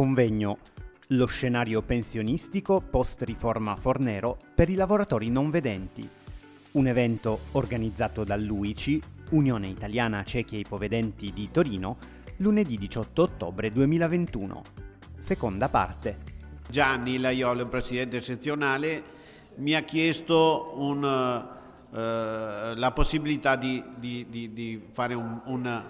Convegno Lo scenario pensionistico post-riforma Fornero per i lavoratori non vedenti. Un evento organizzato dall'UICI, Unione Italiana Ciechi e Ipovedenti di Torino, lunedì 18 ottobre 2021. Seconda parte. Gianni Laiolo, presidente sezionale, mi ha chiesto un, uh, la possibilità di, di, di, di fare un, un,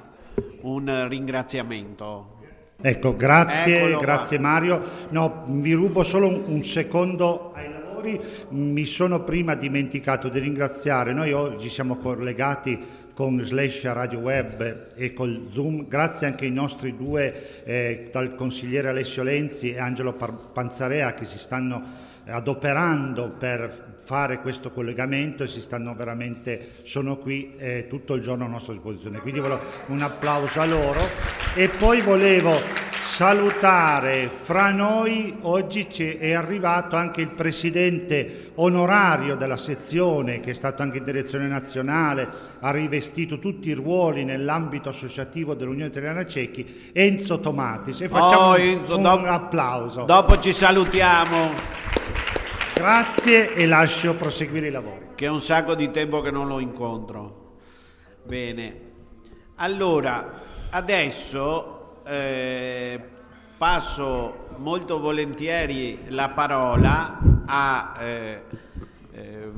un ringraziamento. Ecco, grazie, grazie Mario. No, vi rubo solo un, un secondo ai lavori. Mi sono prima dimenticato di ringraziare, noi oggi siamo collegati con Slash Radio Web e col Zoom, grazie anche ai nostri due, eh, dal consigliere Alessio Lenzi e Angelo Panzarea che si stanno adoperando per fare questo collegamento e si stanno veramente, sono qui eh, tutto il giorno a nostra disposizione. Quindi volevo un applauso a loro e poi volevo salutare fra noi, oggi è arrivato anche il presidente onorario della sezione che è stato anche in direzione nazionale, ha rivestito tutti i ruoli nell'ambito associativo dell'Unione Italiana Cechi, Enzo Tomatis e facciamo oh, Enzo, un, dopo, un applauso. Dopo ci salutiamo. Grazie e lascio proseguire i lavori. Che è un sacco di tempo che non lo incontro. Bene. Allora, adesso eh, passo molto volentieri la parola a eh, eh,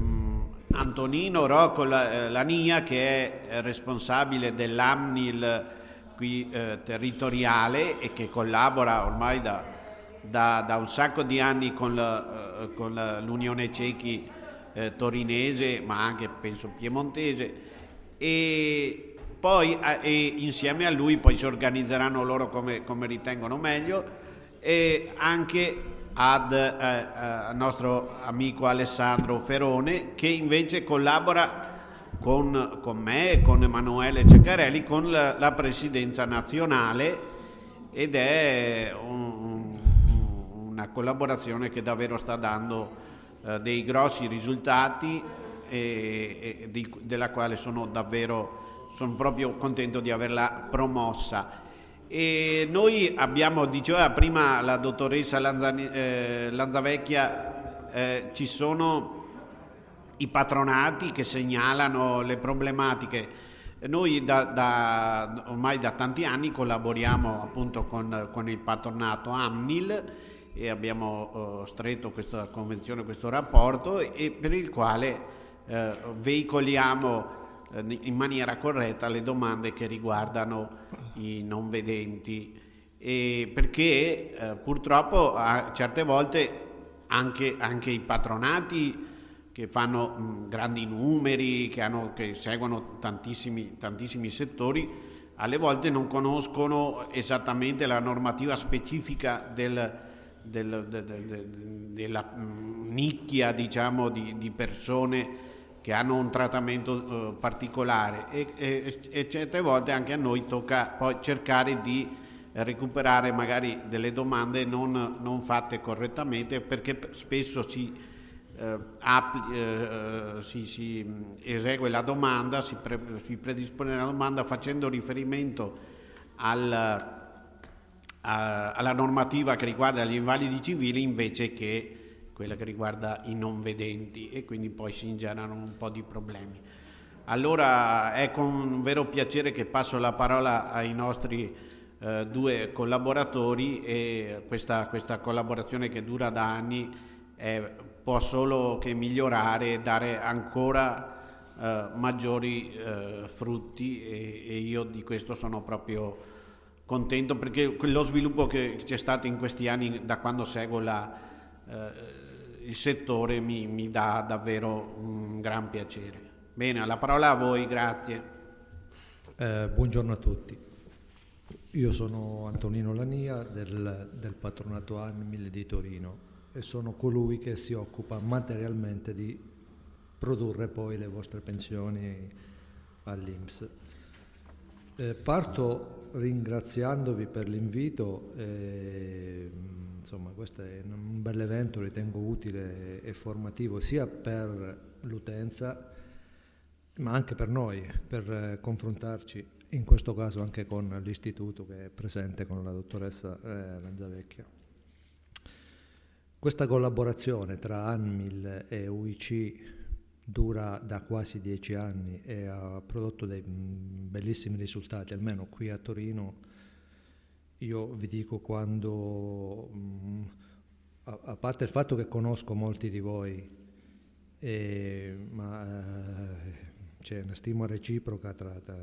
Antonino Rocco eh, Lania che è responsabile dell'AMNIL qui eh, territoriale e che collabora ormai da da, da un sacco di anni con, la, eh, con la, l'Unione Cechi eh, torinese, ma anche penso piemontese, e poi e insieme a lui poi si organizzeranno loro come, come ritengono meglio, e anche ad eh, eh, nostro amico Alessandro Ferone che invece collabora con, con me e con Emanuele Ceccarelli con la, la presidenza nazionale. Ed è un, una collaborazione che davvero sta dando eh, dei grossi risultati e, e di, della quale sono davvero sono proprio contento di averla promossa. E noi abbiamo, diceva prima la dottoressa Lanzani, eh, Lanzavecchia, eh, ci sono i patronati che segnalano le problematiche. Noi da, da, ormai da tanti anni collaboriamo appunto con, con il patronato AMNIL e abbiamo uh, stretto questa convenzione, questo rapporto e per il quale uh, veicoliamo uh, in maniera corretta le domande che riguardano i non vedenti. E perché purtroppo a certe volte anche, anche i patronati che fanno mh, grandi numeri, che, hanno, che seguono tantissimi, tantissimi settori, alle volte non conoscono esattamente la normativa specifica del, del, de, de, de, della mm, nicchia diciamo, di, di, persone che hanno un trattamento uh, particolare. E, e, e, certe volte anche a noi tocca poi cercare di recuperare magari delle domande non, non fatte correttamente perché spesso si, uh, appli, uh, si, si, esegue la domanda, si, pre, si predispone la domanda facendo riferimento al alla normativa che riguarda gli invalidi civili invece che quella che riguarda i non vedenti e quindi poi si ingenerano un po' di problemi. Allora è con vero piacere che passo la parola ai nostri eh, due collaboratori e questa, questa, collaborazione che dura da anni è, può solo che migliorare e dare ancora eh, maggiori eh, frutti e, e io di questo sono proprio contento perché lo sviluppo che c'è stato in questi anni da quando seguo la, eh, il settore mi, mi, dà davvero un gran piacere. Bene, la parola a voi, grazie. Eh, buongiorno a tutti. Io sono Antonino Lania del, del patronato Anmil di Torino e sono colui che si occupa materialmente di produrre poi le vostre pensioni all'Inps. Eh, parto ringraziandovi per l'invito. E, insomma, questo è un bel evento, ritengo utile e formativo sia per l'utenza ma anche per noi, per confrontarci in questo caso anche con l'istituto che è presente con la dottoressa eh, Lanzavecchia. Questa collaborazione tra ANMIL e UIC dura da quasi dieci anni e ha prodotto dei bellissimi risultati, almeno qui a Torino. Io vi dico quando, a, parte il fatto che conosco molti di voi, eh, ma c'è una stima reciproca tra, tra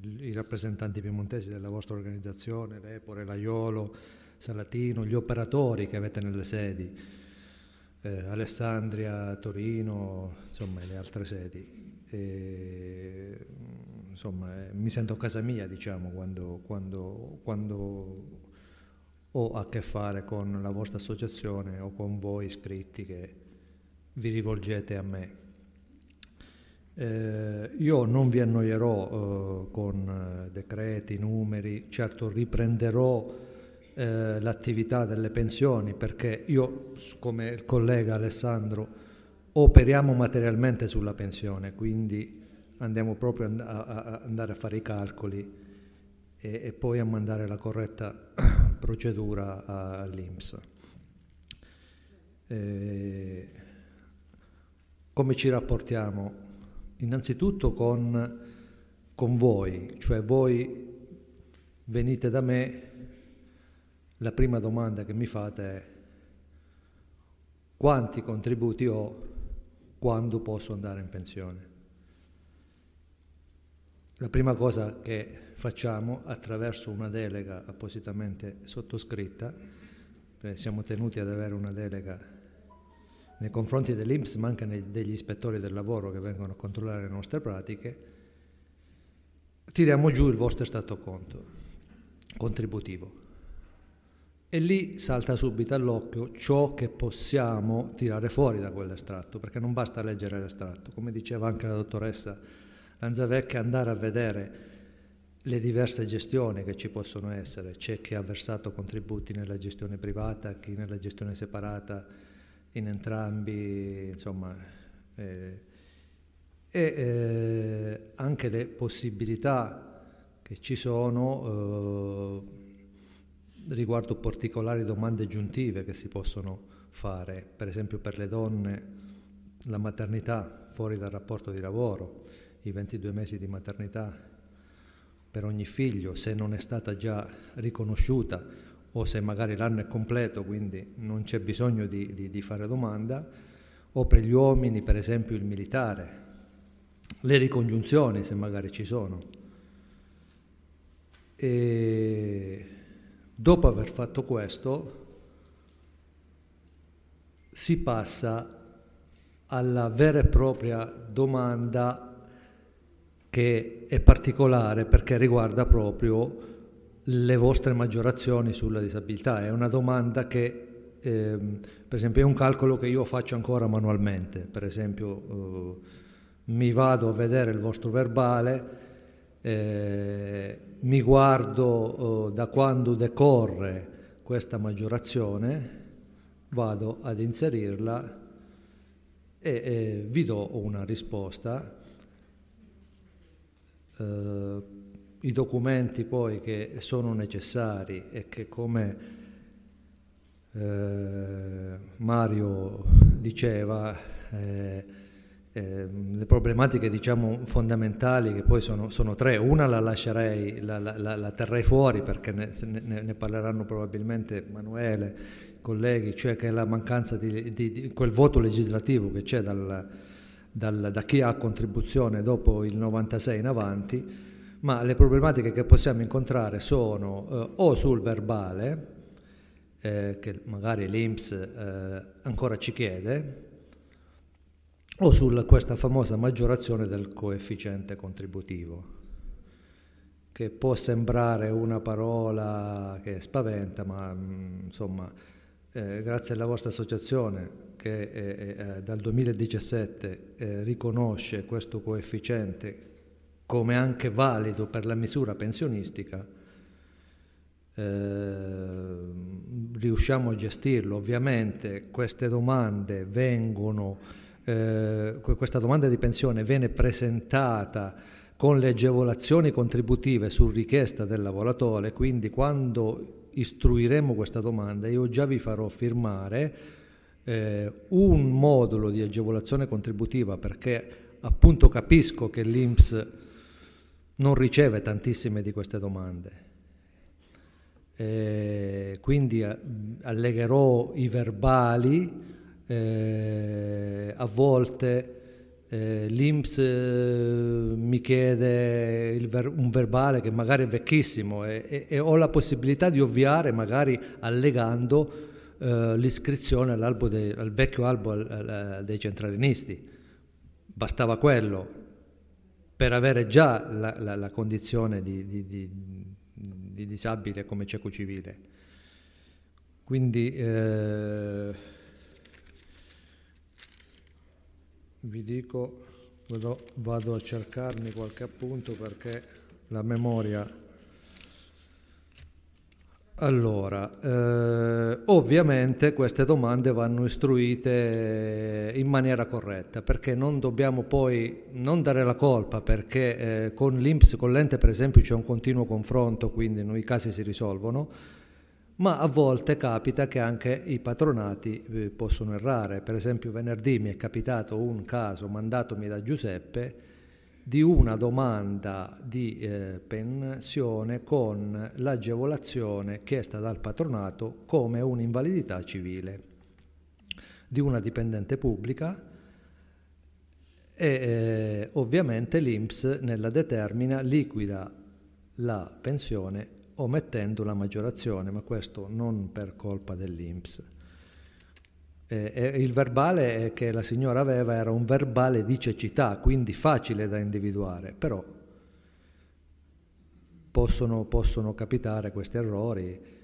i rappresentanti piemontesi della vostra organizzazione, Repore, Laiolo, Salatino, gli operatori che avete nelle sedi, eh, Alessandria, Torino, insomma le altre sedi. E, insomma, eh, mi sento a casa mia, diciamo, quando, quando, quando ho a che fare con la vostra associazione o con voi iscritti che vi rivolgete a me. Eh, io non vi annoierò eh, con eh, decreti, numeri, certo riprenderò eh, l'attività delle pensioni perché io, come il collega Alessandro, operiamo materialmente sulla pensione, quindi andiamo proprio a, a andare a fare i calcoli e, e poi a mandare la corretta procedura all'INPS. Eh, come ci rapportiamo? innanzitutto con, con voi, cioè voi venite da me, la prima domanda che mi fate è quanti contributi ho quando posso andare in pensione. La prima cosa che facciamo attraverso una delega appositamente sottoscritta, siamo tenuti ad avere una delega nei confronti dell'Inps ma anche degli ispettori del lavoro che vengono a controllare le nostre pratiche, tiriamo giù il vostro stato conto contributivo. E lì salta subito all'occhio ciò che possiamo tirare fuori da quell'estratto, perché non basta leggere l'estratto, come diceva anche la dottoressa Lanzavecchia, andare a vedere le diverse gestioni che ci possono essere, c'è chi ha versato contributi nella gestione privata, chi nella gestione separata, in entrambi, insomma, eh, e eh, anche le possibilità che ci sono eh, riguardo particolari domande aggiuntive che si possono fare, per esempio per le donne la maternità fuori dal rapporto di lavoro, i 22 mesi di maternità per ogni figlio, se non è stata già riconosciuta o se magari l'anno è completo, quindi non c'è bisogno di, di, di fare domanda, o per gli uomini, per esempio il militare, le ricongiunzioni se magari ci sono. E dopo aver fatto questo si passa alla vera e propria domanda che è particolare perché riguarda proprio le vostre maggiorazioni sulla disabilità. È una domanda che, eh, per esempio, è un calcolo che io faccio ancora manualmente. Per esempio, eh, mi vado a vedere il vostro verbale, eh, mi guardo eh, da quando decorre questa maggiorazione, vado ad inserirla e vi do una risposta. Uh, i documenti poi che sono necessari e che come eh, Mario diceva eh, eh, le problematiche diciamo fondamentali che poi sono, sono tre, una la lascerei, la, la, la, la terrei fuori perché ne, ne, ne, parleranno probabilmente Emanuele, colleghi, cioè che è la mancanza di, di, di quel voto legislativo che c'è dal, dal, da chi ha contribuzione dopo il 96 in avanti, ma le problematiche che possiamo incontrare sono eh, o sul verbale, eh, che magari l'INPS eh, ancora ci chiede, o su questa famosa maggiorazione del coefficiente contributivo, che può sembrare una parola che spaventa, ma mm, insomma, eh, grazie alla vostra associazione che eh, eh, dal 2017 riconosce questo coefficiente come anche valido per la misura pensionistica, eh, riusciamo a gestirlo. Ovviamente queste domande vengono, eh, questa domanda di pensione viene presentata con le agevolazioni contributive su richiesta del lavoratore, quindi quando istruiremo questa domanda io già vi farò firmare eh, un modulo di agevolazione contributiva perché appunto capisco che l'INPS non riceve tantissime di queste domande. Eh, quindi eh, allegherò i verbali, eh, a volte eh, l'Inps eh, mi chiede ver- un verbale che magari è vecchissimo e, e, e, ho la possibilità di ovviare magari allegando eh, l'iscrizione de- al vecchio albo al- al- dei centralinisti. Bastava quello per avere già la, la, la condizione di, di, di, di, disabile come cieco civile. Quindi eh, vi dico, vado, a cercarmi qualche appunto perché la memoria... Allora, eh, ovviamente queste domande vanno istruite in maniera corretta perché non dobbiamo poi non dare la colpa perché eh, con l'Inps, con l'ente per esempio c'è un continuo confronto, quindi i casi si risolvono, ma a volte capita che anche i patronati eh, possono errare. Per esempio venerdì mi è capitato un caso mandatomi da Giuseppe di una domanda di eh, pensione con l'agevolazione chiesta dal patronato come un'invalidità civile di una dipendente pubblica e eh, ovviamente l'INPS nella determina liquida la pensione omettendo la maggiorazione, ma questo non per colpa dell'Inps. Eh, il verbale che la signora aveva era un verbale di cecità, quindi facile da individuare, però possono, possono capitare questi errori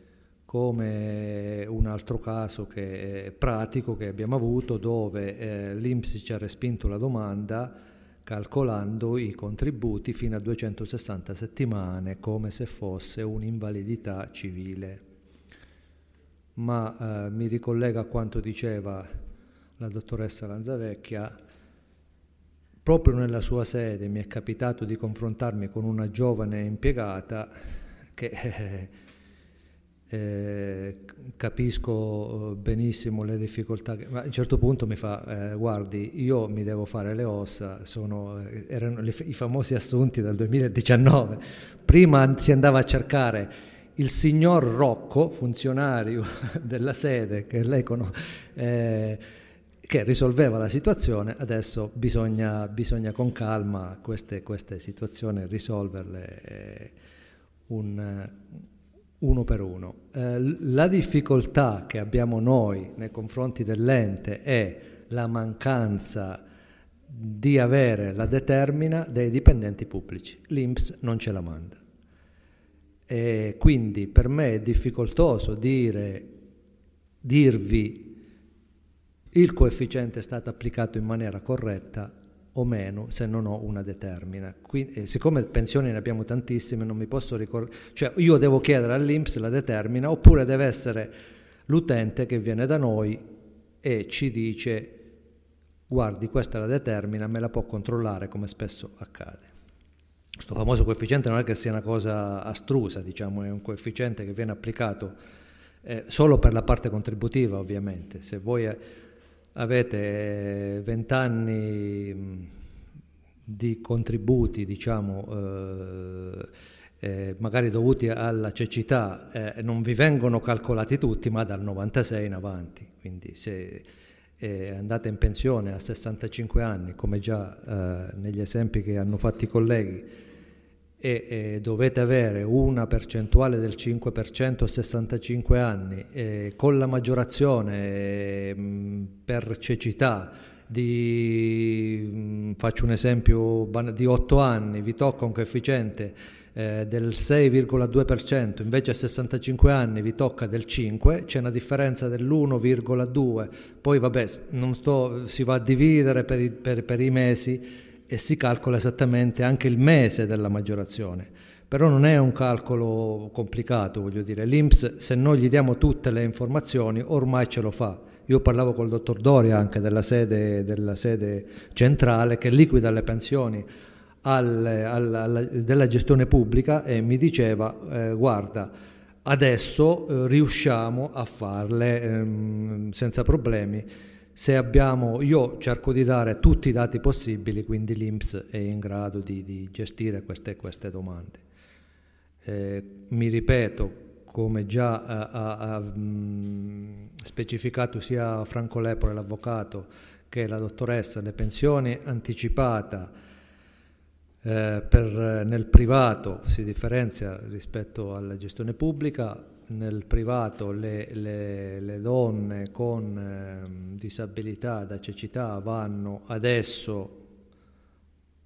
come un altro caso che pratico che abbiamo avuto dove eh, l'Inps ci ha respinto la domanda calcolando i contributi fino a 260 settimane come se fosse un'invalidità civile. Ma eh, mi ricollega a quanto diceva la dottoressa Lanzavecchia, proprio nella sua sede mi è capitato di confrontarmi con una giovane impiegata che eh, capisco eh, benissimo le difficoltà, ma a un certo punto mi fa, eh, guardi, io mi devo fare le ossa, sono, eh, erano le, i famosi assunti del 2019, prima si andava a cercare il signor Rocco, funzionario della sede, che lei conosce, eh, che risolveva la situazione, adesso bisogna, bisogna con calma queste, queste situazioni risolverle. Eh, un, uno per uno. Eh, la difficoltà che abbiamo noi nei confronti dell'ente è la mancanza di avere la determina dei dipendenti pubblici. L'INPS non ce la manda. E quindi per me è difficoltoso dire, dirvi il coefficiente è stato applicato in maniera corretta o meno se non ho una determina. Quindi, eh, siccome pensioni ne abbiamo tantissime, non mi posso ricordare, cioè io devo chiedere all'Inps la determina oppure deve essere l'utente che viene da noi e ci dice guardi questa la determina, me la può controllare come spesso accade. Questo famoso coefficiente non è che sia una cosa astrusa, diciamo, è un coefficiente che viene applicato eh, solo per la parte contributiva ovviamente. Se voi eh, avete 20 anni di contributi, diciamo, eh, eh, magari dovuti alla cecità, eh, non vi vengono calcolati tutti, ma dal 96 in avanti. Quindi se eh, andate in pensione a 65 anni, come già eh, negli esempi che hanno fatto i colleghi, e, e, dovete avere una percentuale del 5% a 65 anni eh, con la maggiorazione eh, per cecità di, mh, faccio un esempio, di 8 anni, vi tocca un coefficiente eh, del 6,2%, invece a 65 anni vi tocca del 5%, c'è una differenza dell'1,2%, poi vabbè, sto, si va a dividere per i, per, per i mesi e si calcola esattamente anche il mese della maggiorazione. Però non è un calcolo complicato, voglio dire, l'INPS se noi gli diamo tutte le informazioni ormai ce lo fa. Io parlavo col dottor Doria anche della sede, della sede centrale che liquida le pensioni al, al, alla, della gestione pubblica e mi diceva eh, guarda adesso eh, riusciamo a farle ehm, senza problemi se abbiamo, io cerco di dare tutti i dati possibili, quindi l'INPS è in grado di, di gestire queste, queste domande. Eh, mi ripeto, come già ha, ha, ha mh, specificato sia Franco Lepore, l'avvocato, che la dottoressa, le pensioni anticipate eh, per, nel privato si differenzia rispetto alla gestione pubblica, nel privato le, le, le donne con eh, disabilità da cecità vanno adesso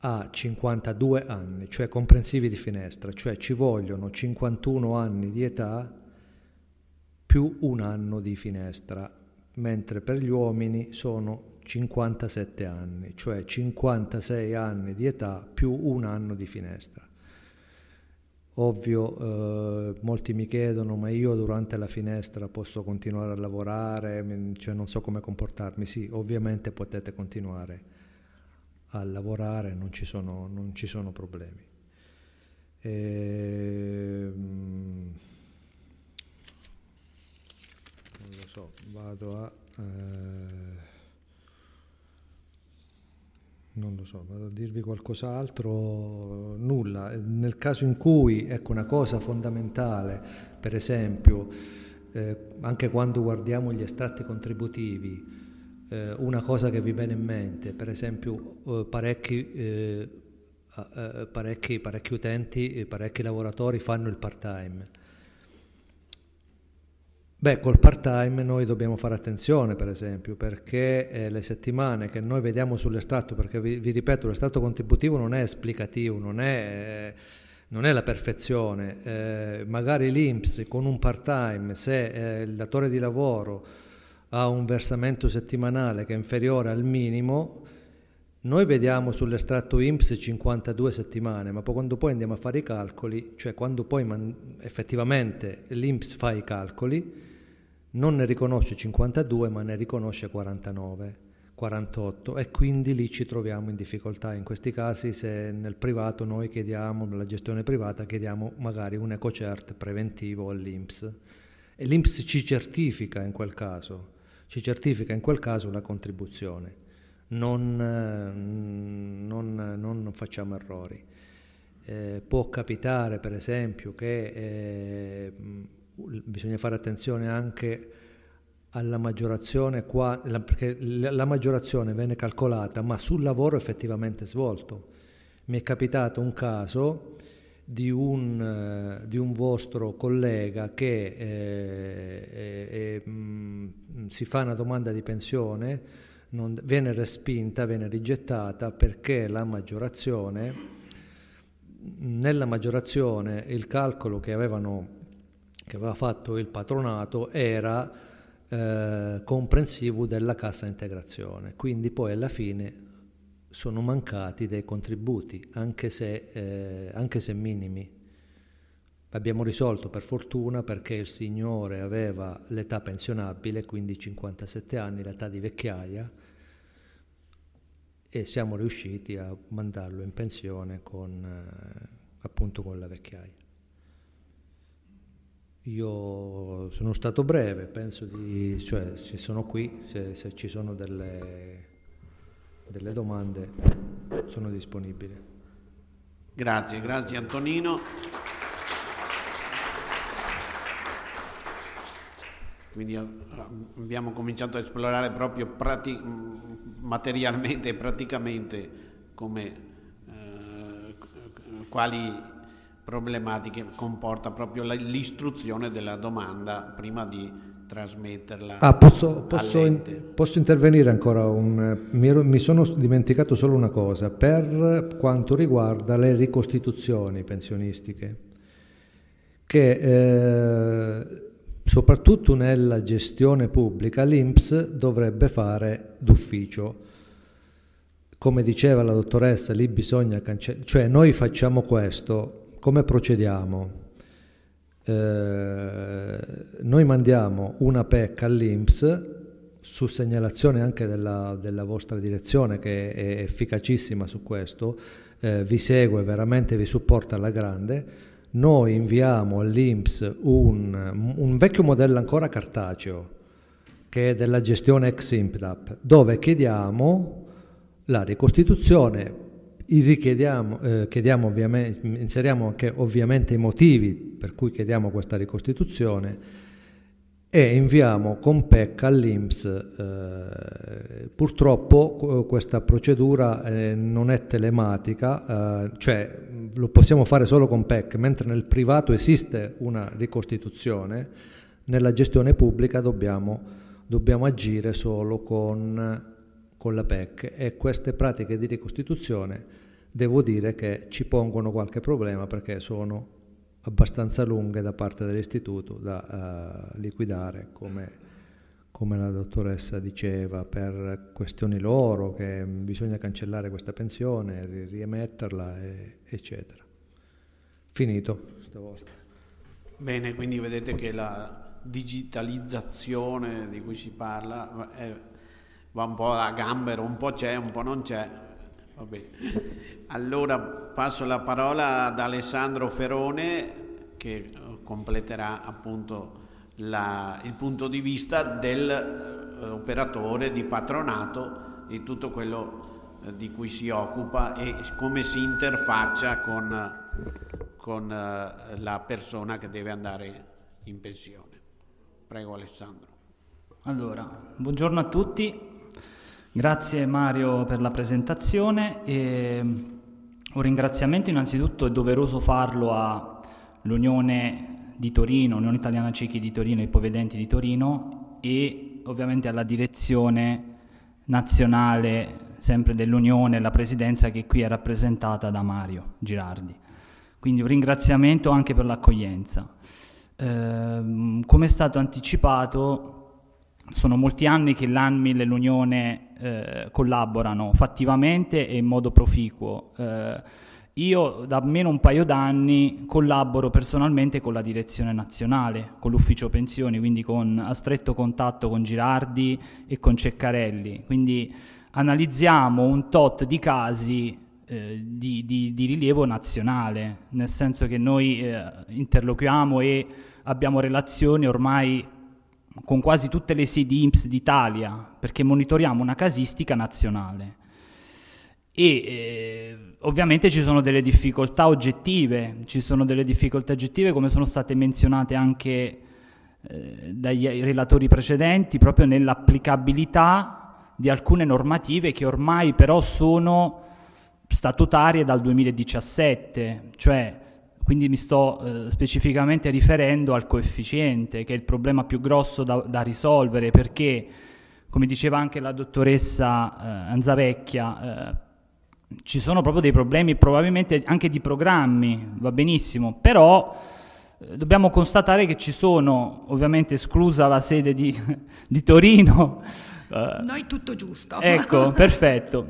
a 52 anni, cioè comprensivi di finestra, cioè ci vogliono 51 anni di età più un anno di finestra, mentre per gli uomini sono 57 anni, cioè 56 anni di età più un anno di finestra. Ovvio, eh, molti mi chiedono, ma io durante la finestra posso continuare a lavorare, cioè non so come comportarmi. Sì, ovviamente potete continuare a lavorare, non ci sono, non ci sono problemi. E, ehm, non lo so, vado a... Eh, non lo so, vado a dirvi qualcos'altro, nulla. Nel caso in cui, ecco, una cosa fondamentale, per esempio, eh, anche quando guardiamo gli estratti contributivi, eh, una cosa che vi viene in mente, per esempio, eh, parecchi, eh, eh, parecchi, parecchi utenti, parecchi lavoratori fanno il part-time Beh, col part-time noi dobbiamo fare attenzione, per esempio, perché eh, le settimane che noi vediamo sull'estratto, perché vi, vi ripeto, l'estratto contributivo non è esplicativo, non è, eh, non è la perfezione. Eh, magari l'INPS con un part-time, se eh, il datore di lavoro ha un versamento settimanale che è inferiore al minimo, noi vediamo sull'estratto INPS 52 settimane, ma poi quando poi andiamo a fare i calcoli, cioè quando poi man- effettivamente l'INPS fa i calcoli, non ne riconosce 52 ma ne riconosce 49, 48 e quindi lì ci troviamo in difficoltà. In questi casi se nel privato noi chiediamo, nella gestione privata chiediamo magari un ecocert preventivo all'INPS e l'INPS ci certifica in quel caso, ci certifica in quel caso la contribuzione. Non, non, non facciamo errori. Eh, può capitare per esempio che eh, bisogna fare attenzione anche alla maggiorazione qua, perché la maggiorazione viene calcolata ma sul lavoro effettivamente svolto. Mi è capitato un caso di un, eh, di un vostro collega che eh, eh, si fa una domanda di pensione, non, viene respinta, viene rigettata perché la maggiorazione, nella maggiorazione il calcolo che avevano che aveva fatto il patronato era eh, comprensivo della cassa integrazione, quindi poi alla fine sono mancati dei contributi, anche se, eh, anche se minimi. Abbiamo risolto per fortuna perché il signore aveva l'età pensionabile, quindi 57 anni, l'età di vecchiaia, e siamo riusciti a mandarlo in pensione con, eh, appunto con la vecchiaia. Io sono stato breve, penso di, cioè se sono qui, se, se ci sono delle, delle domande sono disponibile. Grazie, grazie Antonino. Quindi eh, abbiamo cominciato a esplorare proprio prati- materialmente e praticamente come, eh, quali problematiche comporta proprio l'istruzione della domanda prima di trasmetterla. Ah, posso, posso, posso intervenire ancora? Un, mi, ero, mi, sono dimenticato solo una cosa, per quanto riguarda le ricostituzioni pensionistiche, che eh, soprattutto nella gestione pubblica l'INPS dovrebbe fare d'ufficio. Come diceva la dottoressa, lì bisogna cancellare, cioè noi facciamo questo, come procediamo? Eh, noi mandiamo una PEC all'INPS su segnalazione anche della, della, vostra direzione che è efficacissima su questo, eh, vi segue, veramente vi supporta alla grande. Noi inviamo all'INPS un, un vecchio modello ancora cartaceo, che è della gestione ex IMPDAP, dove chiediamo la ricostituzione, richiediamo, eh, chiediamo inseriamo anche ovviamente i motivi per cui chiediamo questa ricostituzione e inviamo con PEC all'INPS. Eh, purtroppo questa procedura eh, non è telematica, eh, cioè lo possiamo fare solo con PEC, mentre nel privato esiste una ricostituzione, nella gestione pubblica dobbiamo, dobbiamo agire solo con, con la PEC e queste pratiche di ricostituzione devo dire che ci pongono qualche problema perché sono abbastanza lunghe da parte dell'istituto da uh, liquidare come, come, la dottoressa diceva per questioni loro che bisogna cancellare questa pensione, riemetterla e, eccetera. Finito stavolta. Bene, quindi vedete che la digitalizzazione di cui si parla è, va un po' a gambero, un po' c'è, un po' non c'è. Allora passo la parola ad Alessandro Ferone che completerà appunto la, il punto di vista dell'operatore eh, di patronato e tutto quello eh, di cui si occupa e come si interfaccia con, con eh, la persona che deve andare in pensione. Prego Alessandro. Allora, buongiorno a tutti. Grazie Mario per la presentazione e un ringraziamento innanzitutto è doveroso farlo all'Unione di Torino, Unione Italiana Ciechi di Torino Ipovedenti di Torino e ovviamente alla direzione nazionale sempre dell'Unione, la presidenza che qui è rappresentata da Mario Girardi. Quindi un ringraziamento anche per l'accoglienza. Eh, come è stato anticipato, sono molti anni che l'ANMIL e l'Unione eh, collaborano fattivamente e in modo proficuo. Eh, io da almeno un paio d'anni collaboro personalmente con la direzione nazionale, con l'ufficio pensioni, quindi con, a stretto contatto con Girardi e con Ceccarelli. Quindi analizziamo un tot di casi eh, di, di, di, rilievo nazionale, nel senso che noi eh, interloquiamo e abbiamo relazioni ormai con quasi tutte le sedi IMSS d'Italia, perché monitoriamo una casistica nazionale. E eh, ovviamente ci sono delle difficoltà oggettive, ci sono delle difficoltà oggettive come sono state menzionate anche eh, dai relatori precedenti, proprio nell'applicabilità di alcune normative che ormai però sono statutarie dal 2017, cioè quindi mi sto eh, specificamente riferendo al coefficiente, che è il problema più grosso da, da risolvere, perché, come diceva anche la dottoressa eh, Anzavecchia, eh, ci sono proprio dei problemi probabilmente anche di programmi, va benissimo, però eh, dobbiamo constatare che ci sono, ovviamente esclusa la sede di, di Torino. Eh, Noi tutto giusto. Ecco, perfetto.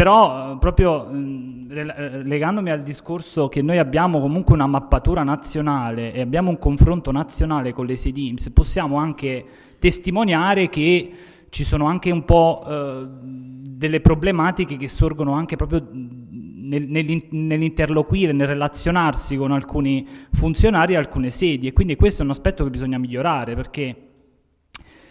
Però proprio legandomi al discorso che noi abbiamo comunque una mappatura nazionale e abbiamo un confronto nazionale con le SEDIMS, possiamo anche testimoniare che ci sono anche un po' eh, delle problematiche che sorgono anche proprio nel, nell'interloquire, nel relazionarsi con alcuni funzionari e alcune sedi. E quindi questo è un aspetto che bisogna migliorare perché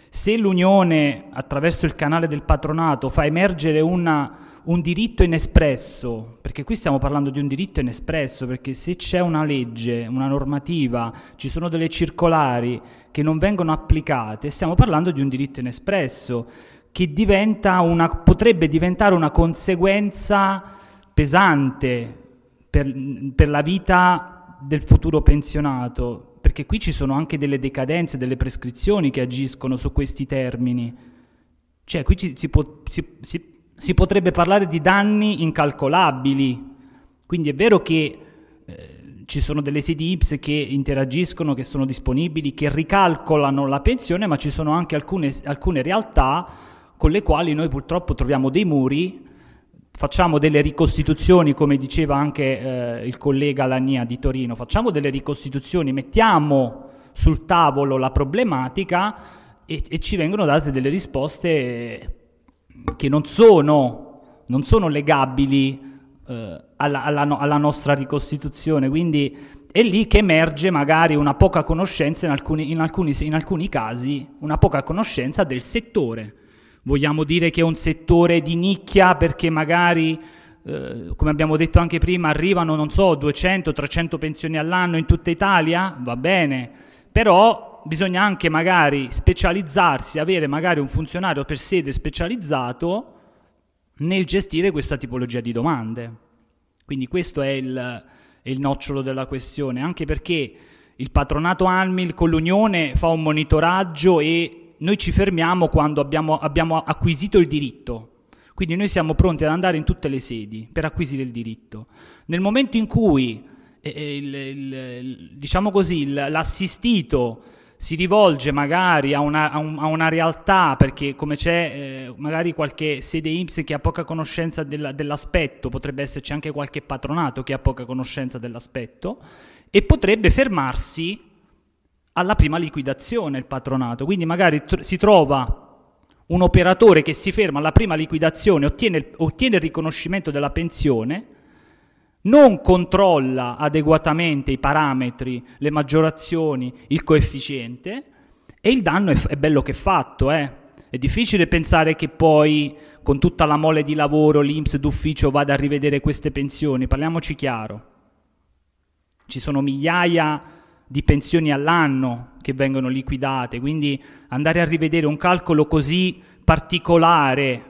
se l'Unione attraverso il canale del patronato fa emergere una un diritto inespresso, perché qui stiamo parlando di un diritto inespresso, perché se c'è una legge, una normativa, ci sono delle circolari che non vengono applicate, stiamo parlando di un diritto inespresso che diventa una, potrebbe diventare una conseguenza pesante per, per la vita del futuro pensionato, perché qui ci sono anche delle decadenze, delle prescrizioni che agiscono su questi termini. Cioè, qui ci, si, può, si, si, si potrebbe parlare di danni incalcolabili. Quindi è vero che eh, ci sono delle sedi IPS che interagiscono, che sono disponibili, che ricalcolano la pensione, ma ci sono anche alcune, alcune realtà con le quali noi purtroppo troviamo dei muri, facciamo delle ricostituzioni, come diceva anche eh, il collega Lania di Torino, facciamo delle ricostituzioni, mettiamo sul tavolo la problematica e, e ci vengono date delle risposte che non sono, non sono legabili eh, alla, alla, alla nostra ricostituzione, quindi è lì che emerge magari una poca conoscenza, in alcuni, in alcuni, in alcuni casi, una poca conoscenza del settore. Vogliamo dire che è un settore di nicchia perché magari, eh, come abbiamo detto anche prima, arrivano, non so, 200-300 pensioni all'anno in tutta Italia? Va bene, però bisogna anche magari specializzarsi, avere magari un funzionario per sede specializzato nel gestire questa tipologia di domande. Quindi questo è il, il nocciolo della questione, anche perché il patronato ANMIL con l'Unione fa un monitoraggio e noi ci fermiamo quando abbiamo, abbiamo acquisito il diritto. Quindi noi siamo pronti ad andare in tutte le sedi per acquisire il diritto. Nel momento in cui eh, il, il, diciamo così, l'assistito si rivolge magari a una, a, un, a una realtà perché come c'è eh, magari qualche sede IMSS che ha poca conoscenza della, dell'aspetto, potrebbe esserci anche qualche patronato che ha poca conoscenza dell'aspetto e potrebbe fermarsi alla prima liquidazione il patronato, quindi magari tr- si trova un operatore che si ferma alla prima liquidazione, ottiene, ottiene il riconoscimento della pensione, non controlla adeguatamente i parametri, le maggiorazioni, il coefficiente e il danno è, è bello che è fatto. Eh. È difficile pensare che poi con tutta la mole di lavoro l'Inps d'ufficio vada a rivedere queste pensioni, parliamoci chiaro. Ci sono migliaia di pensioni all'anno che vengono liquidate, quindi andare a rivedere un calcolo così particolare,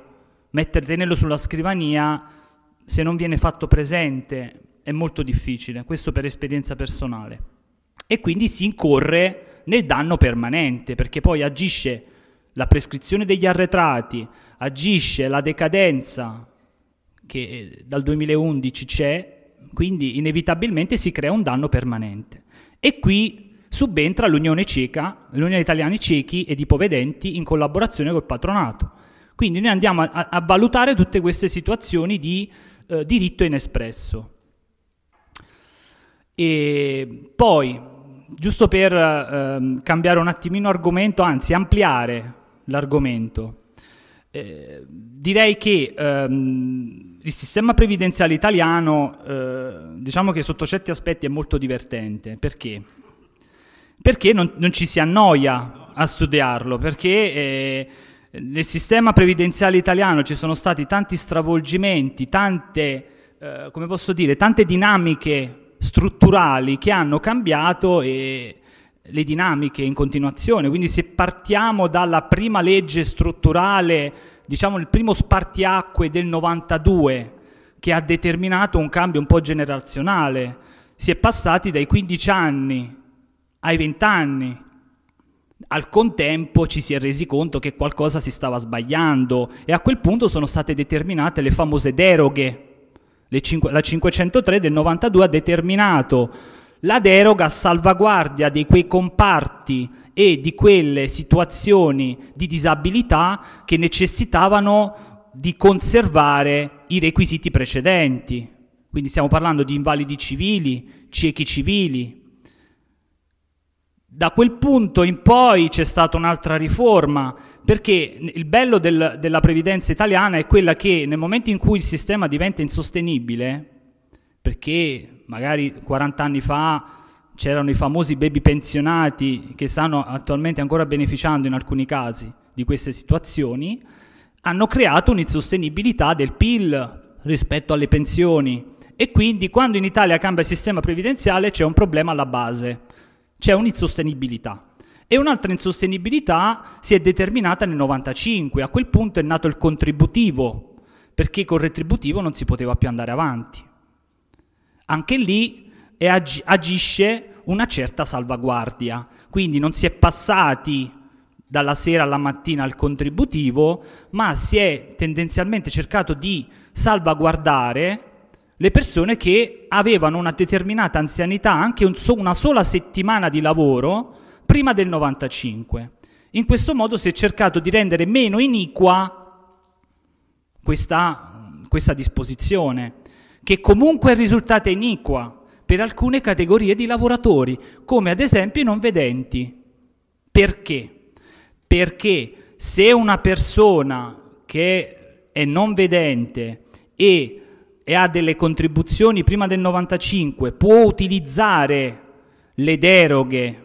mettere, tenerlo sulla scrivania, se non viene fatto presente è molto difficile, questo per esperienza personale. E quindi si incorre nel danno permanente, perché poi agisce la prescrizione degli arretrati, agisce la decadenza che dal 2011 c'è, quindi inevitabilmente si crea un danno permanente. E qui subentra l'Unione Ceca, l'Unione Italiani Cechi ed Ipovedenti in collaborazione col patronato. Quindi noi andiamo a, a valutare tutte queste situazioni di eh, diritto inespresso. E poi, giusto per eh, cambiare un attimino argomento, anzi ampliare l'argomento, eh, direi che ehm, il sistema previdenziale italiano, eh, diciamo che sotto certi aspetti è molto divertente. Perché? Perché non, non ci si annoia a studiarlo, perché eh, nel sistema previdenziale italiano ci sono stati tanti stravolgimenti, tante, eh, come posso dire, tante dinamiche strutturali che hanno cambiato e le dinamiche in continuazione. Quindi se partiamo dalla prima legge strutturale, diciamo il primo spartiacque del 92 che ha determinato un cambio un po' generazionale, si è passati dai 15 anni ai 20 anni, al contempo ci si è resi conto che qualcosa si stava sbagliando e a quel punto sono state determinate le famose deroghe. Le cinque, la 503 del 92 ha determinato la deroga a salvaguardia di quei comparti e di quelle situazioni di disabilità che necessitavano di conservare i requisiti precedenti. Quindi stiamo parlando di invalidi civili, ciechi civili, da quel punto in poi c'è stata un'altra riforma, perché il bello del, della previdenza italiana è quella che nel momento in cui il sistema diventa insostenibile, perché magari 40 anni fa c'erano i famosi baby pensionati che stanno attualmente ancora beneficiando in alcuni casi di queste situazioni, hanno creato un'insostenibilità del PIL rispetto alle pensioni. E quindi quando in Italia cambia il sistema previdenziale c'è un problema alla base c'è un'insostenibilità. E un'altra insostenibilità si è determinata nel 95, a quel punto è nato il contributivo, perché col retributivo non si poteva più andare avanti. Anche lì ag- agisce una certa salvaguardia, quindi non si è passati dalla sera alla mattina al contributivo, ma si è tendenzialmente cercato di salvaguardare le persone che avevano una determinata anzianità, anche un una sola settimana di lavoro, prima del 95. In questo modo si è cercato di rendere meno iniqua questa, questa disposizione, che comunque è risultata iniqua per alcune categorie di lavoratori, come ad esempio i non vedenti. Perché? Perché se una persona che è non vedente e e ha delle contribuzioni prima del 95 può utilizzare le deroghe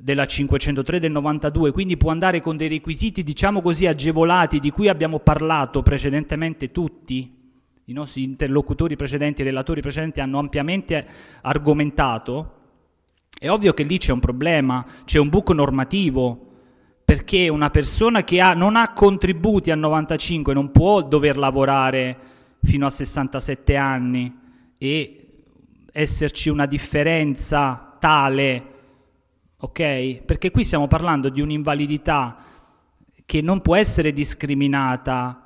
della 503 del 92, quindi può andare con dei requisiti, diciamo così, agevolati di cui abbiamo parlato precedentemente tutti, i nostri interlocutori precedenti, i relatori precedenti hanno ampiamente argomentato, è ovvio che lì c'è un problema, c'è un buco normativo, perché una persona che ha, non ha contributi a 95 non può dover lavorare fino a 67 anni e esserci una differenza tale, ok? Perché qui stiamo parlando di un'invalidità che non può essere discriminata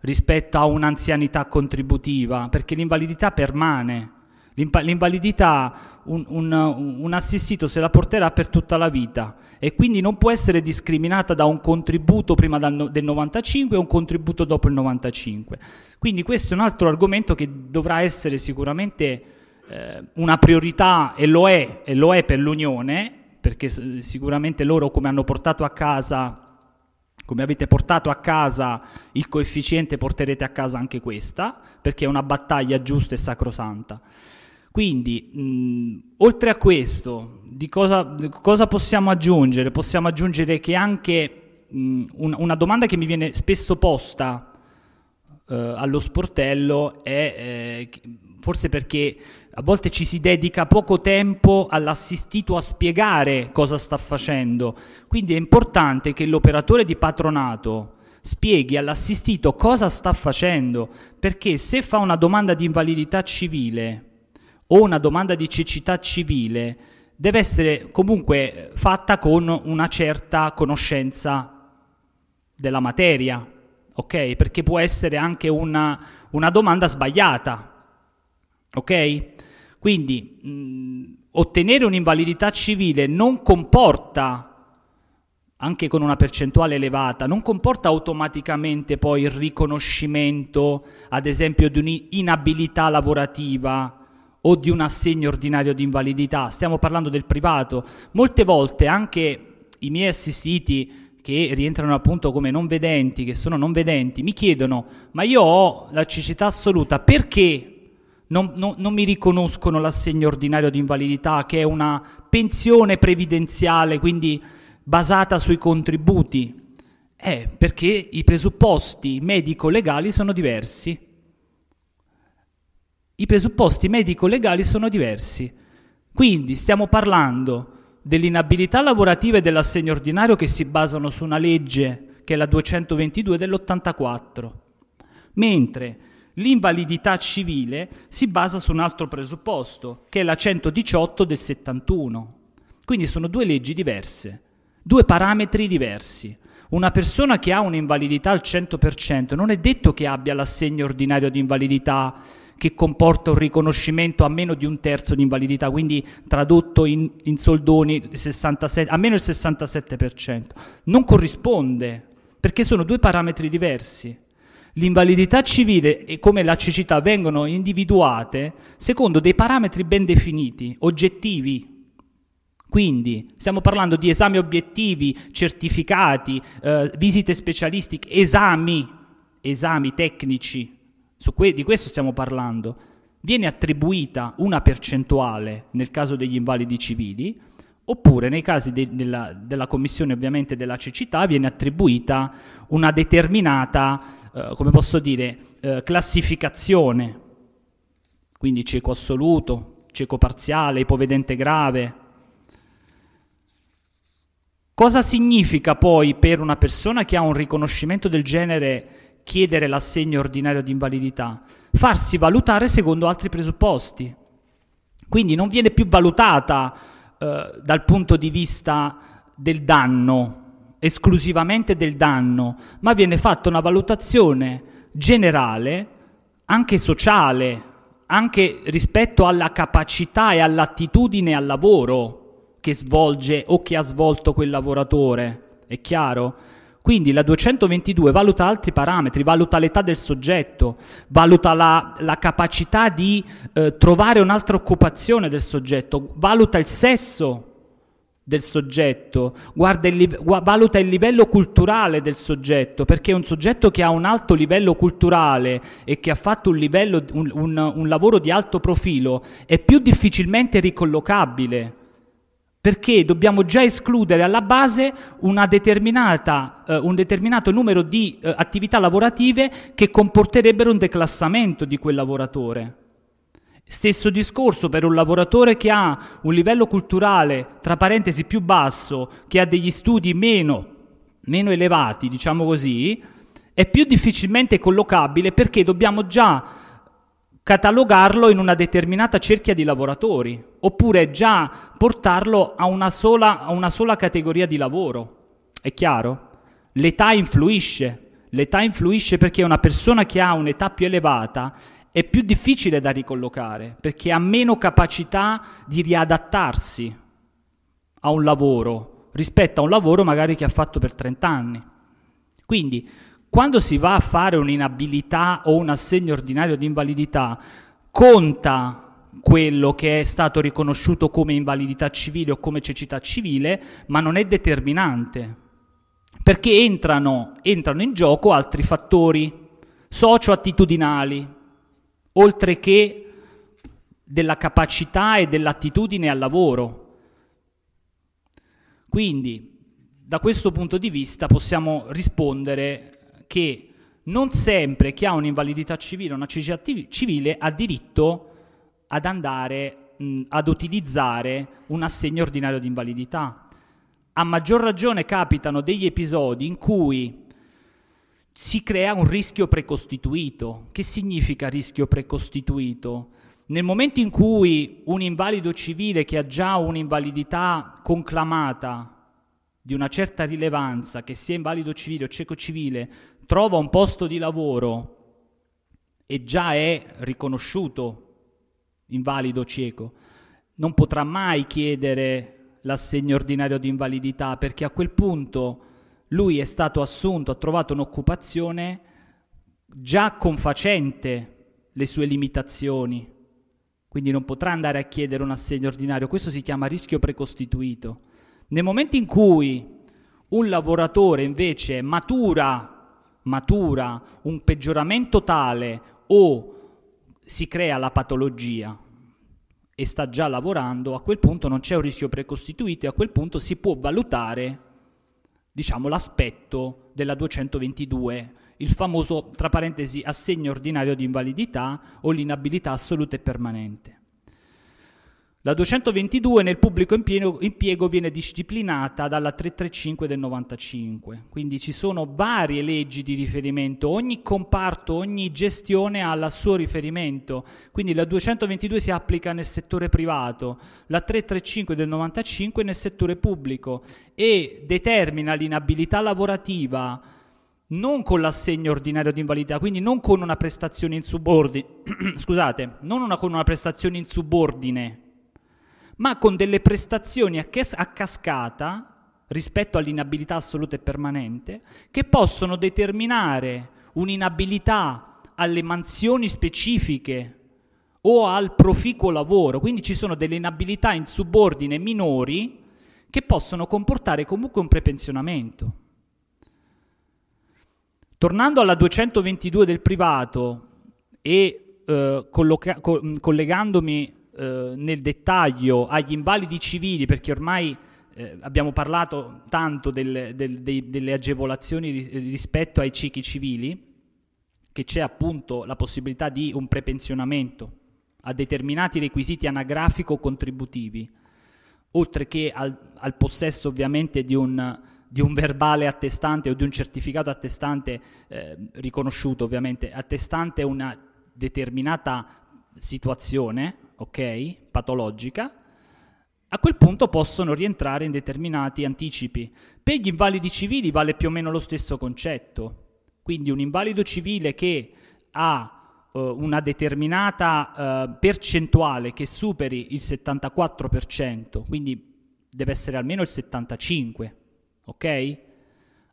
rispetto a un'anzianità contributiva, perché l'invalidità permane. L'invalidità un, un, un, assistito se la porterà per tutta la vita e quindi non può essere discriminata da un contributo prima del 95 e un contributo dopo il 95. Quindi questo è un altro argomento che dovrà essere sicuramente eh, una priorità e lo è, e lo è per l'Unione, perché sicuramente loro come hanno portato a casa come avete portato a casa il coefficiente, porterete a casa anche questa, perché è una battaglia giusta e sacrosanta. Quindi, mh, oltre a questo, di cosa, di cosa, possiamo aggiungere? Possiamo aggiungere che anche mh, un, una domanda che mi viene spesso posta eh, allo sportello è, eh, forse perché a volte ci si dedica poco tempo all'assistito a spiegare cosa sta facendo, quindi è importante che l'operatore di patronato spieghi all'assistito cosa sta facendo, perché se fa una domanda di invalidità civile o una domanda di cecità civile, deve essere comunque fatta con una certa conoscenza della materia, ok? Perché può essere anche una, una domanda sbagliata Ok? Quindi mh, ottenere un'invalidità civile non comporta, anche con una percentuale elevata, non comporta automaticamente poi il riconoscimento, ad esempio, di un'inabilità lavorativa o di un assegno ordinario di invalidità. Stiamo parlando del privato. Molte volte anche i miei assistiti che rientrano appunto come non vedenti, che sono non vedenti, mi chiedono, ma io ho la cecità assoluta, perché non, non, non, mi riconoscono l'assegno ordinario di invalidità, che è una pensione previdenziale, quindi basata sui contributi. Eh, perché i presupposti medico-legali sono diversi. I presupposti medico-legali sono diversi. Quindi stiamo parlando dell'inabilità lavorativa e dell'assegno ordinario che si basano su una legge che è la 222 dell'84, mentre L'invalidità civile si basa su un altro presupposto, che è la 118 del 71. Quindi sono due leggi diverse, due parametri diversi. Una persona che ha un'invalidità al 100% non è detto che abbia l'assegno ordinario di invalidità che comporta un riconoscimento a meno di un terzo di invalidità, quindi tradotto in, in soldoni 67, a meno il 67%. Non corrisponde, perché sono due parametri diversi. L'invalidità civile e come la cecità vengono individuate secondo dei parametri ben definiti, oggettivi. Quindi stiamo parlando di esami obiettivi, certificati, eh, visite specialistiche, esami, esami tecnici, que- di questo stiamo parlando. Viene attribuita una percentuale nel caso degli invalidi civili, oppure nei casi de- della, della commissione ovviamente della cecità viene attribuita una determinata eh, come posso dire, eh, classificazione, quindi cieco assoluto, cieco parziale, ipovedente grave. Cosa significa poi per una persona che ha un riconoscimento del genere chiedere l'assegno ordinario di invalidità? Farsi valutare secondo altri presupposti. Quindi non viene più valutata eh, dal punto di vista del danno, esclusivamente del danno, ma viene fatta una valutazione generale, anche sociale, anche rispetto alla capacità e all'attitudine al lavoro che svolge o che ha svolto quel lavoratore. È chiaro? Quindi la 222 valuta altri parametri, valuta l'età del soggetto, valuta la, la capacità di eh, trovare un'altra occupazione del soggetto, valuta il sesso del soggetto, il, valuta il livello culturale del soggetto, perché un soggetto che ha un alto livello culturale e che ha fatto un, livello, un, un, un lavoro di alto profilo è più difficilmente ricollocabile, perché dobbiamo già escludere alla base eh, un determinato numero di eh, attività lavorative che comporterebbero un declassamento di quel lavoratore. Stesso discorso per un lavoratore che ha un livello culturale, tra parentesi, più basso, che ha degli studi meno, meno elevati, diciamo così, è più difficilmente collocabile perché dobbiamo già catalogarlo in una determinata cerchia di lavoratori, oppure già portarlo a una sola, a una sola categoria di lavoro. È chiaro? L'età influisce. L'età influisce perché una persona che ha un'età più elevata è più difficile da ricollocare perché ha meno capacità di riadattarsi a un lavoro rispetto a un lavoro magari che ha fatto per 30 anni. Quindi, quando si va a fare un'inabilità o un assegno ordinario di invalidità, conta quello che è stato riconosciuto come invalidità civile o come cecità civile, ma non è determinante, perché entrano, entrano in gioco altri fattori socio-attitudinali, oltre che della capacità e dell'attitudine al lavoro. Quindi, da questo punto di vista possiamo rispondere che non sempre chi ha un'invalidità civile o una cecità civile ha diritto ad andare mh, ad utilizzare un assegno ordinario di invalidità. A maggior ragione capitano degli episodi in cui si crea un rischio precostituito. Che significa rischio precostituito? Nel momento in cui un invalido civile che ha già un'invalidità conclamata di una certa rilevanza, che sia invalido civile o cieco civile, trova un posto di lavoro e già è riconosciuto invalido cieco, non potrà mai chiedere l'assegno ordinario di invalidità perché a quel punto lui è stato assunto, ha trovato un'occupazione già confacente le sue limitazioni, quindi non potrà andare a chiedere un assegno ordinario, questo si chiama rischio precostituito. Nel momento in cui un lavoratore invece matura, matura un peggioramento tale o si crea la patologia e sta già lavorando, a quel punto non c'è un rischio precostituito e a quel punto si può valutare diciamo, l'aspetto della 222, il famoso, tra parentesi, assegno ordinario di invalidità o l'inabilità assoluta e permanente. La 222 nel pubblico impiego, impiego, viene disciplinata dalla 335 del 95, quindi ci sono varie leggi di riferimento, ogni comparto, ogni gestione ha il suo riferimento, quindi la 222 si applica nel settore privato, la 335 del 95 nel settore pubblico e determina l'inabilità lavorativa non con l'assegno ordinario di invalidità, quindi non con una prestazione in subordine, scusate, non una, con una prestazione in subordine ma con delle prestazioni a, cas- a cascata rispetto all'inabilità assoluta e permanente che possono determinare un'inabilità alle mansioni specifiche o al proficuo lavoro, quindi ci sono delle inabilità in subordine minori che possono comportare comunque un prepensionamento. Tornando alla 222 del privato e eh, colloca- co- collegandomi eh, nel dettaglio agli invalidi civili, perché ormai eh, abbiamo parlato tanto del, del, dei, delle agevolazioni rispetto ai ciechi civili, che c'è appunto la possibilità di un prepensionamento a determinati requisiti anagrafico-contributivi, oltre che al, al possesso ovviamente di un, di un, verbale attestante o di un certificato attestante eh, riconosciuto ovviamente, attestante una determinata situazione, ok, patologica, a quel punto possono rientrare in determinati anticipi. Per gli invalidi civili vale più o meno lo stesso concetto. Quindi un invalido civile che ha uh, una determinata uh, percentuale che superi il 74%, quindi deve essere almeno il 75%, ok?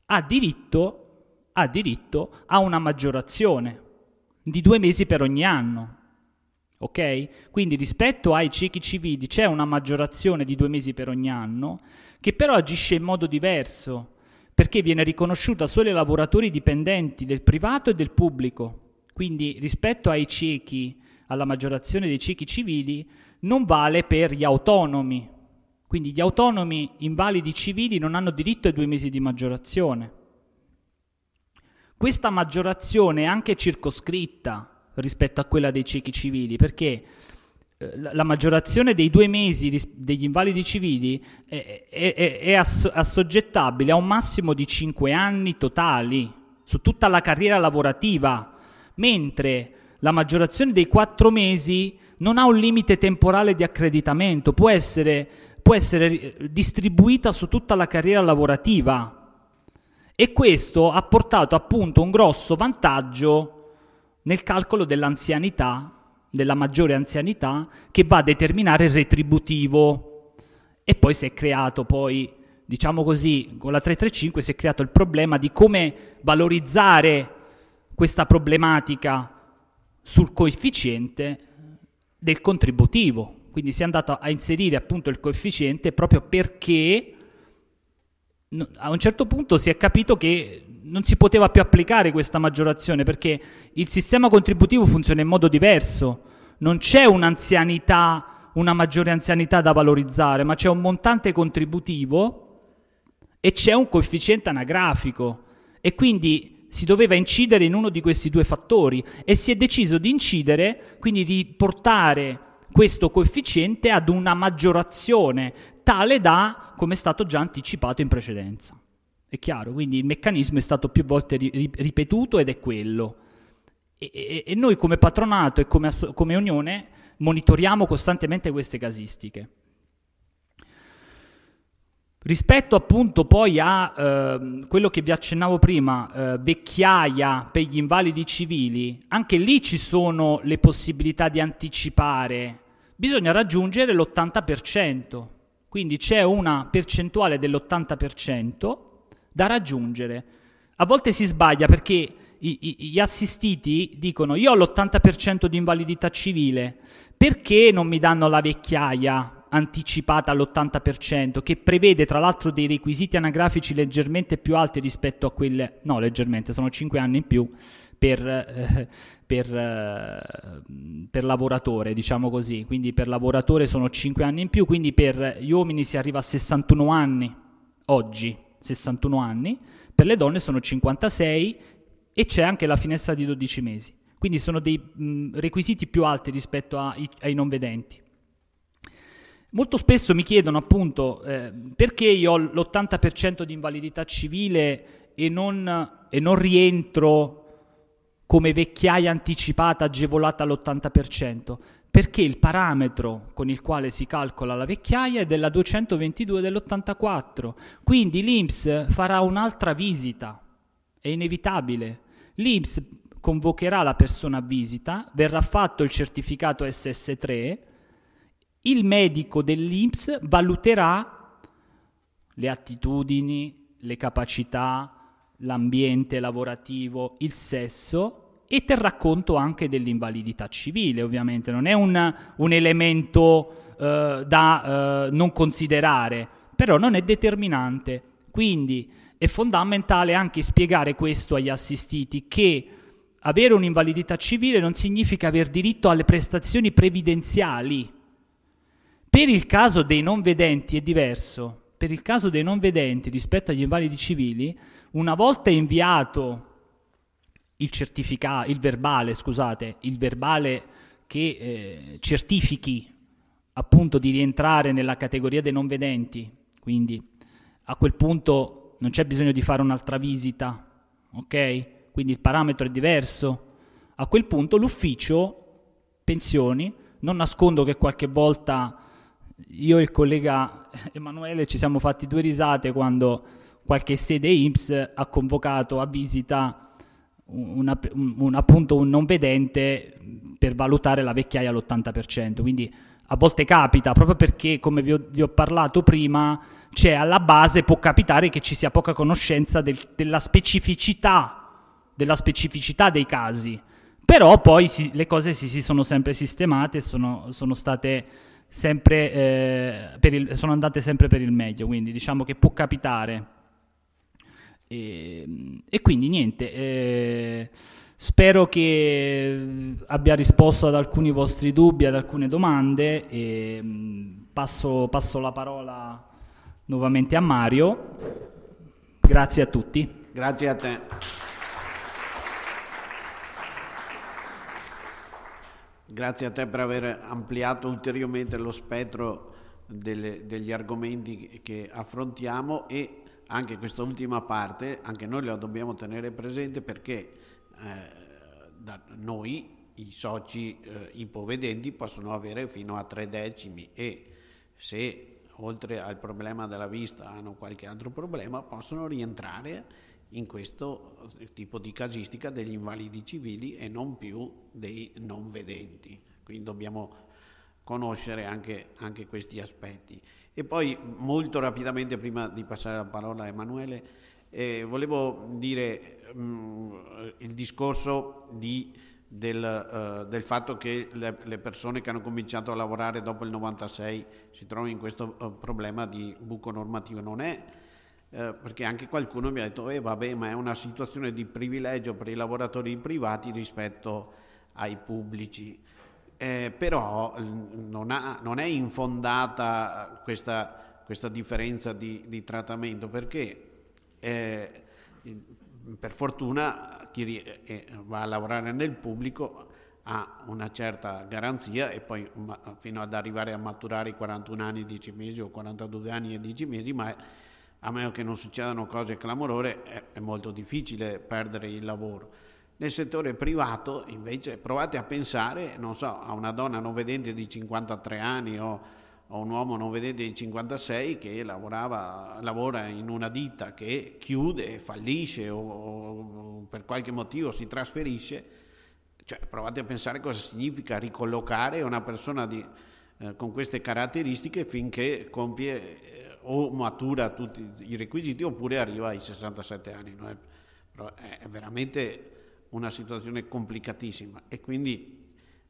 Ha diritto, ha diritto a una maggiorazione di due mesi per ogni anno ok? Quindi rispetto ai ciechi civili c'è una maggiorazione di due mesi per ogni anno, che però agisce in modo diverso, perché viene riconosciuta solo ai lavoratori dipendenti del privato e del pubblico. Quindi rispetto ai ciechi, alla maggiorazione dei ciechi civili, non vale per gli autonomi. Quindi gli autonomi invalidi civili non hanno diritto ai due mesi di maggiorazione. Questa maggiorazione è anche circoscritta rispetto a quella dei ciechi civili, perché eh, la maggiorazione dei due mesi degli invalidi civili è, è, è assoggettabile a un massimo di cinque anni totali su tutta la carriera lavorativa, mentre la maggiorazione dei quattro mesi non ha un limite temporale di accreditamento, può essere, può essere distribuita su tutta la carriera lavorativa. E questo ha portato appunto un grosso vantaggio nel calcolo dell'anzianità, della maggiore anzianità, che va a determinare il retributivo. E poi si è creato poi, diciamo così, con la 335 si è creato il problema di come valorizzare questa problematica sul coefficiente del contributivo. Quindi si è andato a inserire appunto il coefficiente proprio perché a un certo punto si è capito che non si poteva più applicare questa maggiorazione perché il sistema contributivo funziona in modo diverso. Non c'è un'anzianità, una maggiore anzianità da valorizzare, ma c'è un montante contributivo e c'è un coefficiente anagrafico e quindi si doveva incidere in uno di questi due fattori e si è deciso di incidere, quindi di portare questo coefficiente ad una maggiorazione tale da come è stato già anticipato in precedenza. È chiaro, quindi il meccanismo è stato più volte ri- ripetuto ed è quello. E, e, e noi come patronato e come, asso- come Unione monitoriamo costantemente queste casistiche. Rispetto appunto poi a eh, quello che vi accennavo prima, eh, vecchiaia per gli invalidi civili, anche lì ci sono le possibilità di anticipare, bisogna raggiungere l'80%, quindi c'è una percentuale dell'80% da raggiungere. A volte si sbaglia perché gli assistiti dicono io ho l'80% di invalidità civile, perché non mi danno la vecchiaia anticipata all'80%, che prevede tra l'altro dei requisiti anagrafici leggermente più alti rispetto a quelle, no leggermente, sono 5 anni in più per, eh, per, eh, per, lavoratore, diciamo così, quindi per lavoratore sono 5 anni in più, quindi per gli uomini si arriva a 61 anni oggi, 61 anni, per le donne sono 56 e c'è anche la finestra di 12 mesi. Quindi sono dei mh, requisiti più alti rispetto ai, ai non vedenti. Molto spesso mi chiedono appunto eh, perché io ho l'80% di invalidità civile e non, e non rientro come vecchiaia anticipata agevolata all'80% perché il parametro con il quale si calcola la vecchiaia è della 222 dell'84, quindi l'INPS farà un'altra visita, è inevitabile. L'INPS convocherà la persona a visita, verrà fatto il certificato SS3, il medico dell'INPS valuterà le attitudini, le capacità, l'ambiente lavorativo, il sesso e terrà conto anche dell'invalidità civile, ovviamente, non è un, un elemento eh, da eh, non considerare, però non è determinante. Quindi è fondamentale anche spiegare questo agli assistiti, che avere un'invalidità civile non significa aver diritto alle prestazioni previdenziali. Per il caso dei non vedenti è diverso. Per il caso dei non vedenti rispetto agli invalidi civili, una volta inviato il certificato, il verbale, scusate, il verbale che eh, certifichi appunto di rientrare nella categoria dei non vedenti, quindi a quel punto non c'è bisogno di fare un'altra visita, ok? Quindi il parametro è diverso. A quel punto l'ufficio pensioni, non nascondo che qualche volta io e il collega Emanuele ci siamo fatti due risate quando qualche sede IMSS ha convocato a visita una, un, appunto un non vedente per valutare la vecchiaia all'80%. Quindi a volte capita, proprio perché, come vi ho, vi ho parlato prima, c'è alla base, può capitare che ci sia poca conoscenza del, della, specificità, della specificità dei casi. Però poi si, le cose si, si, sono sempre sistemate sono, sono, state sempre, eh, il, sono andate sempre per il meglio, quindi diciamo che può capitare. E, e quindi niente, eh, spero che abbia risposto ad alcuni vostri dubbi, ad alcune domande e mm, passo, passo la parola nuovamente a Mario. Grazie a tutti. Grazie a te. Grazie a te per aver ampliato ulteriormente lo spettro delle, degli argomenti che affrontiamo e anche questa ultima parte, anche noi la dobbiamo tenere presente perché eh, noi i soci eh, ipovedenti possono avere fino a tre decimi e se oltre al problema della vista hanno qualche altro problema possono rientrare in questo tipo di casistica degli invalidi civili e non più dei non vedenti. Quindi dobbiamo conoscere anche, anche questi aspetti. E poi molto rapidamente, prima di passare la parola a Emanuele, eh, volevo dire mh, mm, il discorso di, del, uh, del, fatto che le, le, persone che hanno cominciato a lavorare dopo il 96 si trovano in questo uh, problema di buco normativo. Non è eh, perché anche qualcuno mi ha detto, eh vabbè, ma è una situazione di privilegio per i lavoratori privati rispetto ai pubblici. Eh, però non, ha, non, è infondata questa, questa differenza di, di, trattamento perché eh, per fortuna chi eh, va a lavorare nel pubblico ha una certa garanzia e poi fino ad arrivare a maturare i 41 anni e 10 mesi o 42 anni e 10 mesi, ma a meno che non succedano cose clamorose, è, è molto difficile perdere il lavoro. Nel settore privato, invece, provate a pensare, non so, a una donna non vedente di 53 anni o a un uomo non vedente di 56 che lavorava, lavora in una ditta che chiude, fallisce o, o per qualche motivo si trasferisce. Cioè, provate a pensare cosa significa ricollocare una persona di, eh, con queste caratteristiche finché compie o matura tutti i requisiti oppure arriva ai 67 anni. No? È, è, veramente una situazione complicatissima e quindi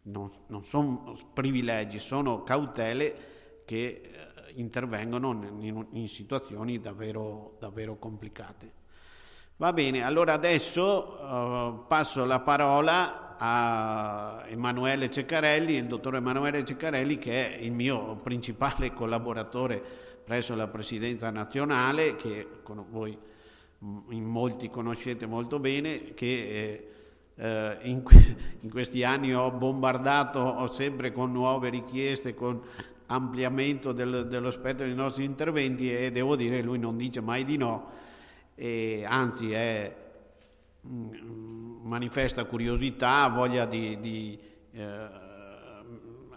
non, non sono privilegi, sono cautele che eh, intervengono in, in, situazioni davvero, davvero complicate. Va bene, allora adesso uh, passo la parola a Emanuele Ceccarelli, il dottor Emanuele Ceccarelli che è il mio principale collaboratore presso la presidenza nazionale, che voi in molti conoscete molto bene, che eh, in, in, questi anni ho bombardato ho sempre con nuove richieste, con ampliamento del, dello spettro dei nostri interventi e devo dire che lui non dice mai di no, e anzi è, mm, manifesta curiosità, voglia di, di eh,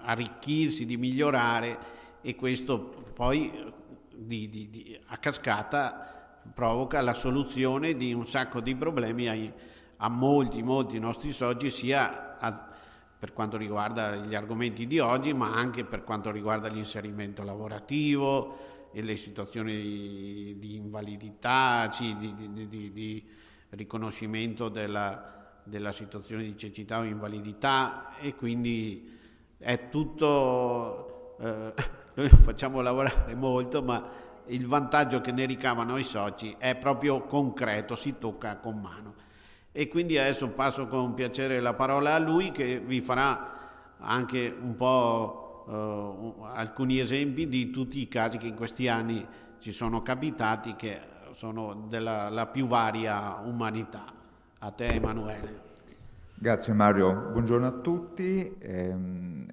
arricchirsi, di migliorare e questo poi di, di, a cascata provoca la soluzione di un sacco di problemi ai, a molti, molti nostri soci, sia a, per quanto riguarda gli argomenti di oggi, ma anche per quanto riguarda l'inserimento lavorativo e le situazioni di, di invalidità, di, di, riconoscimento della, della situazione di cecità o invalidità e quindi è tutto... Eh, noi facciamo lavorare molto, ma il vantaggio che ne ricavano i soci è proprio concreto, si tocca con mano. E quindi adesso passo con piacere la parola a lui che vi farà anche un po' uh, alcuni esempi di tutti i casi che in questi anni ci sono capitati, che sono della più varia umanità. A te Emanuele. Grazie Mario, buongiorno a tutti. Eh,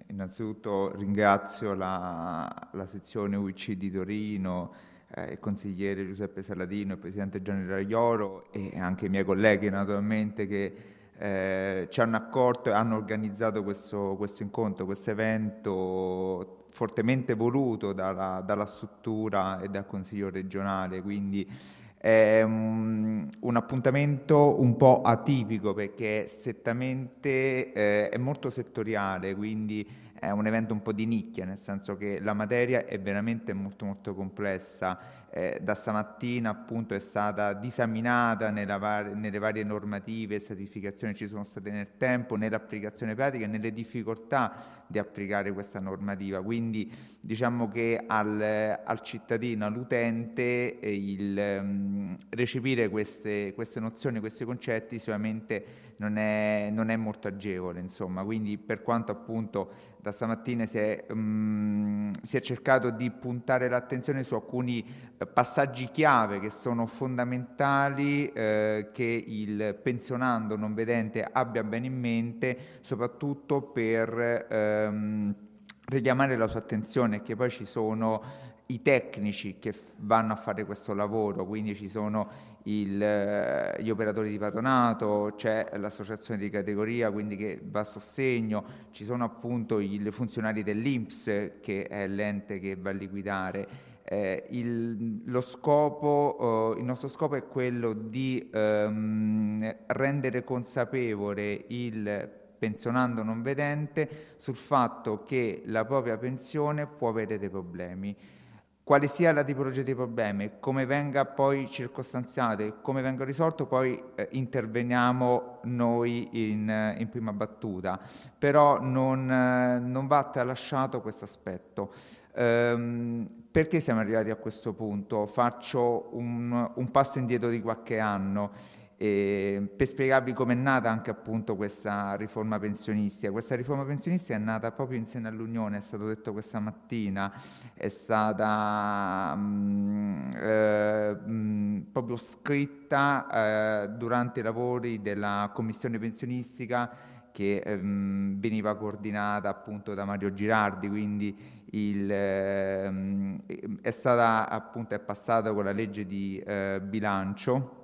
innanzitutto ringrazio la, la, sezione UIC di Torino, eh, il consigliere Giuseppe Saladino, il presidente Gianni Raiolo e anche i miei colleghi naturalmente che eh, ci hanno accorto e hanno organizzato questo, questo incontro, questo evento fortemente voluto dalla, dalla struttura e dal Consiglio regionale. Quindi è un, un, appuntamento un po' atipico perché strettamente eh, è molto settoriale, quindi è un evento un po' di nicchia, nel senso che la materia è veramente molto molto complessa eh, da stamattina appunto è stata disaminata var- nelle varie normative e certificazioni ci sono state nel tempo, nell'applicazione pratica e nelle difficoltà di applicare questa normativa. Quindi diciamo che al, al cittadino, all'utente, eh, il um, recepire queste, queste, nozioni, questi concetti sicuramente non è, non è molto agevole. Insomma. Quindi per quanto appunto da stamattina si è, um, si è, cercato di puntare l'attenzione su alcuni eh, passaggi chiave che sono fondamentali eh, che il pensionando non vedente abbia bene in mente, soprattutto per ehm, richiamare la sua attenzione che poi ci sono i tecnici che vanno a fare questo lavoro, quindi ci sono il, eh, gli operatori di patronato, c'è l'associazione di categoria quindi che va a sostegno, ci sono appunto i funzionari dell'INPS che è l'ente che va a liquidare. Eh, il, scopo, eh, il, nostro scopo è quello di ehm, rendere consapevole il pensionando non vedente sul fatto che la propria pensione può avere dei problemi quale sia la tipologia di problemi, come venga poi circostanziato e come venga risolto, poi eh, interveniamo noi in, eh, in, prima battuta, però non, eh, non va tralasciato questo aspetto. Ehm, perché siamo arrivati a questo punto? Faccio un, un passo indietro di qualche anno. E per spiegarvi come è nata anche appunto questa riforma pensionistica. Questa riforma pensionistica è nata proprio insieme all'Unione, è stato detto questa mattina, è stata mh, mm, eh, mh, mm, proprio scritta eh, durante i lavori della commissione pensionistica che ehm, veniva coordinata appunto da Mario Girardi, quindi il, ehm, è stata appunto è passata con la legge di eh, bilancio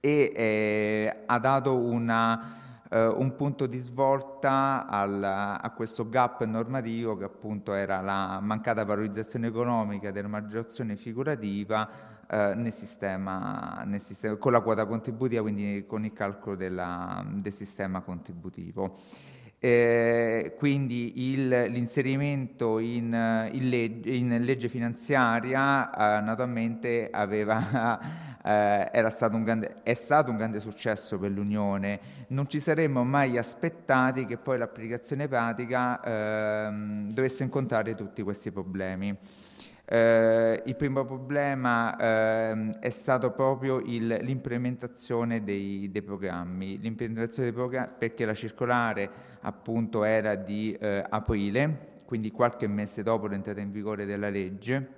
e eh, ha dato una, eh, un punto di svolta al, a questo gap normativo che appunto era la mancata valorizzazione economica della maggiorazione figurativa eh, nel, sistema, nel, sistema, con la quota contributiva, quindi con il calcolo della, del sistema contributivo. Eh, quindi il, l'inserimento in, in, legge, in, legge, finanziaria eh, naturalmente aveva eh, stato grande, è stato un grande successo per l'Unione. Non ci saremmo mai aspettati che poi l'applicazione pratica ehm, dovesse incontrare tutti questi problemi. Eh, il primo problema eh, è stato proprio il, l'implementazione dei, dei, programmi, l'implementazione dei programmi perché la circolare appunto era di eh, aprile, quindi qualche mese dopo l'entrata in vigore della legge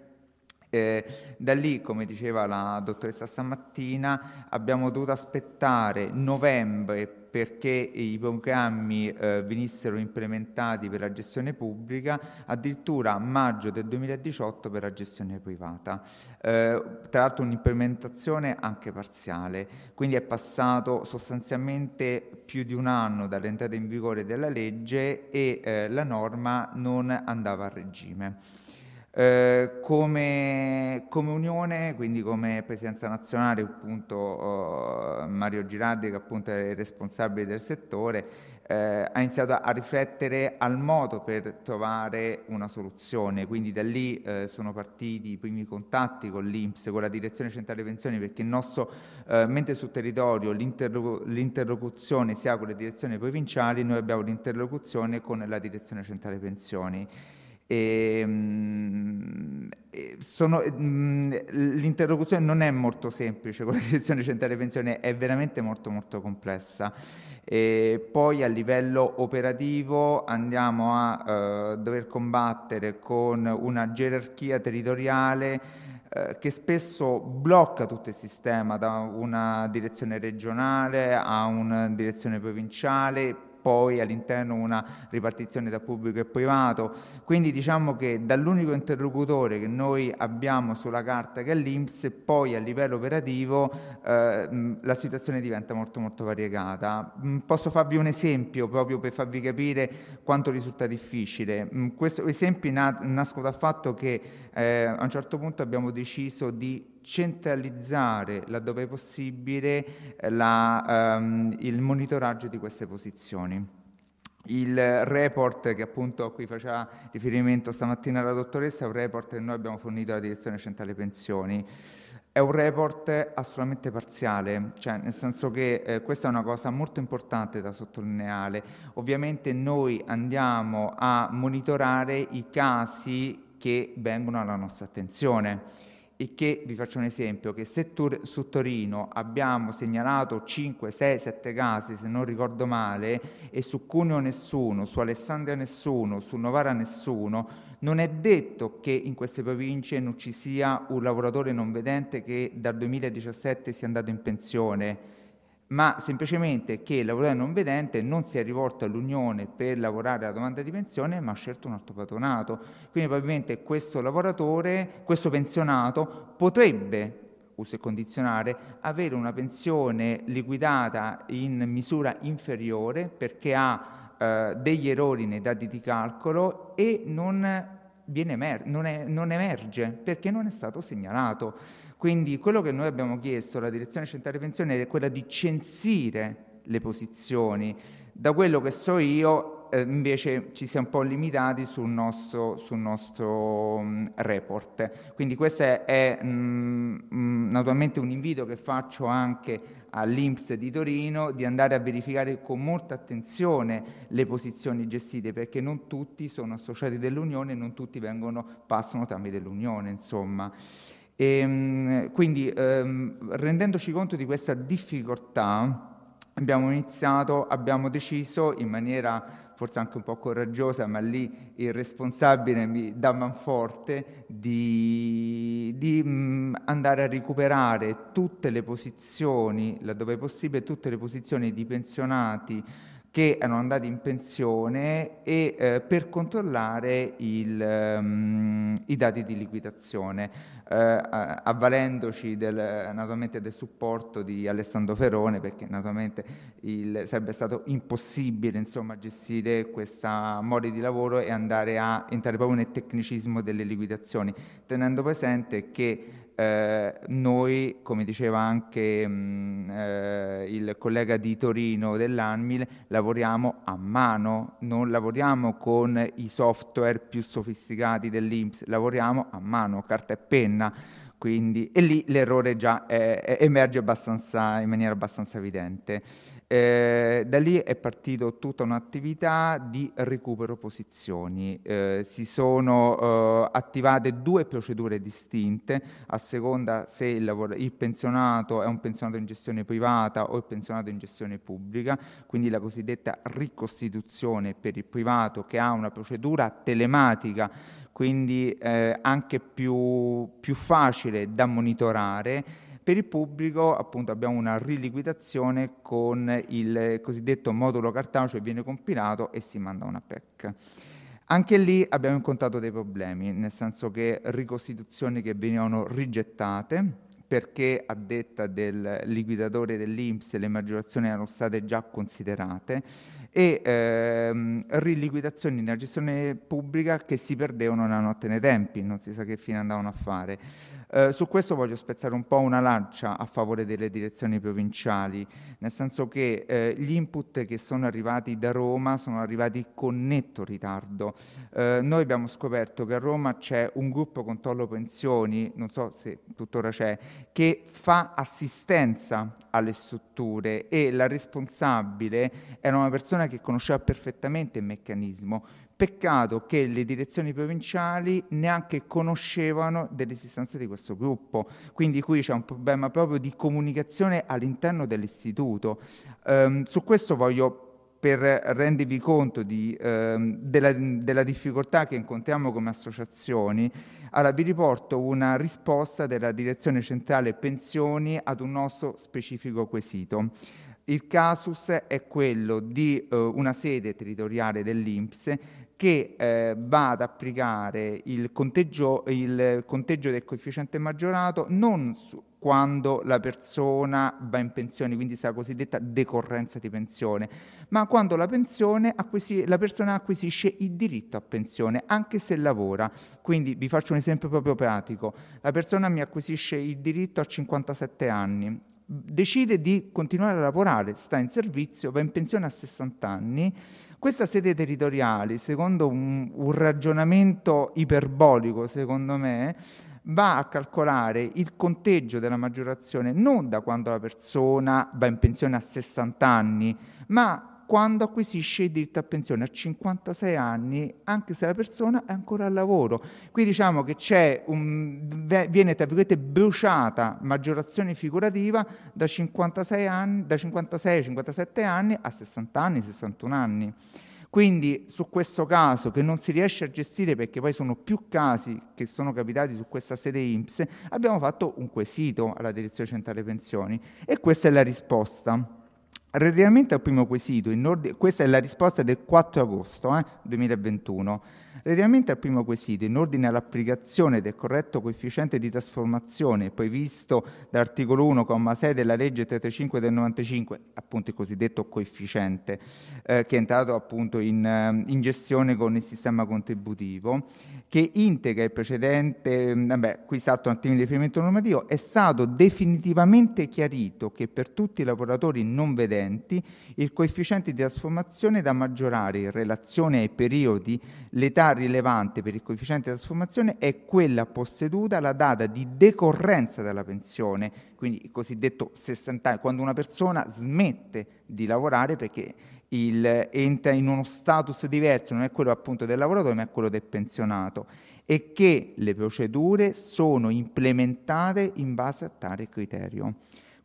eh, da lì, come diceva la dottoressa stamattina, abbiamo dovuto aspettare novembre perché i programmi eh, venissero implementati per la gestione pubblica, addirittura maggio del 2018 per la gestione privata. Eh, tra l'altro un'implementazione anche parziale, quindi è passato sostanzialmente più di un anno dall'entrata in vigore della legge e eh, la norma non andava a regime. Eh, come, come, Unione, quindi come Presidenza Nazionale, appunto uh, Mario Girardi, che appunto è il responsabile del settore, eh, ha iniziato a riflettere al modo per trovare una soluzione, quindi da lì eh, sono partiti i primi contatti con l'Inps, con la Direzione Centrale Pensioni, perché il nostro, eh, mentre sul territorio l'interlo- l'interlocuzione si ha con le direzioni provinciali, noi abbiamo l'interlocuzione con la Direzione Centrale Pensioni. Ehm, e, sono, mm, l'interlocuzione non è molto semplice con la direzione centrale pensione, è veramente molto molto complessa. E poi a livello operativo andiamo a uh, dover combattere con una gerarchia territoriale uh, che spesso blocca tutto il sistema da una direzione regionale a una direzione provinciale poi all'interno una ripartizione da pubblico e privato. Quindi diciamo che dall'unico interlocutore che noi abbiamo sulla carta che è l'Inps, poi a livello operativo eh, la situazione diventa molto molto variegata. Posso farvi un esempio proprio per farvi capire quanto risulta difficile. Questo esempio nascono dal fatto che eh, a un certo punto abbiamo deciso di centralizzare laddove possibile la, um, il monitoraggio di queste posizioni. il report che appunto a cui faceva riferimento stamattina la dottoressa è un report che noi abbiamo fornito alla direzione centrale pensioni. È un report assolutamente parziale, cioè nel senso che eh, questa è una cosa molto importante da sottolineare. Ovviamente noi andiamo a monitorare i casi che vengono alla nostra attenzione. E che, vi faccio un esempio, che se tu, su Torino abbiamo segnalato 5, 6, 7 casi, se non ricordo male, e su Cuneo nessuno, su Alessandria nessuno, su Novara nessuno, non è detto che in queste province non ci sia un lavoratore non vedente che dal 2017 sia andato in pensione ma semplicemente che il lavoratore non vedente non si è rivolto all'Unione per lavorare alla domanda di pensione, ma ha scelto un altro patronato. Quindi probabilmente questo lavoratore, questo pensionato potrebbe uso e condizionare, avere una pensione liquidata in misura inferiore perché ha eh, degli errori nei dati di calcolo e non, emer- non, è, non emerge perché non è stato segnalato. Quindi quello che noi abbiamo chiesto alla direzione centrale pensione è quella di censire le posizioni. Da quello che so io, eh, invece ci si è un po' limitati sul nostro, sul nostro mh, mm, report. Quindi questo è, è mh, mm, mh, mm, naturalmente un invito che faccio anche all'Inps di Torino di andare a verificare con molta attenzione le posizioni gestite perché non tutti sono associati dell'Unione non tutti vengono, passano tramite l'Unione. Insomma. E, ehm, quindi ehm, rendendoci conto di questa difficoltà abbiamo iniziato, abbiamo deciso in maniera forse anche un po' coraggiosa, ma lì il responsabile mi dà manforte, di, di mh, mm, andare a recuperare tutte le posizioni, laddove possibile, tutte le posizioni di pensionati che erano andati in pensione e eh, per controllare il, um, i dati di liquidazione eh, avvalendoci del, naturalmente del supporto di Alessandro Ferone perché naturalmente il, sarebbe stato impossibile insomma, gestire questa mole di lavoro e andare a entrare proprio nel tecnicismo delle liquidazioni, tenendo presente che eh, noi, come diceva anche mh, mm, eh, il collega di Torino dell'Anmil, lavoriamo a mano, non lavoriamo con i software più sofisticati dell'Inps, lavoriamo a mano, carta e penna. Quindi, e lì l'errore già eh, emerge in maniera abbastanza evidente. Eh, da lì è partita tutta un'attività di recupero posizioni. Eh, si sono eh, attivate due procedure distinte a seconda se il, lavoro, il, pensionato è un pensionato in gestione privata o il pensionato in gestione pubblica, quindi la cosiddetta ricostituzione per il privato che ha una procedura telematica quindi eh, anche più, più facile da monitorare per il pubblico appunto abbiamo una riliquidazione con il cosiddetto modulo cartaceo, viene compilato e si manda una PEC. Anche lì abbiamo incontrato dei problemi, nel senso che ricostituzioni che venivano rigettate perché a detta del liquidatore dell'Inps le maggiorazioni erano state già considerate e ehm, riliquidazioni nella gestione pubblica che si perdevano nella notte nei tempi, non si sa che fine andavano a fare. Eh, su questo voglio spezzare un po' una lancia a favore delle direzioni provinciali, nel senso che eh, gli input che sono arrivati da Roma sono arrivati con netto ritardo. Eh, noi abbiamo scoperto che a Roma c'è un gruppo controllo pensioni, non so se tuttora c'è, che fa assistenza alle strutture e la responsabile era una persona che conosceva perfettamente il meccanismo, Peccato che le direzioni provinciali neanche conoscevano dell'esistenza di questo gruppo, quindi qui c'è un problema proprio di comunicazione all'interno dell'istituto. Um, su questo voglio per rendervi conto di, ehm, della, della, difficoltà che incontriamo come associazioni, allora vi riporto una risposta della Direzione Centrale Pensioni ad un nostro specifico quesito. Il casus è quello di eh, una sede territoriale dell'Inps che eh, va ad applicare il conteggio, il conteggio, del coefficiente maggiorato non quando la persona va in pensione, quindi la cosiddetta decorrenza di pensione, ma quando la, acquisi, la, persona acquisisce il diritto a pensione, anche se lavora. Quindi vi faccio un esempio proprio pratico. La persona mi acquisisce il diritto a 57 anni, decide di continuare a lavorare, sta in servizio, va in pensione a 60 anni. Questa sede territoriale, secondo un, un ragionamento iperbolico, secondo me, va a calcolare il conteggio della maggiorazione non da quando la persona va in pensione a 60 anni, ma quando acquisisce il diritto a pensione a 56 anni, anche se la persona è ancora al lavoro. Qui diciamo che un, viene tra virgolette bruciata maggiorazione figurativa da 56 anni, da 56-57 anni a 60 anni, 61 anni. Quindi su questo caso che non si riesce a gestire perché poi sono più casi che sono capitati su questa sede IMSS, abbiamo fatto un quesito alla Direzione Centrale Pensioni e questa è la risposta. Relativamente al primo quesito, ordine, questa è la risposta del 4 agosto eh, 2021. Relativamente al primo quesito, in ordine all'applicazione del corretto coefficiente di trasformazione previsto dall'articolo 1,6 della legge 35 del 95, appunto il cosiddetto coefficiente, eh, che è entrato appunto in, eh, in, gestione con il sistema contributivo, che integra il precedente, mm, vabbè, qui salto un attimo il riferimento normativo, è stato definitivamente chiarito che per tutti i lavoratori non vedenti il coefficiente di trasformazione da maggiorare in relazione ai periodi l'età rilevante per il coefficiente di trasformazione è quella posseduta alla data di decorrenza della pensione, quindi il cosiddetto 60 anni, quando una persona smette di lavorare perché il, entra in uno status diverso, non è quello appunto del lavoratore ma è quello del pensionato e che le procedure sono implementate in base a tale criterio.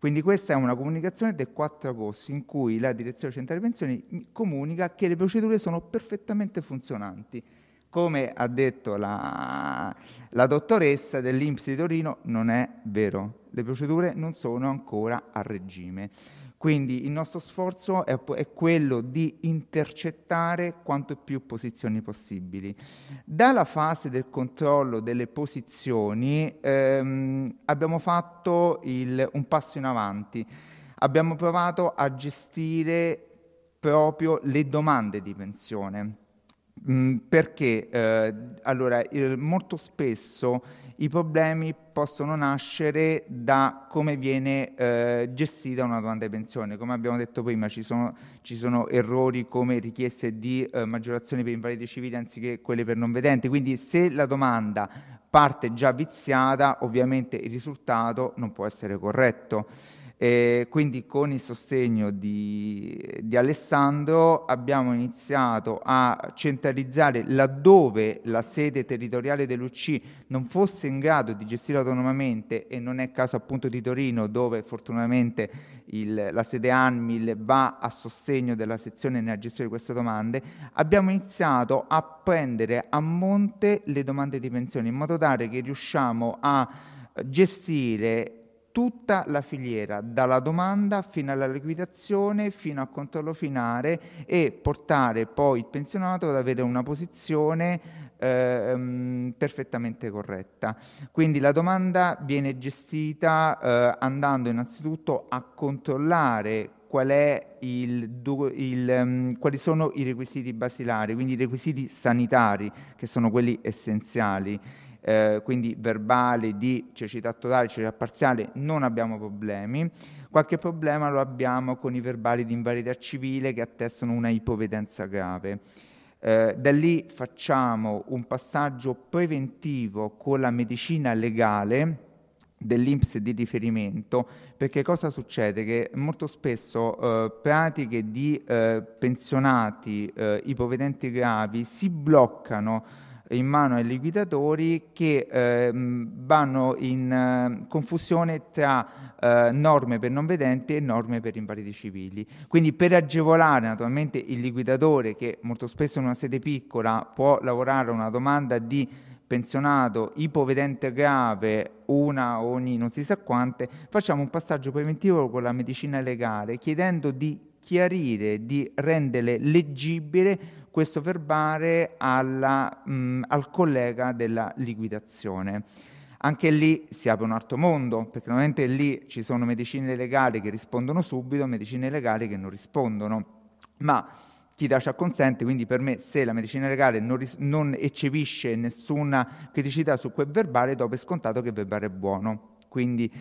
Quindi questa è una comunicazione del 4 agosto in cui la Direzione Centrale Pensioni comunica che le procedure sono perfettamente funzionanti come ha detto la, la dottoressa dell'Inps di Torino, non è vero. Le procedure non sono ancora a regime. Quindi il nostro sforzo è, è, quello di intercettare quanto più posizioni possibili. Dalla fase del controllo delle posizioni ehm, abbiamo fatto il, un passo in avanti. Abbiamo provato a gestire proprio le domande di pensione. Mm, perché eh, allora, eh, molto spesso i problemi possono nascere da come viene eh, gestita una domanda di pensione. Come abbiamo detto prima, ci sono, ci sono errori come richieste di eh, maggiorazione per invalidi civili anziché quelle per non vedenti. Quindi se la domanda parte già viziata, ovviamente il risultato non può essere corretto. E quindi con il sostegno di, di, Alessandro abbiamo iniziato a centralizzare laddove la sede territoriale dell'UC non fosse in grado di gestire autonomamente e non è caso appunto di Torino dove fortunatamente il, la sede ANMIL va a sostegno della sezione nella gestione di queste domande, abbiamo iniziato a prendere a monte le domande di pensione in modo tale che riusciamo a gestire tutta la filiera, dalla domanda fino alla liquidazione, fino al controllo finale e portare poi il pensionato ad avere una posizione eh, perfettamente corretta. Quindi la domanda viene gestita eh, andando innanzitutto a controllare qual il, il, um, quali sono i requisiti basilari, quindi i requisiti sanitari che sono quelli essenziali eh, quindi verbali di cecità totale, cecità parziale, non abbiamo problemi. Qualche problema lo abbiamo con i verbali di invalidità civile che attestano una ipovedenza grave. Eh, da lì facciamo un passaggio preventivo con la medicina legale dell'INPS di riferimento, perché cosa succede? Che molto spesso eh, pratiche di eh, pensionati eh, ipovedenti gravi si bloccano in mano ai liquidatori che eh, vanno in eh, confusione tra eh, norme per non vedenti e norme per invalidi civili. Quindi per agevolare naturalmente il liquidatore che molto spesso in una sede piccola può lavorare una domanda di pensionato ipovedente grave, una ogni non si sa quante, facciamo un passaggio preventivo con la medicina legale chiedendo di chiarire, di rendere leggibile questo verbale alla, mh, al collega della liquidazione. Anche lì si apre un altro mondo, perché normalmente lì ci sono medicine legali che rispondono subito, medicine legali che non rispondono. Ma chi dà ci acconsente, quindi per me se la medicina legale non, ris- non eccepisce nessuna criticità su quel verbale, dopo è scontato che il verbale è buono. Quindi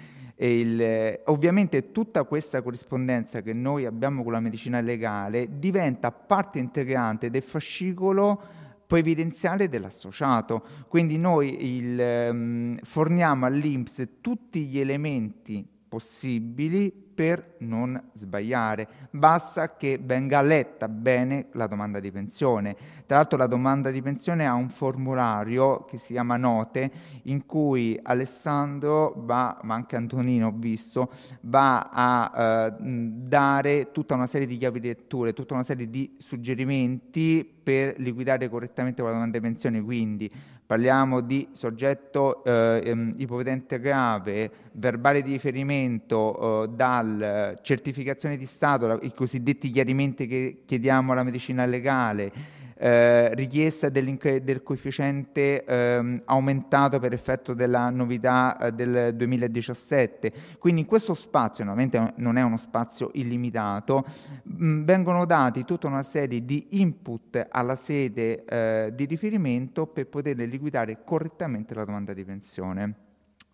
Il, ovviamente tutta questa corrispondenza che noi abbiamo con la medicina legale diventa parte integrante del fascicolo previdenziale dell'associato. Quindi noi il, um, forniamo all'INPS tutti gli elementi possibili per non sbagliare. Basta che venga letta bene la domanda di pensione. Tra l'altro la domanda di pensione ha un formulario che si chiama Note in cui Alessandro va, ma anche Antonino ho visto, va a eh, dare tutta una serie di chiavi di letture, tutta una serie di suggerimenti per liquidare correttamente la domanda di pensione, quindi parliamo di soggetto eh, ehm, ipovedente grave, verbale di riferimento eh, dal certificazione di Stato, i cosiddetti chiarimenti che chiediamo alla medicina legale, eh, richiesta del coefficiente eh, aumentato per effetto della novità eh, del 2017. Quindi in questo spazio, ovviamente non è uno spazio illimitato, mh, mm, vengono dati tutta una serie di input alla sede eh, di riferimento per poter liquidare correttamente la domanda di pensione.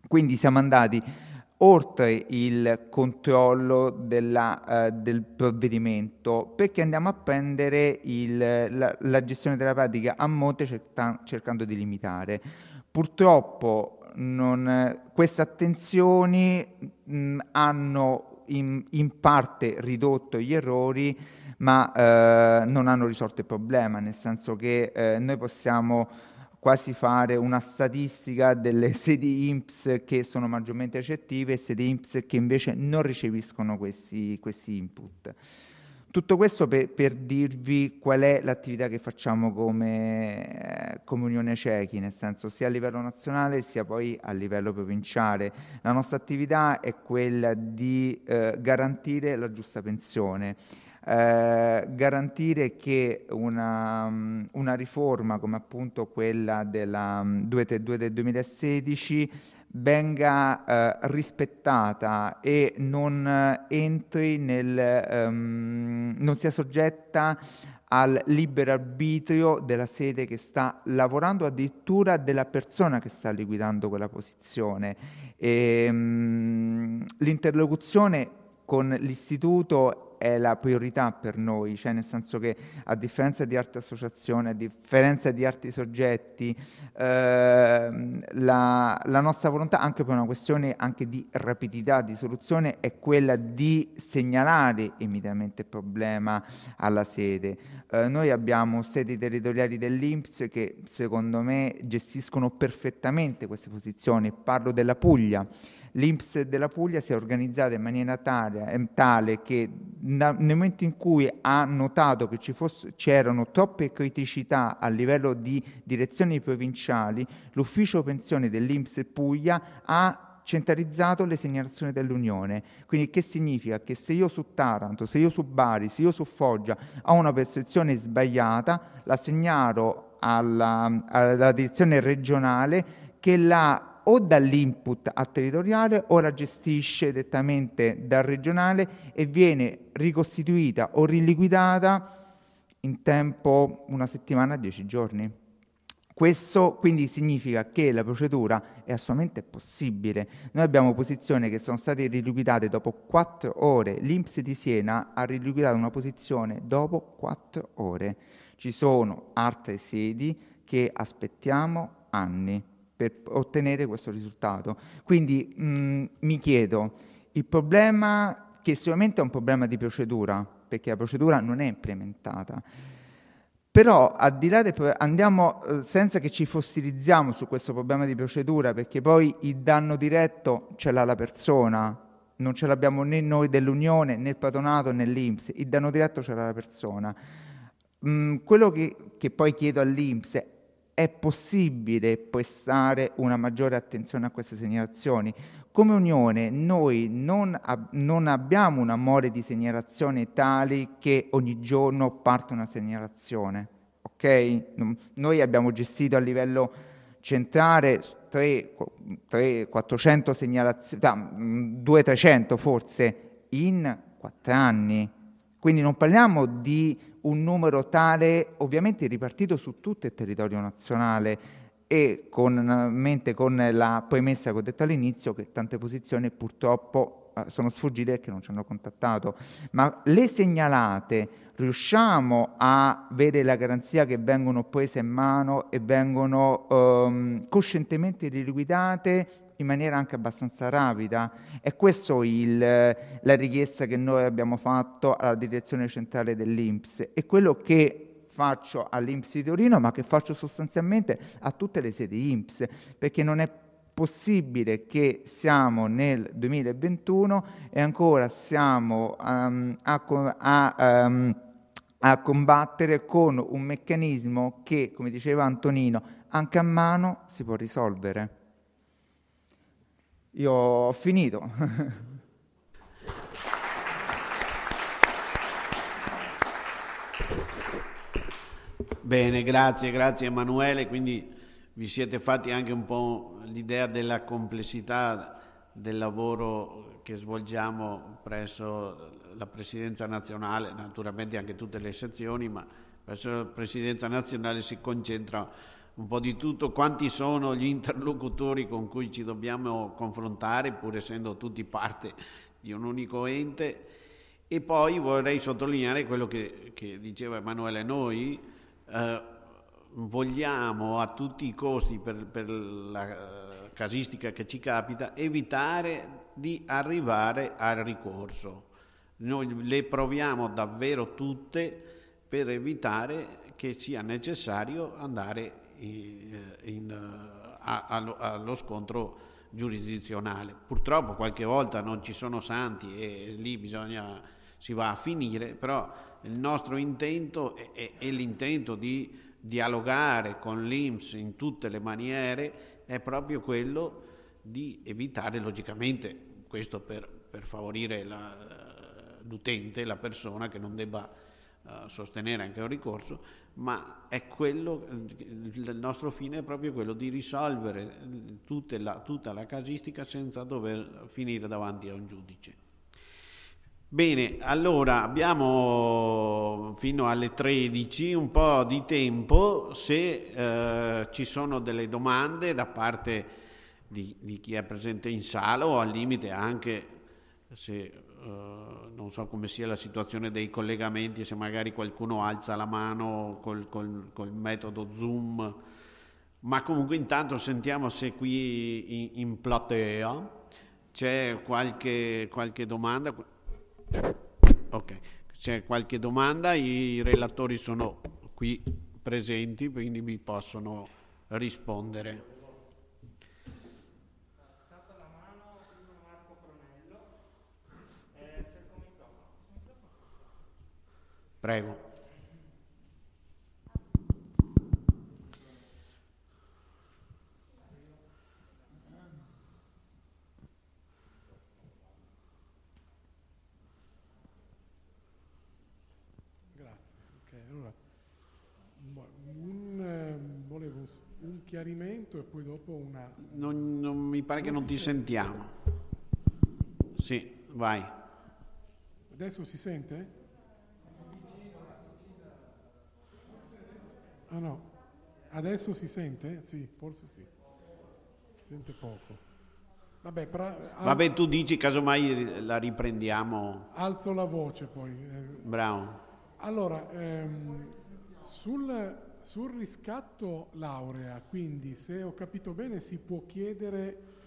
Quindi siamo andati oltre il controllo della, uh, del provvedimento, perché andiamo a prendere il, la, la, gestione della pratica a monte cerca, cercando di limitare. Purtroppo non, queste attenzioni mh, hanno in, in, parte ridotto gli errori, ma eh, non hanno risolto il problema, nel senso che eh, noi possiamo quasi fare una statistica delle sedi INPS che sono maggiormente recettive e sedi INPS che invece non riceviscono questi, questi input. Tutto questo per, per, dirvi qual è l'attività che facciamo come, come, Unione Cechi, nel senso sia a livello nazionale sia poi a livello provinciale. La nostra attività è quella di eh, garantire la giusta pensione eh, garantire che una, mm, una, riforma come appunto quella della 232 mm, del 2016 venga eh, rispettata e non eh, entri nel, um, non sia soggetta al libero arbitrio della sede che sta lavorando, addirittura della persona che sta liquidando quella posizione. E, um, l'interlocuzione con l'istituto è la priorità per noi, cioè nel senso che a differenza di altre associazioni, a differenza di altri soggetti, eh, la, la, nostra volontà, anche per una questione anche di rapidità di soluzione, è quella di segnalare immediatamente il problema alla sede. Eh, noi abbiamo sedi territoriali dell'Inps che secondo me gestiscono perfettamente queste posizioni, parlo della Puglia l'Inps della Puglia si è organizzata in maniera tale, eh, tale che nel momento in cui ha notato che fosse, c'erano troppe criticità a livello di direzioni provinciali, l'ufficio pensione dell'Inps Puglia ha centralizzato le segnalazioni dell'Unione. Quindi che significa? Che se io su Taranto, se io su Bari, se io su Foggia ho una percezione sbagliata, la segnalo alla, alla direzione regionale che la o dall'input al territoriale o la gestisce direttamente dal regionale e viene ricostituita o riliquidata in tempo una settimana, dieci giorni. Questo quindi significa che la procedura è assolutamente possibile. Noi abbiamo posizioni che sono state riliquidate dopo quattro ore. L'Inps di Siena ha riliquidato una posizione dopo quattro ore. Ci sono altre sedi che aspettiamo anni per ottenere questo risultato. Quindi mh, mm, mi chiedo, il problema, che sicuramente è un problema di procedura, perché la procedura non è implementata, però al di là del andiamo eh, senza che ci fossilizziamo su questo problema di procedura, perché poi il danno diretto ce l'ha la persona, non ce l'abbiamo né noi dell'Unione, né il patronato, né l'Inps, il danno diretto ce l'ha la persona. Mm, quello che, che poi chiedo all'Inps è possibile prestare una maggiore attenzione a queste segnalazioni. Come Unione noi non, ab- non abbiamo un amore di segnalazione tali che ogni giorno parte una segnalazione. Okay? Noi abbiamo gestito a livello centrale 3, 3 400 segnalazioni, 200-300 forse in 4 anni. Quindi non parliamo di un numero tale, ovviamente ripartito su tutto il territorio nazionale, e con, mente con la premessa che ho detto all'inizio che tante posizioni purtroppo eh, sono sfuggite che non ci hanno contattato, ma le segnalate riusciamo a avere la garanzia che vengono prese in mano e vengono um, coscientemente riliquidate in maniera anche abbastanza rapida. È questa la richiesta che noi abbiamo fatto alla direzione centrale dell'Inps e quello che faccio all'Inps di Torino, ma che faccio sostanzialmente a tutte le sedi Inps, perché non è possibile che siamo nel 2021 e ancora siamo um, a, a, um, a combattere con un meccanismo che, come diceva Antonino, anche a mano si può risolvere. Io ho finito. Bene, grazie, grazie Emanuele. Quindi vi siete fatti anche un po' l'idea della complessità del lavoro che svolgiamo presso la Presidenza nazionale, naturalmente anche tutte le sezioni, ma presso la Presidenza nazionale si concentra un po' di tutto, quanti sono gli interlocutori con cui ci dobbiamo confrontare, pur essendo tutti parte di un unico ente. E poi vorrei sottolineare quello che, che diceva Emanuele, noi eh, vogliamo a tutti i costi, per, per la casistica che ci capita, evitare di arrivare al ricorso. Noi le proviamo davvero tutte per evitare che sia necessario andare in, in, a, allo scontro giurisdizionale. Purtroppo qualche volta non ci sono santi e lì bisogna, si va a finire, però il nostro intento è, è, è l'intento di dialogare con l'Inps in tutte le maniere, è proprio quello di evitare logicamente, questo per, per favorire la, l'utente, la persona che non debba uh, sostenere anche un ricorso, ma quello, il nostro fine è proprio quello di risolvere la, tutta la casistica senza dover finire davanti a un giudice. Bene, allora abbiamo fino alle 13 un po' di tempo se eh, ci sono delle domande da parte di, di, chi è presente in sala o al limite anche se Uh, non so come sia la situazione dei collegamenti, se magari qualcuno alza la mano col, col, col metodo Zoom, ma comunque intanto sentiamo se qui in, in platea c'è qualche, qualche domanda. Ok, c'è qualche domanda, i relatori sono qui presenti, quindi vi possono rispondere. Prego. Eh, volevo un chiarimento e poi dopo una... Non, non mi pare non che non ti sente. sentiamo. Sì, vai. Adesso si sente? Ah no, adesso si sente? Sì, forse sì. Si sente poco. Vabbè, pra, al... Vabbè, tu dici casomai la riprendiamo. Alzo la voce poi. Eh. Bravo. Allora, ehm, sul, sul riscatto laurea, quindi se ho capito bene si può chiedere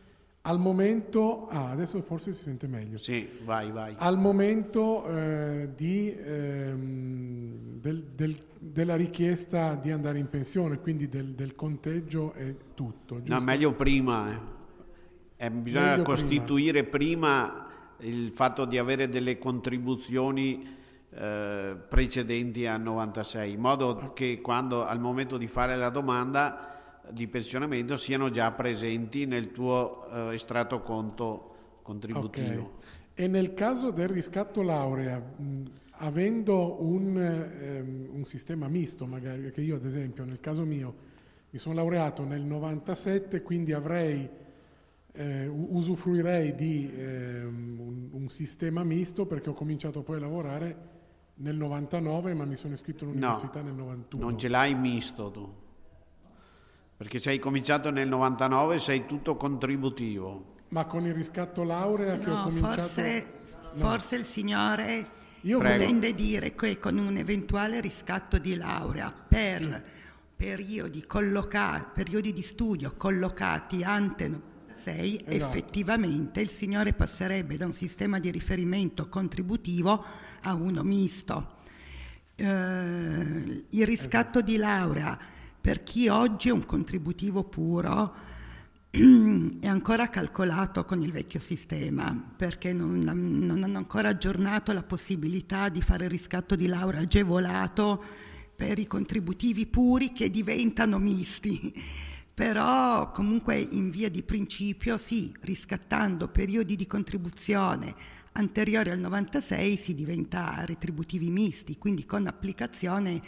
al momento, ah, adesso forse si sente meglio. Sì, vai, vai. Al momento eh, di, ehm, del, del, della richiesta di andare in pensione, quindi del, del conteggio e tutto. Giusto? No, meglio prima. Eh. Eh, bisogna meglio costituire prima. prima. il fatto di avere delle contribuzioni eh, precedenti al 96, in modo che quando al momento di fare la domanda di pensionamento siano già presenti nel tuo eh, estratto conto contributivo. Okay. E nel caso del riscatto laurea, mh, avendo un, ehm, un, sistema misto, magari, perché io ad esempio nel caso mio mi sono laureato nel 97, quindi avrei, eh, usufruirei di ehm, un, un, sistema misto perché ho cominciato poi a lavorare nel 99 ma mi sono iscritto all'università no, nel 91. Non ce l'hai misto tu Perché sei cominciato nel 99 sei tutto contributivo. Ma con il riscatto laurea che no, ho cominciato... Forse, no. forse il signore Io intende dire che con un eventuale riscatto di laurea per sì. periodi, colloca- periodi di studio collocati ante 6, esatto. effettivamente il signore passerebbe da un sistema di riferimento contributivo a uno misto. Eh, il riscatto esatto. di laurea per chi oggi è un contributivo puro è ancora calcolato con il vecchio sistema perché non, non, hanno ancora aggiornato la possibilità di fare riscatto di laurea agevolato per i contributivi puri che diventano misti. Però comunque in via di principio sì, riscattando periodi di contribuzione anteriori al 96 si diventa retributivi misti, quindi con applicazione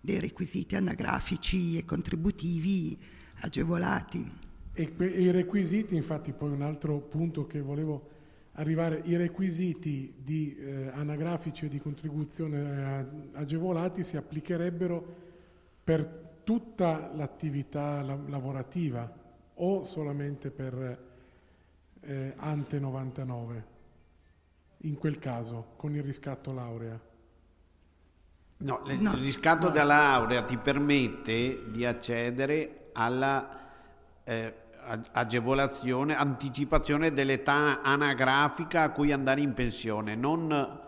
dei requisiti anagrafici e contributivi agevolati. E, i requisiti, infatti, poi un altro punto che volevo arrivare, i requisiti di eh, anagrafici e di contribuzione eh, agevolati si applicherebbero per tutta l'attività la, lavorativa o solamente per eh, ante 99, in quel caso, con il riscatto laurea? No, no, il riscatto no. della laurea ti permette di accedere alla eh, agevolazione, anticipazione dell'età anagrafica a cui andare in pensione, non,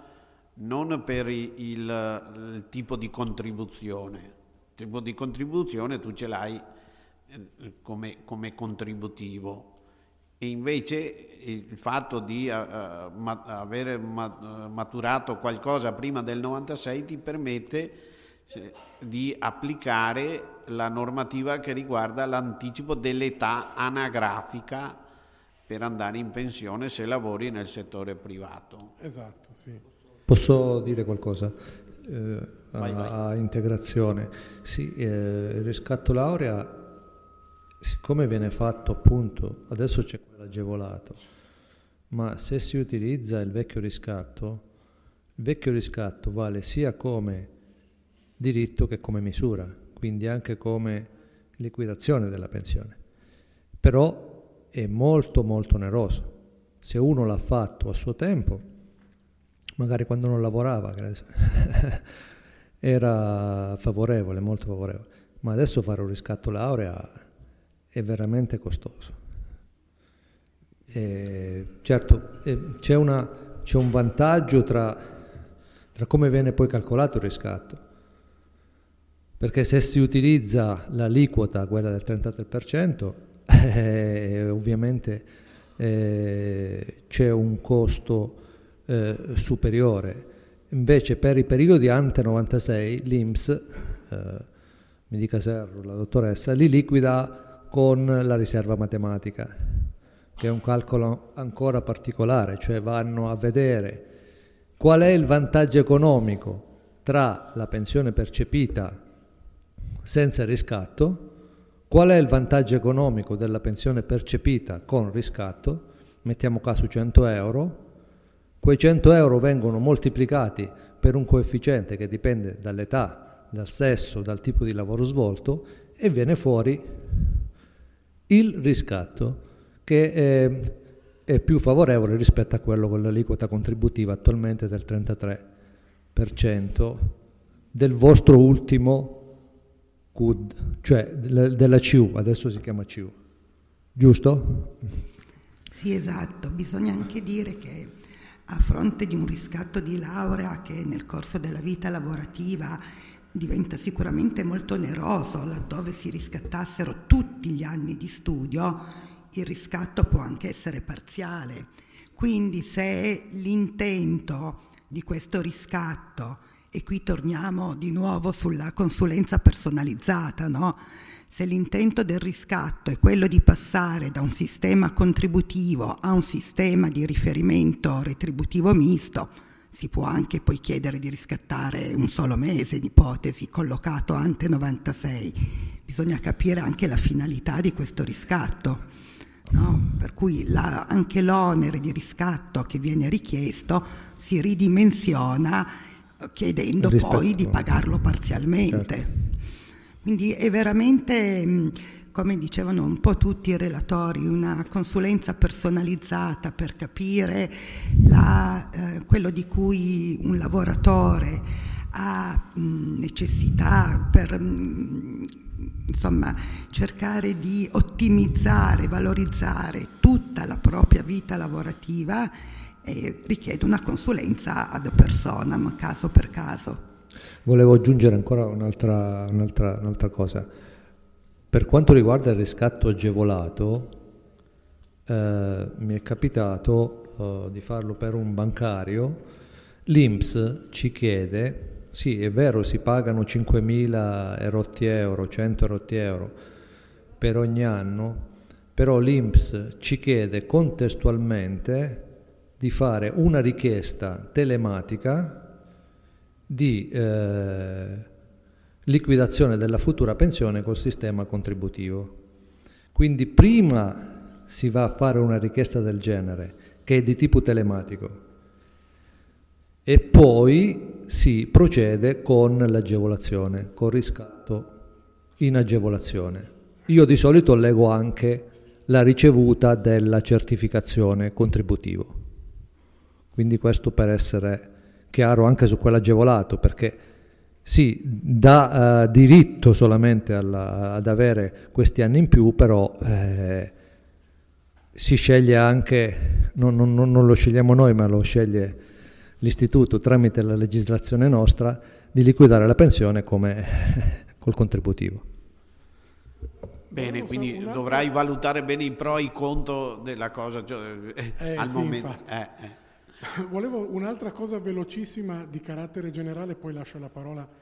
non per il, il, tipo di contribuzione. Il tipo di contribuzione tu ce l'hai eh, come, come contributivo invece il fatto di uh, ma- avere ma- maturato qualcosa prima del 96 ti permette di applicare la normativa che riguarda l'anticipo dell'età anagrafica per andare in pensione se lavori nel settore privato. Esatto, sì. Posso dire qualcosa? Eh, vai, a, vai. a, integrazione. Sì, eh, il riscatto laurea siccome viene fatto appunto, adesso c'è quello agevolato, ma se si utilizza il vecchio riscatto, il vecchio riscatto vale sia come diritto che come misura, quindi anche come liquidazione della pensione. Però è molto molto oneroso. Se uno l'ha fatto a suo tempo, magari quando non lavorava, era favorevole, molto favorevole, ma adesso fare un riscatto laurea è veramente costoso. E certo, c'è, una, c'è, un vantaggio tra, tra come viene poi calcolato il riscatto, perché se si utilizza l'aliquota, quella del 33%, eh, ovviamente eh, c'è un costo eh, superiore. Invece per i periodi ante 96 l'INPS, eh, mi dica Serro, la dottoressa, li liquida con la riserva matematica, che è un calcolo ancora particolare, cioè vanno a vedere qual è il vantaggio economico tra la pensione percepita senza riscatto, qual è il vantaggio economico della pensione percepita con riscatto, mettiamo caso 100 euro, quei 100 euro vengono moltiplicati per un coefficiente che dipende dall'età, dal sesso, dal tipo di lavoro svolto e viene fuori il riscatto che è, è più favorevole rispetto a quello con l'aliquota contributiva attualmente del 33% del vostro ultimo CUD, cioè della CU, adesso si chiama CU, giusto? Sì, esatto, bisogna anche dire che a fronte di un riscatto di laurea che nel corso della vita lavorativa diventa sicuramente molto oneroso, laddove si riscattassero tutti gli anni di studio, il riscatto può anche essere parziale. Quindi se l'intento di questo riscatto, e qui torniamo di nuovo sulla consulenza personalizzata, no? se l'intento del riscatto è quello di passare da un sistema contributivo a un sistema di riferimento retributivo misto, si può anche poi chiedere di riscattare un solo mese di ipotesi collocato ante 96. Bisogna capire anche la finalità di questo riscatto. No? Per cui la, anche l'onere di riscatto che viene richiesto si ridimensiona chiedendo Rispetto. poi di pagarlo parzialmente. Certo. Quindi è veramente come dicevano un po' tutti i relatori, una consulenza personalizzata per capire la, eh, quello di cui un lavoratore ha mh, necessità per mh, insomma, cercare di ottimizzare, valorizzare tutta la propria vita lavorativa eh, richiede una consulenza ad personam, caso per caso. Volevo aggiungere ancora un'altra, un'altra, un'altra cosa. Per quanto riguarda il riscatto agevolato, eh, mi è capitato eh, di farlo per un bancario. L'INPS ci chiede, sì è vero si pagano 5.000 erotti euro, 100 erotti euro per ogni anno, però l'INPS ci chiede contestualmente di fare una richiesta telematica di eh, liquidazione della futura pensione col sistema contributivo. Quindi prima si va a fare una richiesta del genere, che è di tipo telematico, e poi si procede con l'agevolazione, con riscatto in agevolazione. Io di solito leggo anche la ricevuta della certificazione contributivo. Quindi questo per essere chiaro anche su quell'agevolato, perché sì, dà uh, diritto solamente alla, ad avere questi anni in più, però eh, si sceglie anche, non, non, non, lo scegliamo noi, ma lo sceglie l'Istituto tramite la legislazione nostra, di liquidare la pensione come col contributivo. Bene, quindi dovrai valutare bene i pro e i contro della cosa cioè, eh, al sì, momento. Eh, eh. Volevo un'altra cosa velocissima di carattere generale, poi lascio la parola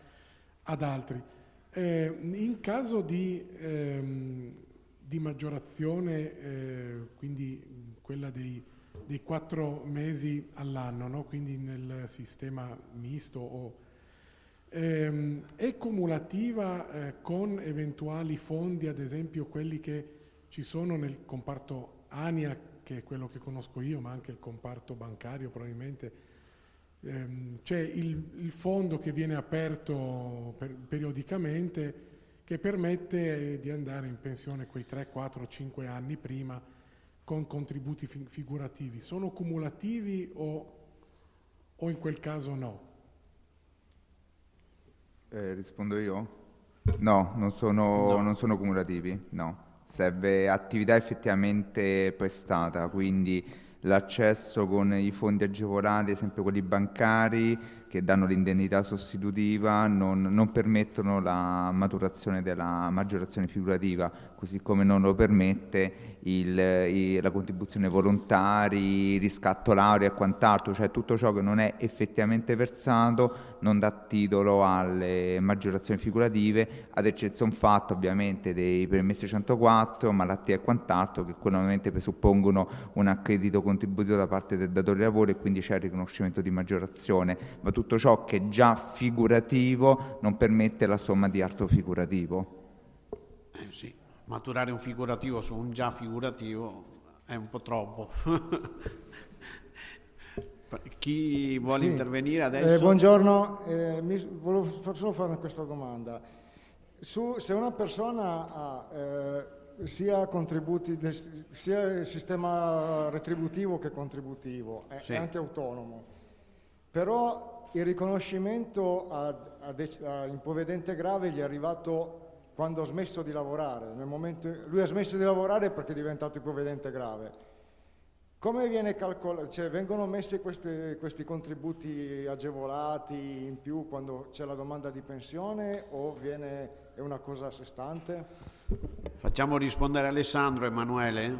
ad altri. Eh, in caso di, ehm, di maggiorazione, eh, quindi quella dei, dei, quattro mesi all'anno, no? quindi nel sistema misto, o, ehm, è cumulativa eh, con eventuali fondi, ad esempio quelli che ci sono nel comparto ANIA che è quello che conosco io, ma anche il comparto bancario probabilmente, ehm, c'è il, il, fondo che viene aperto per, periodicamente che permette di andare in pensione quei 3, 4, 5 anni prima con contributi fi- figurativi. Sono cumulativi o, o, in quel caso no? Eh, rispondo io? No, non sono, no. non sono cumulativi, no serve attività effettivamente prestata, quindi l'accesso con i fondi agevolati, ad esempio quelli bancari, che danno l'indennità sostitutiva, non, non permettono la maturazione della maggiorazione figurativa, così come non lo permette il, il, la contribuzione volontari, riscatto laurea e quant'altro, cioè tutto ciò che non è effettivamente versato non dà titolo alle maggiorazioni figurative, ad eccezione fatta ovviamente dei permessi 104, malattie e quant'altro, che ovviamente presuppongono un accredito contributivo da parte del datore di lavoro e quindi c'è il riconoscimento di maggiorazione, ma tutto ciò che è già figurativo non permette la somma di altro figurativo. Eh sì maturare un figurativo su un già figurativo è un po' troppo. Chi vuole sì. intervenire adesso? Eh, buongiorno, eh, mi, volevo solo fare questa domanda. Su, se una persona ha eh, sia contributi, sia il sistema retributivo che contributivo, è, sì. è anche autonomo, però il riconoscimento a, a, a impovedente grave gli è arrivato quando ha smesso di lavorare. Momento, lui ha smesso di lavorare perché è diventato ipovedente grave. Come viene calcolato? Cioè, vengono messi questi, questi, contributi agevolati in più quando c'è la domanda di pensione o viene, è una cosa a sé stante? Facciamo rispondere Alessandro Emanuele,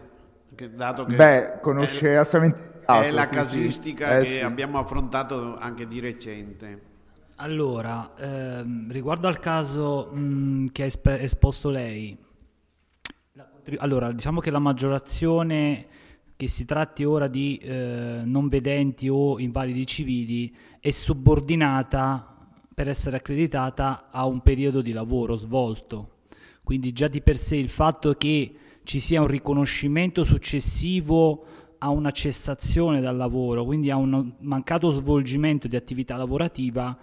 che, dato che Beh, conosce è, assolutamente è la sì, casistica sì. Eh, che sì. abbiamo affrontato anche di recente. Allora, ehm, riguardo al caso mh, mm, che ha esp- esposto lei, allora diciamo che la maggiorazione che si tratti ora di eh, non vedenti o invalidi civili è subordinata per essere accreditata a un periodo di lavoro svolto. Quindi già di per sé il fatto che ci sia un riconoscimento successivo a una cessazione dal lavoro, quindi a un mancato svolgimento di attività lavorativa,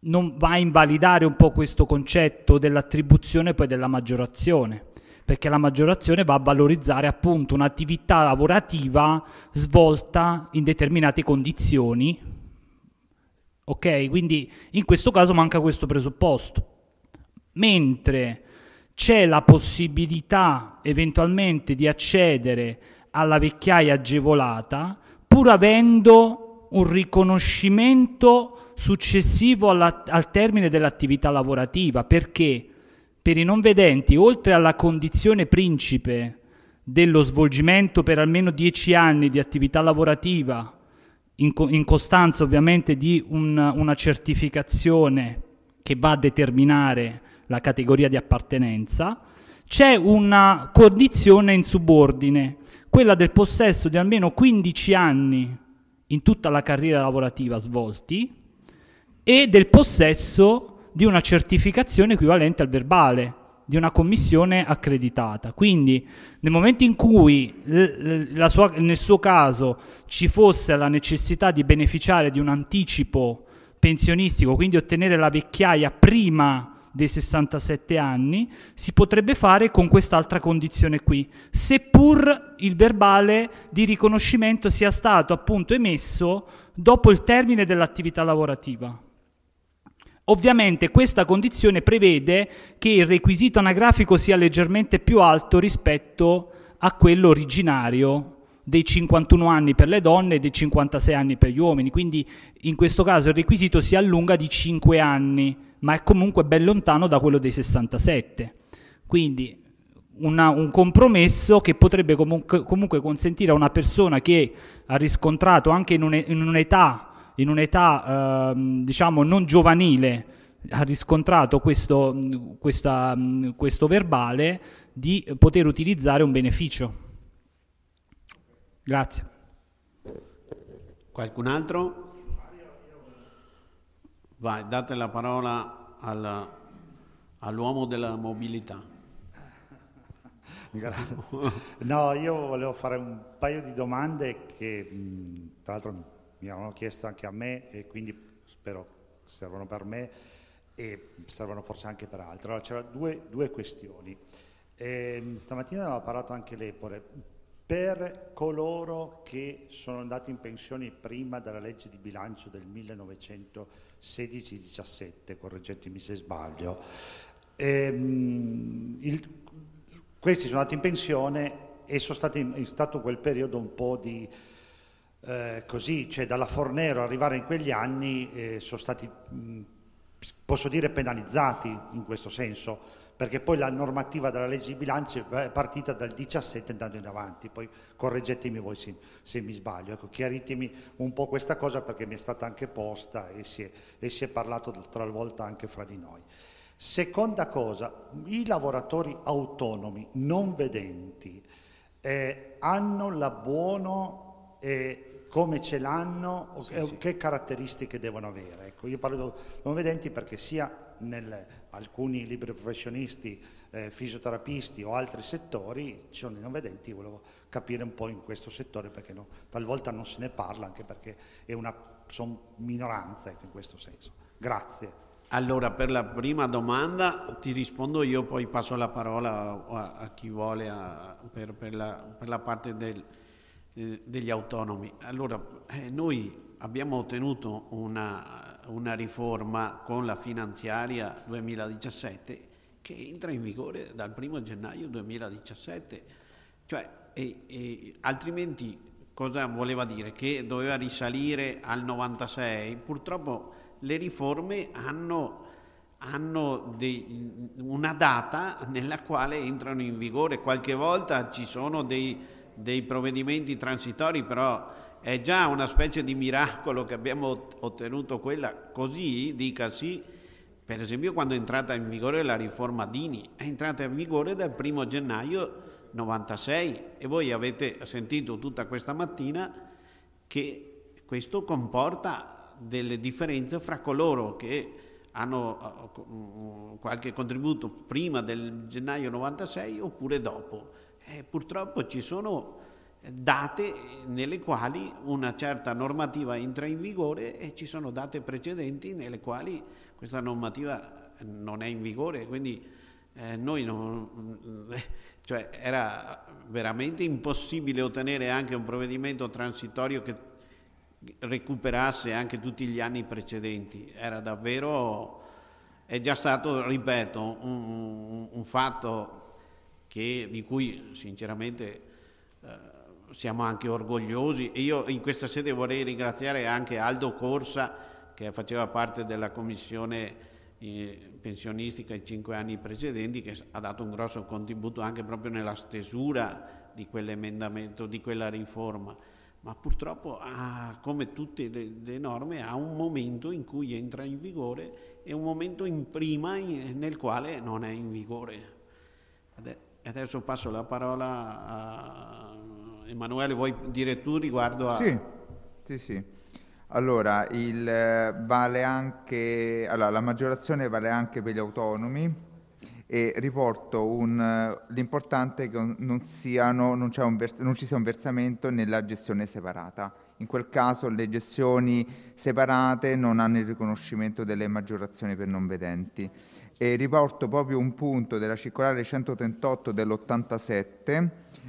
non va a invalidare un po' questo concetto dell'attribuzione poi della maggiorazione, perché la maggiorazione va a valorizzare appunto un'attività lavorativa svolta in determinate condizioni. Ok? Quindi in questo caso manca questo presupposto. Mentre c'è la possibilità eventualmente di accedere alla vecchiaia agevolata pur avendo un riconoscimento successivo alla, al termine dell'attività lavorativa. Perché? Per i non vedenti, oltre alla condizione principe dello svolgimento per almeno dieci anni di attività lavorativa, in, co- in costanza ovviamente di un, una certificazione che va a determinare la categoria di appartenenza, c'è una condizione in subordine, quella del possesso di almeno 15 anni in tutta la carriera lavorativa svolti e del possesso di una certificazione equivalente al verbale di una commissione accreditata. Quindi nel momento in cui sua, nel suo caso ci fosse la necessità di beneficiare di un anticipo pensionistico, quindi ottenere la vecchiaia prima dei 67 anni, si potrebbe fare con quest'altra condizione qui, seppur il verbale di riconoscimento sia stato appunto emesso dopo il termine dell'attività lavorativa. Ovviamente questa condizione prevede che il requisito anagrafico sia leggermente più alto rispetto a quello originario dei 51 anni per le donne e dei 56 anni per gli uomini, quindi in questo caso il requisito si allunga di 5 anni, ma è comunque ben lontano da quello dei 67. Quindi una, un compromesso che potrebbe comunque, comunque, consentire a una persona che ha riscontrato anche in, un, in un'età in un'età eh, diciamo non giovanile ha riscontrato questo, questa, questo verbale di poter utilizzare un beneficio. Grazie. Qualcun altro? Vai, date la parola alla, all'uomo della mobilità. Grazie. No, io volevo fare un paio di domande che tra l'altro mi hanno chiesto anche a me e quindi spero servono per me e servono forse anche per altri. Allora c'erano due, due, questioni. Eh, stamattina aveva parlato anche l'Epore. Per coloro che sono andati in pensione prima della legge di bilancio del 1916-17, correggetemi se sbaglio, ehm, il, questi sono andati in pensione e sono stati, è stato quel periodo un po' di eh, così, cioè dalla Fornero arrivare in quegli anni eh, sono stati, mh, posso dire, penalizzati in questo senso, perché poi la normativa della legge di bilancio è partita dal 17 andando in avanti, poi correggetemi voi se, se mi sbaglio, ecco, chiaritemi un po' questa cosa perché mi è stata anche posta e si è, e si è parlato talvolta anche fra di noi. Seconda cosa, i lavoratori autonomi non vedenti eh, hanno la buona eh, come ce l'hanno, sì, sì. che caratteristiche devono avere. Ecco, io parlo di non vedenti perché sia in alcuni libri professionisti, eh, fisioterapisti o altri settori ci sono i non vedenti, volevo capire un po' in questo settore perché no, talvolta non se ne parla anche perché sono minoranza in questo senso. Grazie. Allora, per la prima domanda ti rispondo io, poi passo la parola a, a chi vuole a, per, per, la, per la parte del, eh, degli autonomi. Allora, eh, noi abbiamo ottenuto una, una, riforma con la finanziaria 2017 che entra in vigore dal 1 gennaio 2017, cioè, e, e, altrimenti cosa voleva dire? Che doveva risalire al 96? Purtroppo le riforme hanno hanno dei, una data nella quale entrano in vigore. Qualche volta ci sono dei, dei provvedimenti transitori, però è già una specie di miracolo che abbiamo ottenuto quella così, dicasi, per esempio quando è entrata in vigore la riforma Dini, è entrata in vigore dal primo gennaio 96 e voi avete sentito tutta questa mattina che questo comporta delle differenze fra coloro che hanno uh, qualche contributo prima del gennaio 96 oppure dopo. Eh, purtroppo ci sono date nelle quali una certa normativa entra in vigore e ci sono date precedenti nelle quali questa normativa non è in vigore, quindi eh, noi non, cioè era veramente impossibile ottenere anche un provvedimento transitorio che recuperasse anche tutti gli anni precedenti. Era davvero, è già stato, ripeto, un, un fatto che, di cui sinceramente eh, siamo anche orgogliosi e io in questa sede vorrei ringraziare anche Aldo Corsa che faceva parte della commissione eh, pensionistica i cinque anni precedenti che ha dato un grosso contributo anche proprio nella stesura di quell'emendamento, di quella riforma ma purtroppo ha, come tutte le, le, norme ha un momento in cui entra in vigore e un momento in prima in, nel quale non è in vigore. Adesso passo la parola a Emanuele, vuoi dire tu riguardo a... Sì, sì, sì. Allora, il, vale anche, allora, la maggiorazione vale anche per gli autonomi, e riporto un, l'importante è che non, siano, non, vers- non, ci sia un versamento nella gestione separata. In quel caso le gestioni separate non hanno il riconoscimento delle maggiorazioni per non vedenti. E riporto proprio un punto della circolare 138 dell'87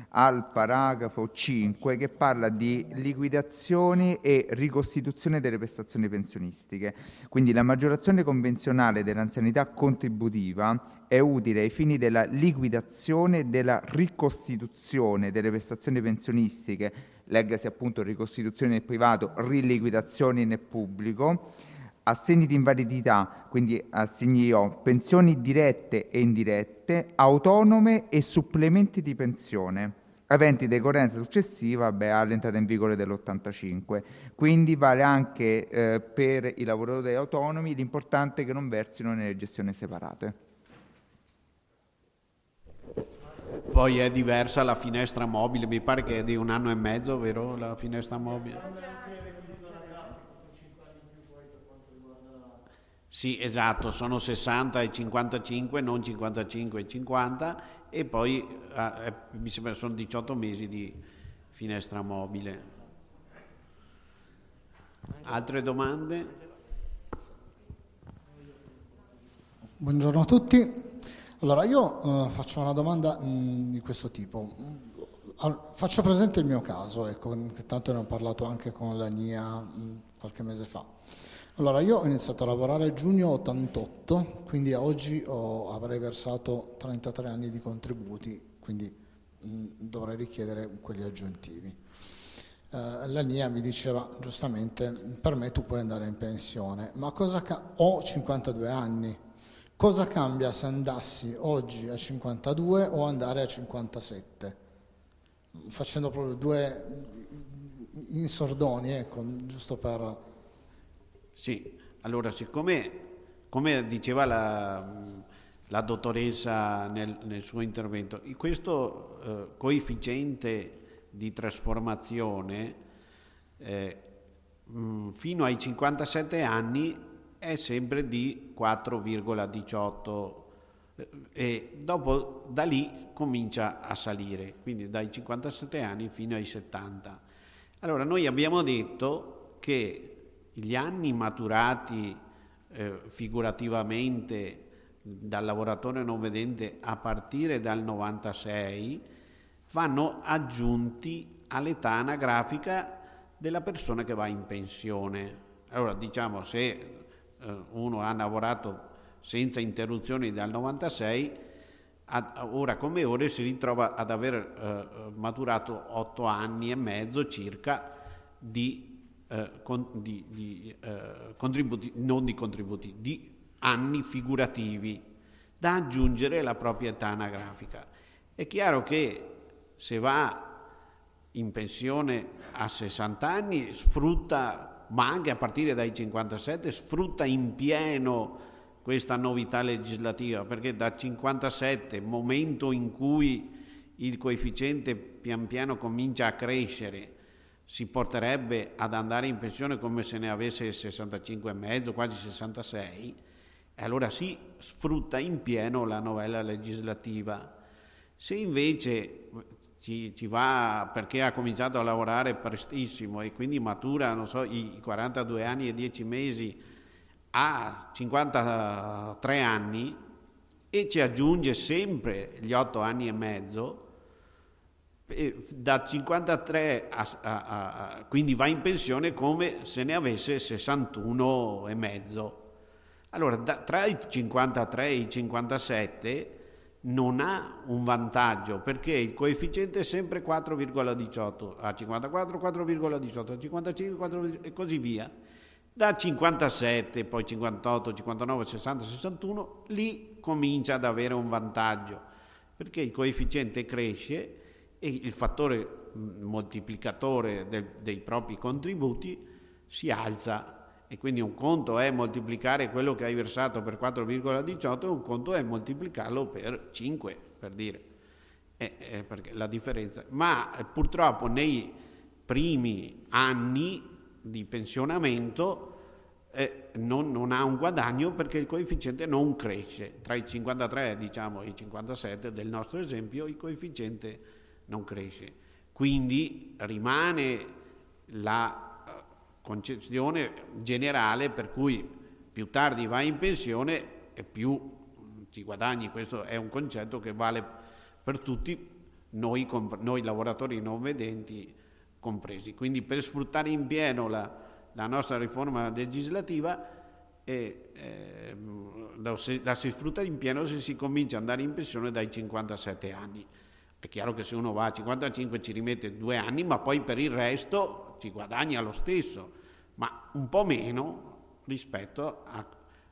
al paragrafo 5 che parla di liquidazioni e ricostituzione delle prestazioni pensionistiche. Quindi la maggiorazione convenzionale dell'anzianità contributiva è utile ai fini della liquidazione e della ricostituzione delle prestazioni pensionistiche, leggasi appunto ricostituzione nel privato, riliquidazioni nel pubblico, assegni di invalidità, quindi assegni io, pensioni dirette e indirette, autonome e supplementi di pensione aventi decorrenza successiva beh, all'entrata in vigore dell'85. Quindi vale anche eh, per i lavoratori autonomi l'importante è che non versino nelle gestioni separate. Poi è diversa la finestra mobile, mi pare che è di un anno e mezzo, vero? La finestra mobile. Sì, esatto, sono 60 e 55, non 55 e 50 e poi eh, mi sembra sono 18 mesi di finestra mobile. Altre domande? Buongiorno a tutti. Allora, io uh, faccio una domanda mh, mm, di questo tipo. Faccio presente il mio caso, ecco, tanto ne ho parlato anche con la NIA mh, mm, qualche mese fa. Allora, io ho iniziato a lavorare a giugno 88, quindi oggi ho, avrei versato 33 anni di contributi, quindi mh, dovrei richiedere quelli aggiuntivi. Eh, la NIA mi diceva giustamente, per me tu puoi andare in pensione, ma cosa ca- ho 52 anni, cosa cambia se andassi oggi a 52 o andare a 57? Facendo proprio due insordoni, ecco, giusto per sì, allora siccome, come diceva la, la dottoressa nel, nel, suo intervento, questo eh, coefficiente di trasformazione eh, mh, fino ai 57 anni è sempre di 4,18 eh, e dopo da lì comincia a salire, quindi dai 57 anni fino ai 70. Allora noi abbiamo detto che gli anni maturati eh, figurativamente dal lavoratore non vedente a partire dal 96 vanno aggiunti all'età anagrafica della persona che va in pensione. Allora diciamo se eh, uno ha lavorato senza interruzioni dal 96, ora come ora si ritrova ad aver eh, maturato 8 anni e mezzo circa di eh, con, di, di eh, contributi, non di contributi, di anni figurativi da aggiungere alla propria età anagrafica. È chiaro che se va in pensione a 60 anni sfrutta, ma anche a partire dai 57, sfrutta in pieno questa novità legislativa, perché da 57, momento in cui il coefficiente pian piano comincia a crescere, si porterebbe ad andare in pensione come se ne avesse 65,5, quasi 66, e allora si sfrutta in pieno la novella legislativa. Se invece ci, ci, va perché ha cominciato a lavorare prestissimo e quindi matura, non so, i 42 anni e 10 mesi a 53 anni, e ci aggiunge sempre gli otto anni e mezzo, da 53 a, a, a, quindi va in pensione come se ne avesse 61 e mezzo. Allora, da, tra i 53 e i 57 non ha un vantaggio perché il coefficiente è sempre 4,18, a 54 4,18, a 55 4, e così via. Da 57, poi 58, 59, 60, 61, lì comincia ad avere un vantaggio perché il coefficiente cresce e il fattore moltiplicatore del, dei propri contributi si alza e quindi un conto è moltiplicare quello che hai versato per 4,18 e un conto è moltiplicarlo per 5, per dire. Eh, eh, perché la differenza. Ma eh, purtroppo nei primi anni di pensionamento eh, non, non, ha un guadagno perché il coefficiente non cresce. Tra i 53 diciamo, i 57 del nostro esempio il coefficiente non cresce. Quindi rimane la concezione generale per cui più tardi vai in pensione e più ci guadagni, questo è un concetto che vale per tutti, noi, noi lavoratori non vedenti compresi. Quindi per sfruttare in pieno la, la nostra riforma legislativa eh, eh, la, la si sfrutta in pieno se si comincia ad andare in pensione dai 57 anni. È chiaro che se uno va a 55 ci rimette due anni, ma poi per il resto ci guadagna lo stesso, ma un po' meno rispetto a,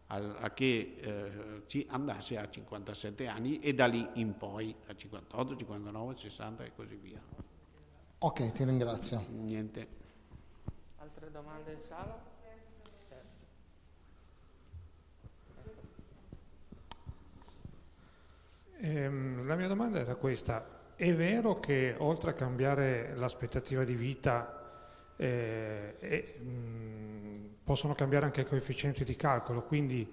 a, a che eh, ci andasse a 57 anni e da lì in poi a 58, 59, 60 e così via. Ok, ti ringrazio. Niente. Altre domande in sala? Ehm, la mia domanda era questa. È vero che oltre a cambiare l'aspettativa di vita eh, eh, mh, possono cambiare anche i coefficienti di calcolo, quindi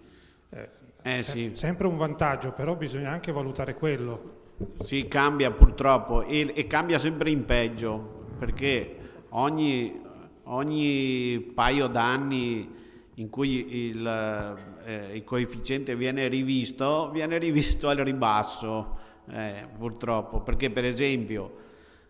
eh, eh, se- sì. sempre un vantaggio, però bisogna anche valutare quello. Sì, cambia purtroppo e, e cambia sempre in peggio perché ogni, ogni paio d'anni in cui il, eh, il, coefficiente viene rivisto, viene rivisto al ribasso eh, purtroppo, perché per esempio,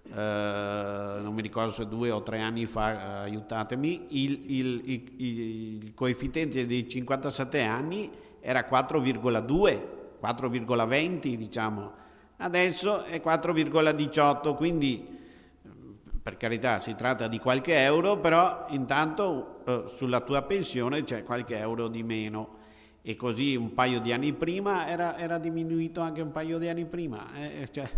eh, non mi ricordo se due o tre anni fa, eh, aiutatemi, il, il, il, il, coefficiente dei 57 anni era 4,2, 4,20 diciamo, adesso è 4,18, quindi per carità si tratta di qualche euro, però intanto eh, sulla tua pensione c'è qualche euro di meno e così un paio di anni prima era, era diminuito anche un paio di anni prima. Eh, cioè,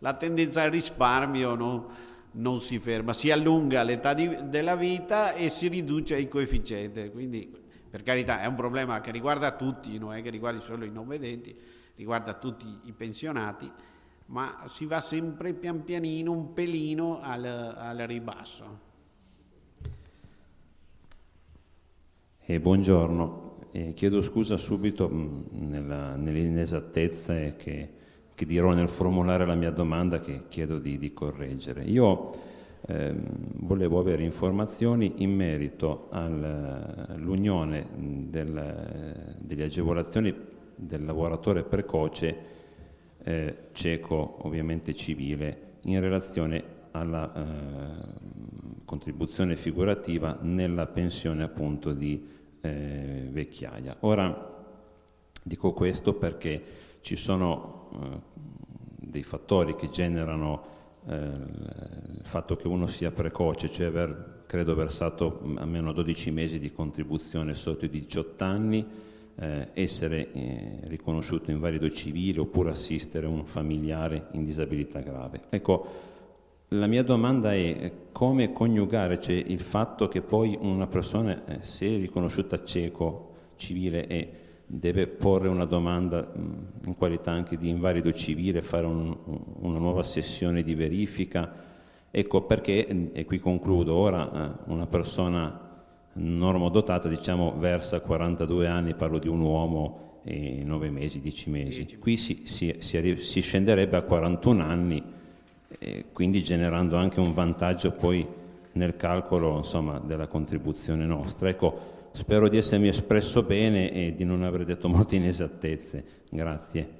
la tendenza al risparmio no, non si ferma, si allunga l'età di, della vita e si riduce il coefficiente. Quindi, per carità, è un problema che riguarda tutti, non è che riguardi solo i non vedenti, riguarda tutti i pensionati, ma si va sempre pian pianino, un pelino al, al ribasso. Eh, buongiorno, eh, chiedo scusa subito mh, nella, nell'inesattezza che, che, dirò nel formulare la mia domanda che chiedo di, di correggere. Io eh, volevo avere informazioni in merito all'unione del, delle agevolazioni del lavoratore precoce eh, cieco, ovviamente civile, in relazione alla eh, contribuzione figurativa nella pensione appunto di eh, vecchiaia. Ora dico questo perché ci sono eh, dei fattori che generano eh, il fatto che uno sia precoce, cioè aver, credo, versato almeno 12 mesi di contribuzione sotto i 18 anni, eh, essere eh, riconosciuto invalido civile oppure assistere un familiare in disabilità grave. Ecco, la mia domanda è come coniugare? Cioè, il fatto che poi una persona, eh, se è riconosciuta cieco civile e deve porre una domanda mh, in qualità anche di invalido civile, fare un, una nuova sessione di verifica, ecco perché, e qui concludo, ora eh, una persona normodotata diciamo versa 42 anni, parlo di un uomo e 9 mesi, 10 mesi, qui si, si, si, si scenderebbe a 41 anni quindi generando anche un vantaggio poi nel calcolo insomma, della contribuzione nostra. Ecco, spero di essermi espresso bene e di non aver detto molte inesattezze. Grazie.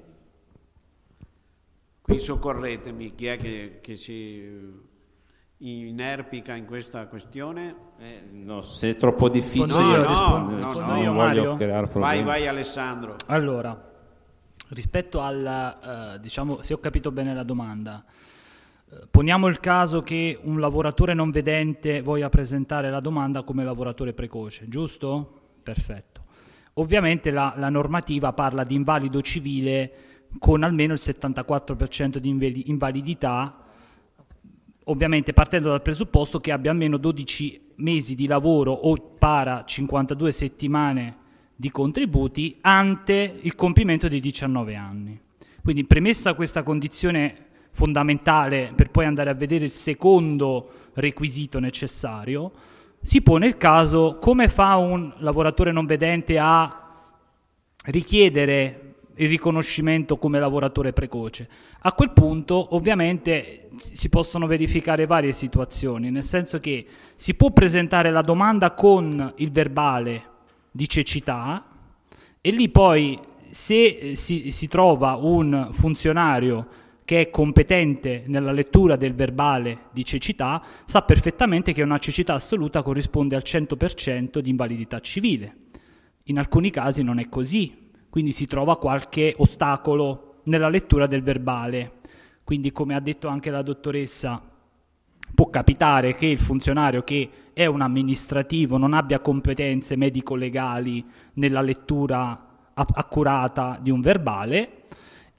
Qui soccorretemi, chi è che, che si inerpica in questa questione? Eh, no, se è troppo difficile, Rispondo io, no, rispondo, no, rispondo no, io, non voglio Mario. creare Vai, problemi. vai Alessandro. Allora, rispetto al, eh, diciamo, se ho capito bene la domanda, eh, poniamo il caso che un lavoratore non vedente voglia presentare la domanda come lavoratore precoce, giusto? Perfetto. Ovviamente la, la normativa parla di invalido civile con almeno il 74% di invali- invalidità, ovviamente partendo dal presupposto che abbia almeno 12 mesi di lavoro o para 52 settimane di contributi ante il compimento dei 19 anni. Quindi premessa questa condizione fondamentale per poi andare a vedere il secondo requisito necessario, si pone il caso come fa un lavoratore non vedente a richiedere il riconoscimento come lavoratore precoce. A quel punto ovviamente si possono verificare varie situazioni, nel senso che si può presentare la domanda con il verbale di cecità e lì poi se eh, si, si trova un funzionario che è competente nella lettura del verbale di cecità, sa perfettamente che una cecità assoluta corrisponde al 100% di invalidità civile. In alcuni casi non è così, quindi si trova qualche ostacolo nella lettura del verbale. Quindi, come ha detto anche la dottoressa, può capitare che il funzionario che è un amministrativo non abbia competenze medico-legali nella lettura accurata di un verbale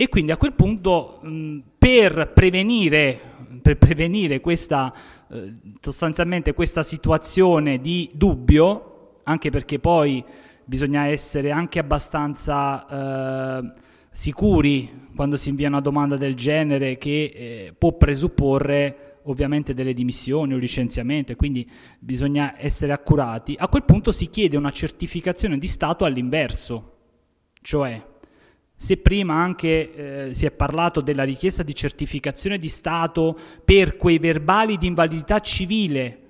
e quindi a quel punto mh, per prevenire, per prevenire questa, eh, sostanzialmente questa situazione di dubbio, anche perché poi bisogna essere anche abbastanza eh, sicuri quando si invia una domanda del genere che eh, può presupporre ovviamente delle dimissioni o licenziamento e quindi bisogna essere accurati. A quel punto si chiede una certificazione di Stato all'inverso, cioè se prima anche eh, si è parlato della richiesta di certificazione di Stato per quei verbali di invalidità civile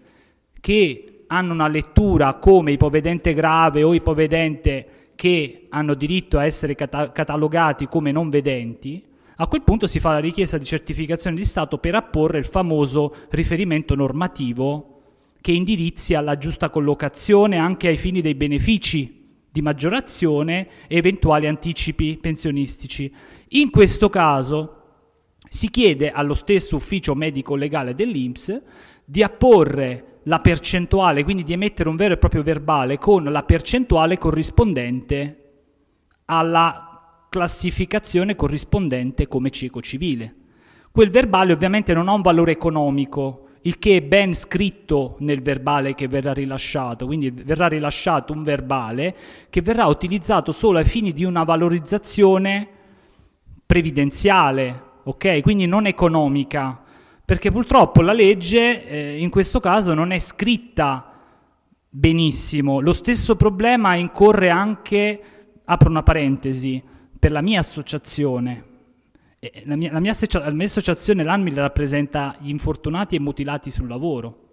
che hanno una lettura come ipovedente grave o ipovedente che hanno diritto a essere cata- catalogati come non vedenti, a quel punto si fa la richiesta di certificazione di Stato per apporre il famoso riferimento normativo che indirizzi alla giusta collocazione anche ai fini dei benefici di maggiorazione e eventuali anticipi pensionistici. In questo caso si chiede allo stesso ufficio medico legale dell'INPS di apporre la percentuale, quindi di emettere un vero e proprio verbale con la percentuale corrispondente alla classificazione corrispondente come cieco civile. Quel verbale ovviamente non ha un valore economico, il che è ben scritto nel verbale che verrà rilasciato, quindi verrà rilasciato un verbale che verrà utilizzato solo ai fini di una valorizzazione previdenziale, ok? Quindi non economica, perché purtroppo la legge eh, in questo caso non è scritta benissimo. Lo stesso problema incorre anche, apro una parentesi, per la mia associazione. Eh, La mia, la mia associa- la mia associazione, l'ANMIL, rappresenta gli infortunati e mutilati sul lavoro.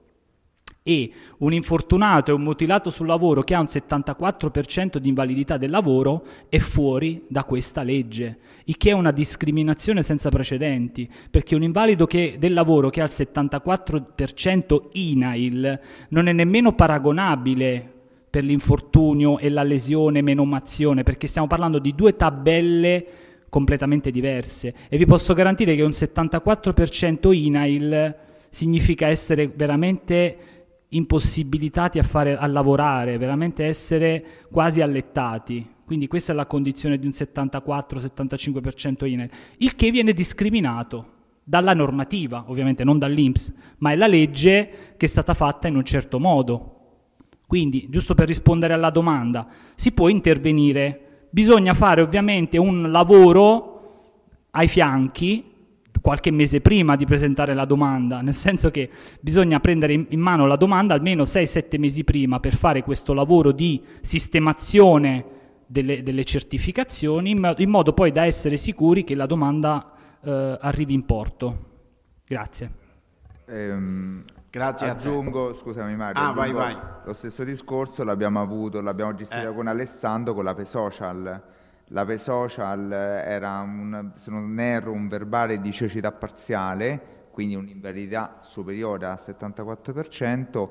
E un infortunato e un mutilato sul lavoro che ha un 74% di invalidità del lavoro è fuori da questa legge, il che è una discriminazione senza precedenti, perché un invalido che- del lavoro che ha il 74% INAIL non è nemmeno paragonabile per l'infortunio e la lesione menomazione, perché stiamo parlando di due tabelle completamente diverse e vi posso garantire che un 74% INAIL significa essere veramente impossibilitati a, fare, a lavorare, veramente essere quasi allettati. Quindi questa è la condizione di un 74-75% INAIL, il che viene discriminato dalla normativa, ovviamente non dall'INPS, ma è la legge che è stata fatta in un certo modo. Quindi, giusto per rispondere alla domanda, si può intervenire, bisogna fare ovviamente un lavoro ai fianchi qualche mese prima di presentare la domanda, nel senso che bisogna prendere in, mano la domanda almeno 6-7 mesi prima per fare questo lavoro di sistemazione delle, delle certificazioni in modo poi da essere sicuri che la domanda eh, arrivi in porto. Grazie. Ehm, Grazie aggiungo, scusami Mario, Ah, vai, vai. lo stesso discorso l'abbiamo avuto, l'abbiamo gestito Eh. con Alessandro con la P-Social. La P social era, un, se non erro, un verbale di cecità parziale, quindi un'invalidità superiore al 74%,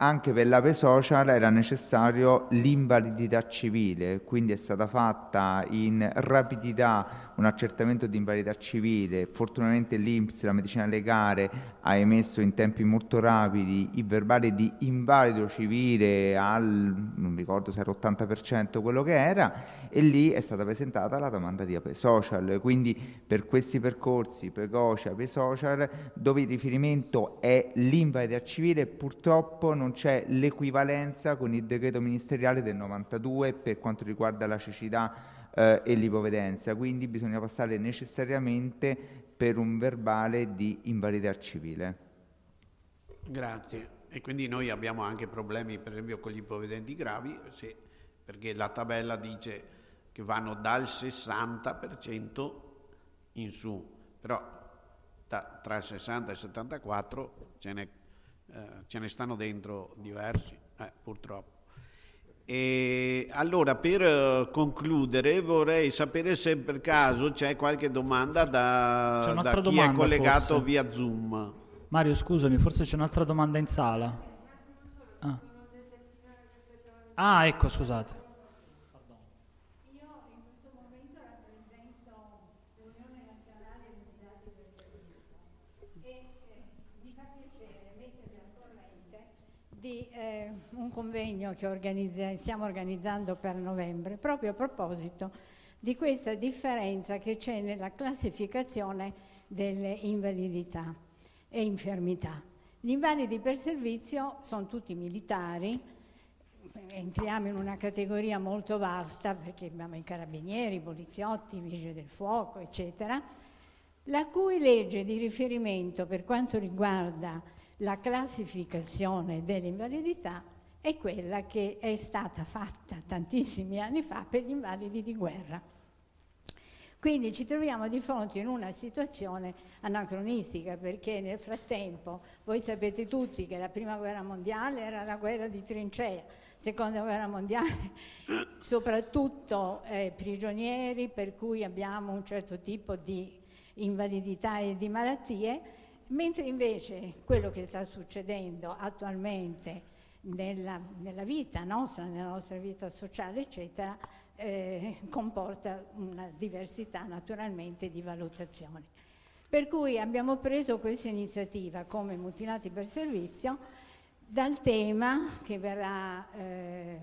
anche per l'APE social era necessario l'invalidità civile, quindi è stata fatta in rapidità un accertamento di invalidità civile. Fortunatamente l'Inps, la medicina legale, ha emesso in tempi molto rapidi il verbale di invalido civile al, non ricordo se era 80% quello che era, e lì è stata presentata la domanda di APE Social. Quindi per questi percorsi precoci APE Social, dove il riferimento è l'invalidità civile, purtroppo non c'è l'equivalenza con il decreto ministeriale del 92 per quanto riguarda la cecità eh, e l'ipovedenza, quindi bisogna passare necessariamente per un verbale di invalidità civile. Grazie. E quindi noi abbiamo anche problemi per esempio con gli ipovedenti gravi, se, perché la tabella dice che vanno dal 60% in su, però da, tra il 60 e il 74 ce ne, eh, ce ne stanno dentro diversi, eh, purtroppo. E allora, per eh, concludere, vorrei sapere se per caso c'è qualche domanda da, da chi domanda, è collegato forse. via Zoom. Mario, scusami, forse c'è un'altra domanda in sala. Ah, ah ecco, scusate. di eh, un convegno che organizza, stiamo organizzando per novembre, proprio a proposito di questa differenza che c'è nella classificazione delle invalidità e infermità. Gli invalidi per servizio sono tutti militari, entriamo in una categoria molto vasta perché abbiamo i carabinieri, i poliziotti, i vigili del fuoco, eccetera, la cui legge di riferimento per quanto riguarda la classificazione dell'invalidità è quella che è stata fatta tantissimi anni fa per gli invalidi di guerra. Quindi ci troviamo di fronte in una situazione anacronistica perché nel frattempo voi sapete tutti che la prima guerra mondiale era la guerra di trincea, seconda guerra mondiale soprattutto eh, prigionieri per cui abbiamo un certo tipo di invalidità e di malattie Mentre invece quello che sta succedendo attualmente nella, nella vita nostra, nella nostra vita sociale, eccetera, eh, comporta una diversità naturalmente di valutazioni. Per cui abbiamo preso questa iniziativa come mutilati per servizio dal tema che verrà eh,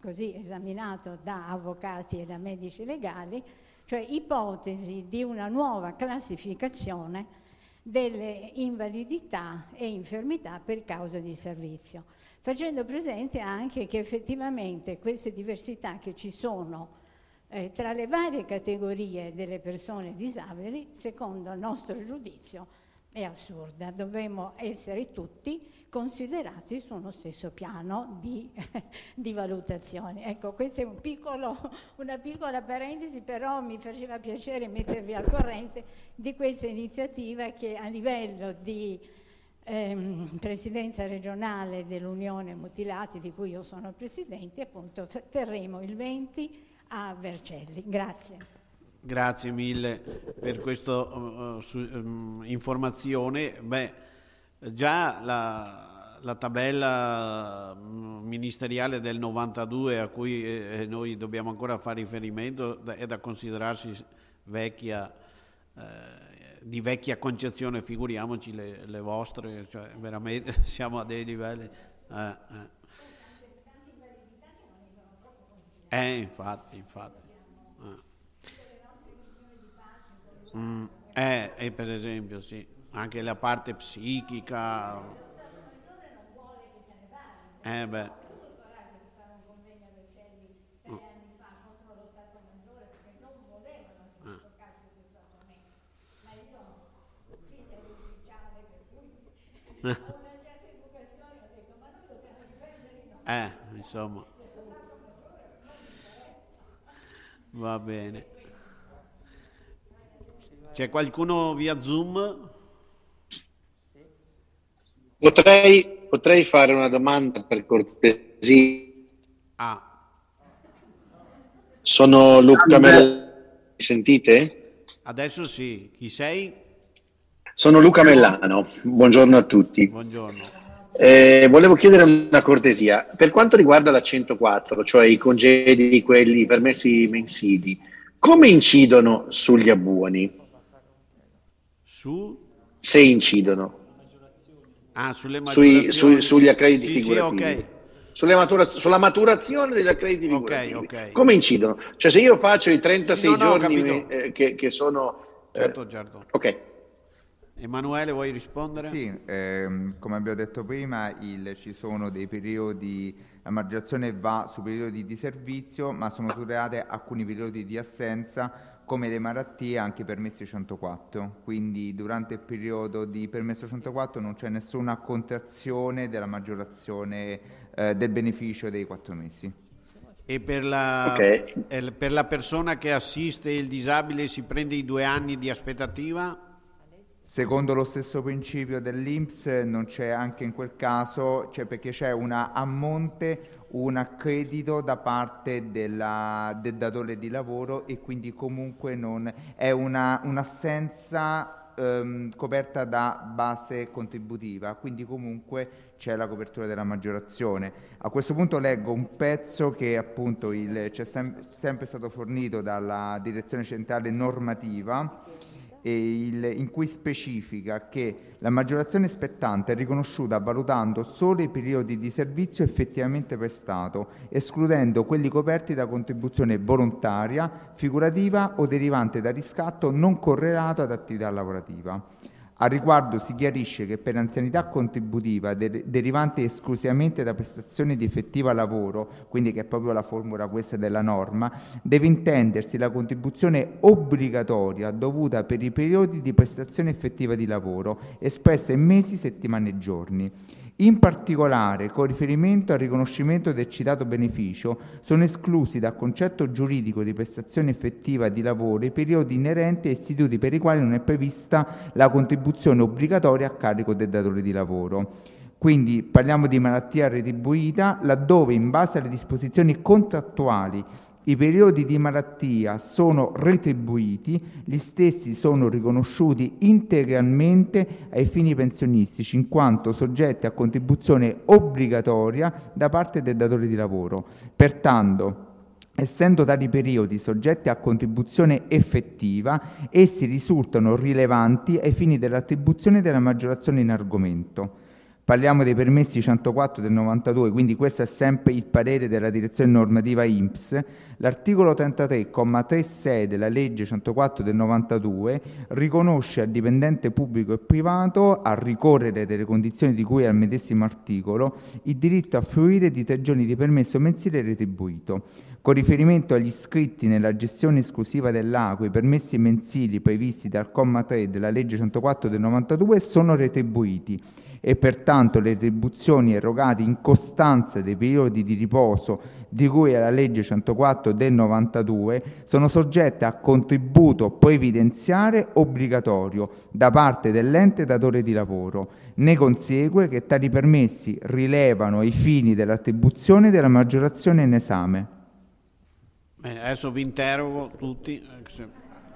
così esaminato da avvocati e da medici legali, cioè ipotesi di una nuova classificazione delle invalidità e infermità per causa di servizio, facendo presente anche che effettivamente queste diversità che ci sono eh, tra le varie categorie delle persone disabili, secondo il nostro giudizio, è assurda. Dovremmo essere tutti considerati su uno stesso piano di, di valutazione. Ecco, questa è un piccolo, una piccola parentesi, però mi faceva piacere mettervi al corrente di questa iniziativa che a livello di ehm, presidenza regionale dell'Unione Mutilati, di cui io sono presidente, appunto terremo il 20 a Vercelli. Grazie. Grazie mille per questa uh, um, informazione. Beh, già la, la, tabella ministeriale del 92 a cui eh, noi dobbiamo ancora fare riferimento è da considerarsi vecchia, eh, di vecchia concezione, figuriamoci le, le vostre, cioè veramente siamo a dei livelli. Eh, eh. eh infatti, infatti. Mm, eh, eh, per esempio, sì, anche la parte psichica. Eh beh. Eh, insomma. Va bene. C'è qualcuno via Zoom? Potrei, potrei fare una domanda per cortesia. Ah. Sono Luca Mellano. Mi sentite? Adesso sì. Chi sei? Sono Luca Mellano. Buongiorno a tutti. Buongiorno. Eh, volevo chiedere una cortesia. Per quanto riguarda la 104, cioè i congedi, quelli permessi mensili, come incidono sugli abuoni? Su? Se incidono. Ah, sulle Sui, sui, sugli accrediti Sì, sì, figurativi. ok. Sulle matura- sulla maturazione degli accrediti figurativi. ok. Come incidono? Cioè se io faccio i 36 No, no, giorni eh, che, che sono... eh, Certo, certo. ok. Emanuele, vuoi rispondere? Sì, ehm, come abbiamo detto prima, il- ci sono dei periodi, la maggiorazione va su periodi di servizio, ma sono tutelate alcuni periodi di assenza, come le malattie, anche i permessi 104. Quindi durante il periodo di permesso 104 non c'è nessuna contrazione della maggiorazione eh, del beneficio dei quattro mesi. E per la, Ok. e per la persona che assiste il disabile si prende i due anni di aspettativa? Secondo lo stesso principio dell'INPS non c'è anche in quel caso, cioè perché c'è una a monte un accredito da parte della- del datore di lavoro e quindi comunque non è una- un'assenza ehm, coperta da base contributiva, quindi comunque c'è la copertura della maggiorazione. A questo punto leggo un pezzo che appunto il- ci è sem- sempre stato fornito dalla direzione centrale normativa il- in cui specifica che la maggiorazione spettante è riconosciuta valutando solo i periodi di servizio effettivamente prestato, escludendo quelli coperti da contribuzione volontaria, figurativa o derivante da riscatto non correlato ad attività lavorativa. Al riguardo si chiarisce che per l'anzianità contributiva der- derivante esclusivamente da prestazioni di effettiva lavoro, quindi che è proprio la formula questa della norma, deve intendersi la contribuzione obbligatoria dovuta per i periodi di prestazione effettiva di lavoro, espressa in mesi, settimane e giorni. In particolare, con riferimento al riconoscimento del citato beneficio, sono esclusi dal concetto giuridico di prestazione effettiva di lavoro i periodi inerenti a istituti per i quali non è prevista la contribuzione obbligatoria a carico del datore di lavoro. Quindi parliamo di malattia retribuita laddove in base alle disposizioni contrattuali i periodi di malattia sono retribuiti, gli stessi sono riconosciuti integralmente ai fini pensionistici in quanto soggetti a contribuzione obbligatoria da parte del datore di lavoro. Pertanto, Essendo tali periodi soggetti a contribuzione effettiva, essi risultano rilevanti ai fini dell'attribuzione della maggiorazione in argomento. Parliamo dei permessi 104 del 92, quindi questo è sempre il parere della direzione normativa INPS. L'articolo 33,36 della legge 104 del 92 riconosce al dipendente pubblico e privato, a ricorrere delle condizioni di cui al medesimo articolo, il diritto a fruire di tre giorni di permesso mensile retribuito. Con riferimento agli iscritti nella gestione esclusiva dell'acqua, i permessi mensili previsti dal comma 3 della legge 104 del 92 sono retribuiti e pertanto le retribuzioni erogate in costanza dei periodi di riposo di cui alla legge 104 del 92 sono soggette a contributo previdenziale obbligatorio da parte dell'ente datore di lavoro. Ne consegue che tali permessi rilevano ai fini dell'attribuzione della maggiorazione in esame. Bene, adesso vi interrogo tutti, eh, se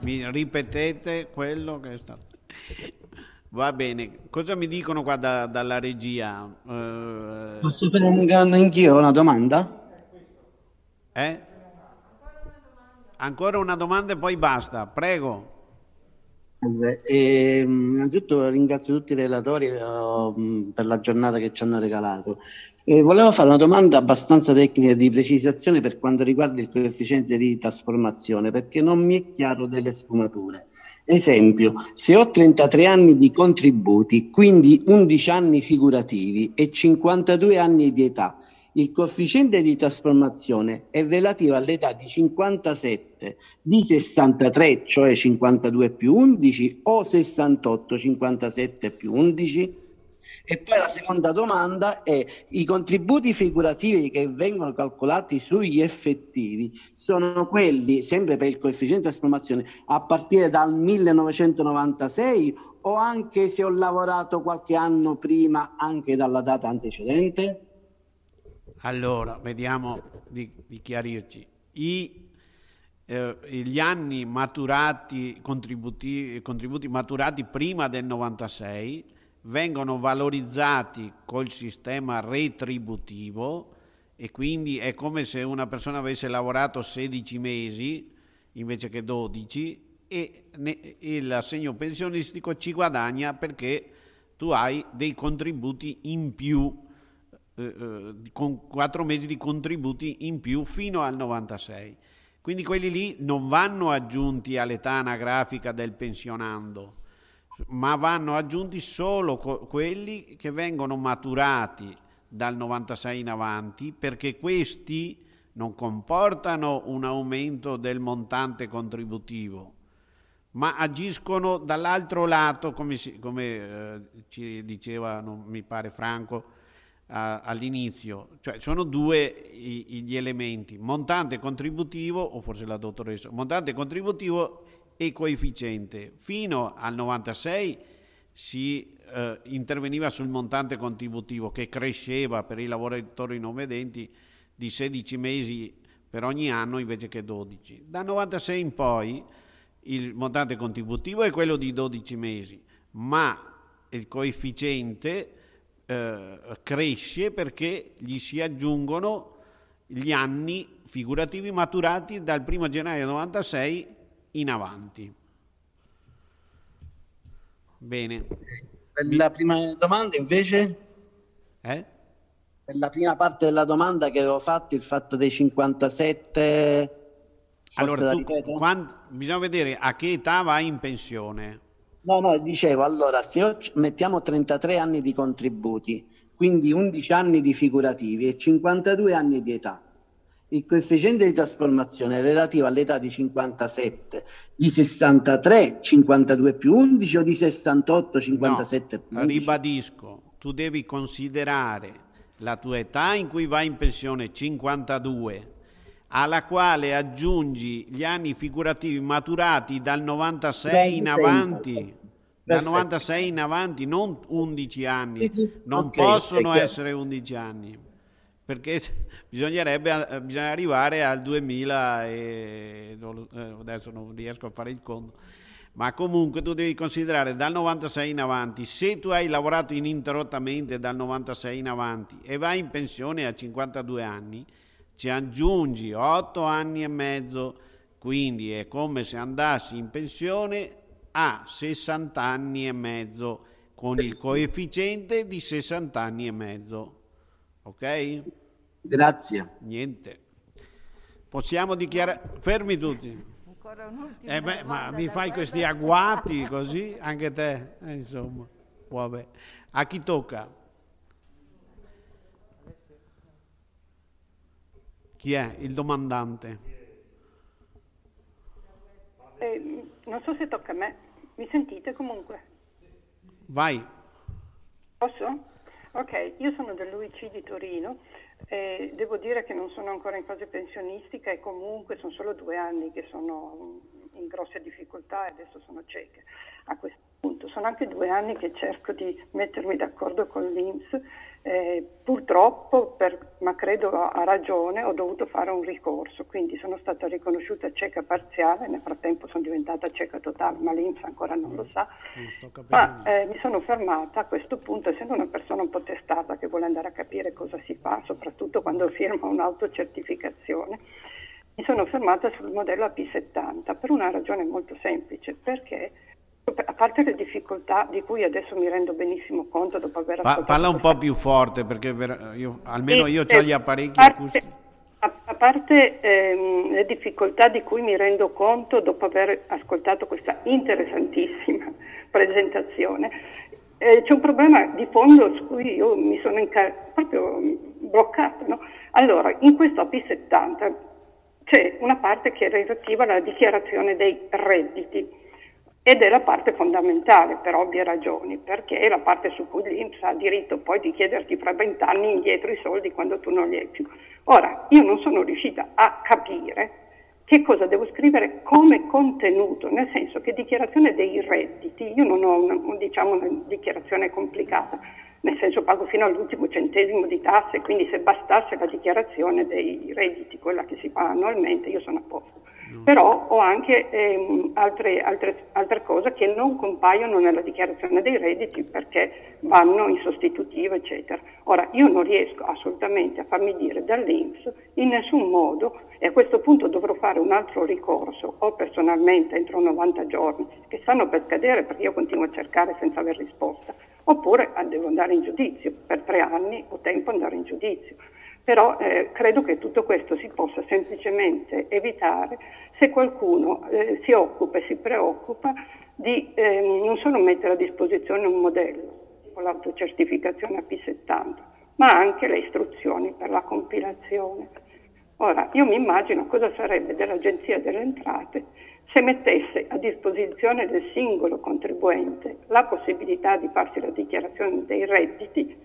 mi ripetete quello che è stato. Va bene, cosa mi dicono qua da- dalla regia? Eh, Posso fare un- anch'io una domanda? eh? Ancora una domanda e poi basta, prego. Eh, innanzitutto ringrazio tutti i relatori eh, per la giornata che ci hanno regalato. Eh, volevo fare una domanda abbastanza tecnica di precisazione per quanto riguarda il coefficiente di trasformazione, perché non mi è chiaro delle sfumature. Esempio, se ho 33 anni di contributi, quindi 11 anni figurativi e 52 anni di età, il coefficiente di trasformazione è relativo all'età di 57, di 63, cioè 52 più 11, o 68, 57 più 11? E poi la seconda domanda è i contributi figurativi che vengono calcolati sugli effettivi sono quelli, sempre per il coefficiente di trasformazione, a partire dal 1996 o anche se ho lavorato qualche anno prima, anche dalla data antecedente? Allora, vediamo di, di chiarirci. I eh, gli anni maturati, contributi, contributi maturati prima del 96 vengono valorizzati col sistema retributivo e quindi è come se una persona avesse lavorato 16 mesi invece che 12 e l'assegno pensionistico ci guadagna perché tu hai dei contributi in più, eh, eh con 4 mesi di contributi in più fino al 96. Quindi quelli lì non vanno aggiunti all'età anagrafica del pensionando, ma vanno aggiunti solo co- quelli che vengono maturati dal 96 in avanti, perché questi non comportano un aumento del montante contributivo, ma agiscono dall'altro lato, come, si, come eh, ci diceva, non mi pare Franco, a, all'inizio, cioè sono due i, gli elementi, montante contributivo, o forse la dottoressa, montante contributivo e coefficiente. Fino al 96 si eh, interveniva sul montante contributivo che cresceva per i lavoratori non vedenti di 16 mesi per ogni anno invece che 12. Dal 96 in poi il montante contributivo è quello di 12 mesi, ma il coefficiente eh, cresce perché gli si aggiungono gli anni figurativi maturati dal 1 gennaio 96 in avanti. Bene. La prima domanda invece? Eh? Per la prima parte della domanda che avevo fatto, il fatto dei 57... Allora, tu, quando, bisogna vedere a che età vai in pensione. No, no, dicevo, allora, se io mettiamo 33 anni di contributi, quindi 11 anni di figurativi e 52 anni di età, il coefficiente di trasformazione relativo all'età di 57, di 63, 52 più 11 o di 68, 57 no, più 11? Ribadisco, tu devi considerare la tua età in cui vai in pensione 52, alla quale aggiungi gli anni figurativi maturati dal 96 in avanti. Dal 96 in avanti, non 11 anni, non okay, possono essere 11 anni, perché bisognerebbe eh, bisogna arrivare al 2000 e eh, adesso non riesco a fare il conto ma comunque tu devi considerare dal 96 in avanti, se tu hai lavorato ininterrottamente dal 96 in avanti e vai in pensione a 52 anni, ci aggiungi 8 anni e mezzo, quindi è come se andassi in pensione a 60 anni e mezzo con il coefficiente di 60 anni e mezzo. Ok? Grazie. Niente. Possiamo dichiarare... Fermi tutti ancora un'ultima eh beh, ma mi fai questi agguati così, anche te, eh, insomma, vabbè. A chi tocca? Chi è il domandante? Eh, non so se tocca a me, mi sentite comunque? Vai. Posso? Ok, io sono dell'UIC di Torino eh, devo dire che non sono ancora in fase pensionistica e comunque sono solo due anni che sono in grosse difficoltà e adesso sono cieca a questo punto. Sono anche due anni che cerco di mettermi d'accordo con l'Inps eh, purtroppo, per, ma credo ha ragione, ho dovuto fare un ricorso, quindi sono stata riconosciuta cieca parziale, nel frattempo sono diventata cieca totale, ma l'Inps ancora non lo sa. Ma eh, mi sono fermata a questo punto, essendo una persona un po' testata che vuole andare a capire cosa si fa, soprattutto quando firma un'autocertificazione, mi sono fermata sul modello AP70 per una ragione molto semplice, perché a parte le difficoltà di cui adesso mi rendo benissimo conto dopo aver pa- Parla un po' più forte perché io, almeno io ho gli apparecchi acustici. A, parte ehm, le difficoltà di cui mi rendo conto dopo aver ascoltato questa interessantissima presentazione, eh, c'è un problema di fondo su cui io mi sono incar- proprio bloccata. No? Allora, in questo AP70 c'è una parte che è relativa alla dichiarazione dei redditi ed è la parte fondamentale per ovvie ragioni, perché è la parte su cui l'Inps ha diritto poi di chiederti fra vent'anni indietro i soldi quando tu non li hai più. Ora, io non sono riuscita a capire che cosa devo scrivere come contenuto, nel senso che dichiarazione dei redditi, io non ho una, diciamo, una dichiarazione complicata, nel senso pago fino all'ultimo centesimo di tasse, quindi se bastasse la dichiarazione dei redditi, quella che si fa annualmente, io sono a posto. Però ho anche ehm, altre, altre, altre cose che non compaiono nella dichiarazione dei redditi perché vanno in sostitutivo, eccetera. Ora, io non riesco assolutamente a farmi dire dall'Inps in nessun modo, e a questo punto dovrò fare un altro ricorso, o personalmente entro 90 giorni, che stanno per scadere perché io continuo a cercare senza aver risposta, oppure ah, devo andare in giudizio, per tre anni ho tempo andare in giudizio. Però eh, credo che tutto questo si possa semplicemente evitare se qualcuno eh, si occupa e si preoccupa di eh, non solo mettere a disposizione un modello, con l'autocertificazione a P70, ma anche le istruzioni per la compilazione. Ora, io mi immagino cosa sarebbe dell'Agenzia delle Entrate se mettesse a disposizione del singolo contribuente la possibilità di farsi la dichiarazione dei redditi,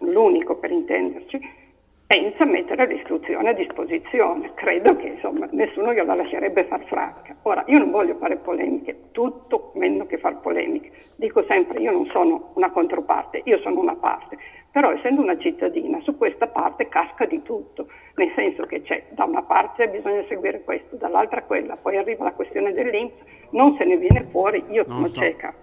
l'unico per intenderci, senza mettere l'istruzione a disposizione. Credo che insomma, nessuno gliela lascerebbe far franca. Ora, io non voglio fare polemiche, tutto meno che far polemiche. Dico sempre, io non sono una controparte, io sono una parte. Però essendo una cittadina, su questa parte casca di tutto, nel senso che c'è da una parte bisogna seguire questo, dall'altra quella, poi arriva la questione dell'Inps, non se ne viene fuori, io sono cieca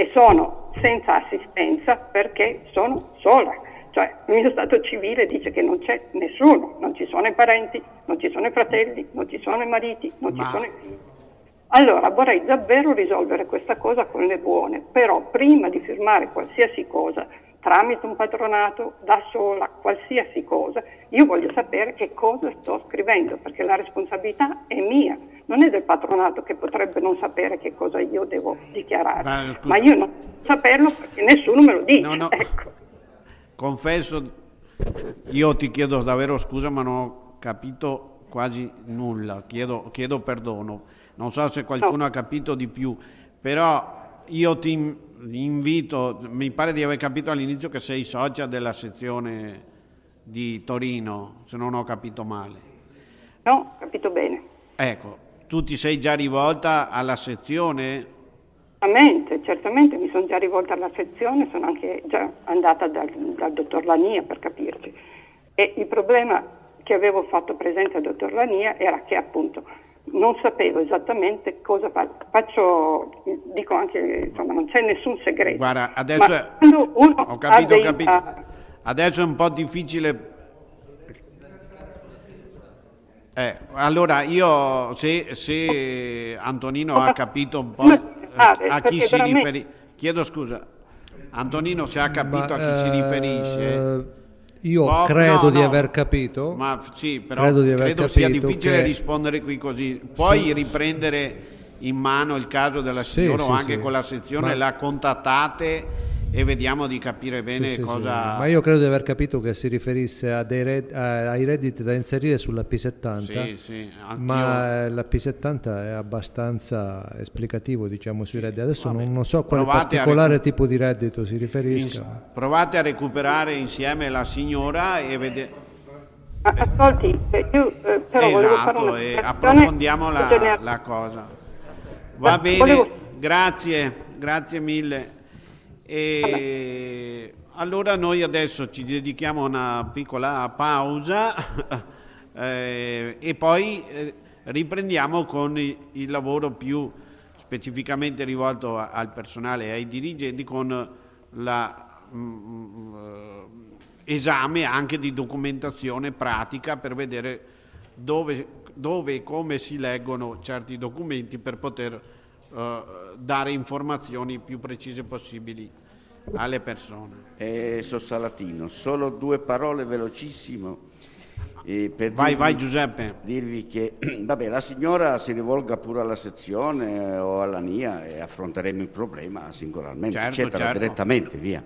e sono senza assistenza perché sono sola. Cioè il mio stato civile dice che non c'è nessuno, non ci sono i parenti, non ci sono i fratelli, non ci sono i mariti, non Ma... ci sono i figli. Allora vorrei davvero risolvere questa cosa con le buone, però prima di firmare qualsiasi cosa tramite un patronato, da sola, qualsiasi cosa, io voglio sapere che cosa sto scrivendo, perché la responsabilità è mia, non è del patronato che potrebbe non sapere che cosa io devo dichiarare, ma, ma io non saperlo perché nessuno me lo dice. No, no. Ecco. Confesso, io ti chiedo davvero scusa, ma non ho capito quasi nulla, chiedo, chiedo perdono. Non so se qualcuno no. ha capito di più, però io ti invito, mi pare di aver capito all'inizio che sei socia della sezione di Torino, se non ho capito male. No, ho capito bene. Ecco, tu ti sei già rivolta alla sezione? Certamente, certamente mi sono già rivolta alla sezione, sono anche già andata dal, dal dottor Lania per capirci. E il problema che avevo fatto presente al dottor Lania era che appunto non sapevo esattamente cosa fa- faccio, dico anche, insomma, non c'è nessun segreto. Guarda, adesso è, ho capito, ho capito. Adesso è un po' difficile. Eh, allora, io se, se Antonino ha capito un po' a chi si riferisce, chiedo scusa, Antonino se ha capito a chi si riferisce. Io Bob, credo no, di no. aver capito. Ma sì, però credo, credo sia difficile che... rispondere qui così. Puoi sì, riprendere in mano il caso della signora sì, o anche con la sezione, Ma... la contattate e vediamo di capire bene sì, cosa... Sì, Ma io credo di aver capito che si riferisse red... ai redditi da inserire sulla P70, sì, sì, ma la P70 è abbastanza esplicativo diciamo sui redditi. Adesso non, non, so quale provate particolare recu... tipo di reddito si riferisca. In... Provate a recuperare insieme la signora e vedete... Ascolti, io eh, però esatto, volevo fare una e approfondiamo la, la cosa. Va bene, volevo... grazie, grazie mille. E allora noi adesso ci dedichiamo a una piccola pausa eh, e poi eh, riprendiamo con il, lavoro più specificamente rivolto al personale e ai dirigenti con l'esame mm, mm, anche di documentazione pratica per vedere dove, dove e come si leggono certi documenti per poter uh, dare informazioni più precise possibili alle persone. Eh, so Salatino, solo due parole velocissimo. Eh, per vai, dirvi, vai Giuseppe. Dirvi che vabbè, la signora si rivolga pure alla sezione o alla NIA e affronteremo il problema singolarmente, certo, eccetera, certo. direttamente, via.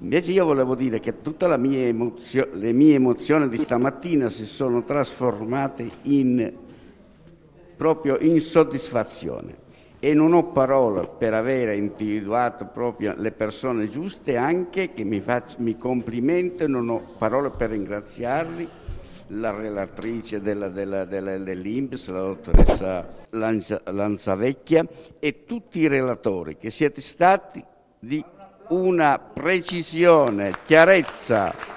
Invece io volevo dire che tutte mie emozio- le mie emozioni di stamattina si sono trasformate in proprio in soddisfazione e non ho parole per aver individuato proprio le persone giuste, anche che mi, faccio, mi complimento, non ho parole per ringraziarli, la relatrice della, della, della, dell'Inps, la dottoressa Lancia, Lanzavecchia e tutti i relatori che siete stati di una precisione, chiarezza.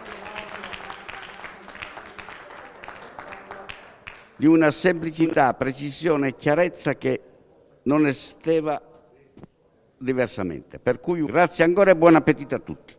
Di una semplicità, precisione e chiarezza che non esisteva diversamente. Per cui grazie ancora e buon appetito a tutti.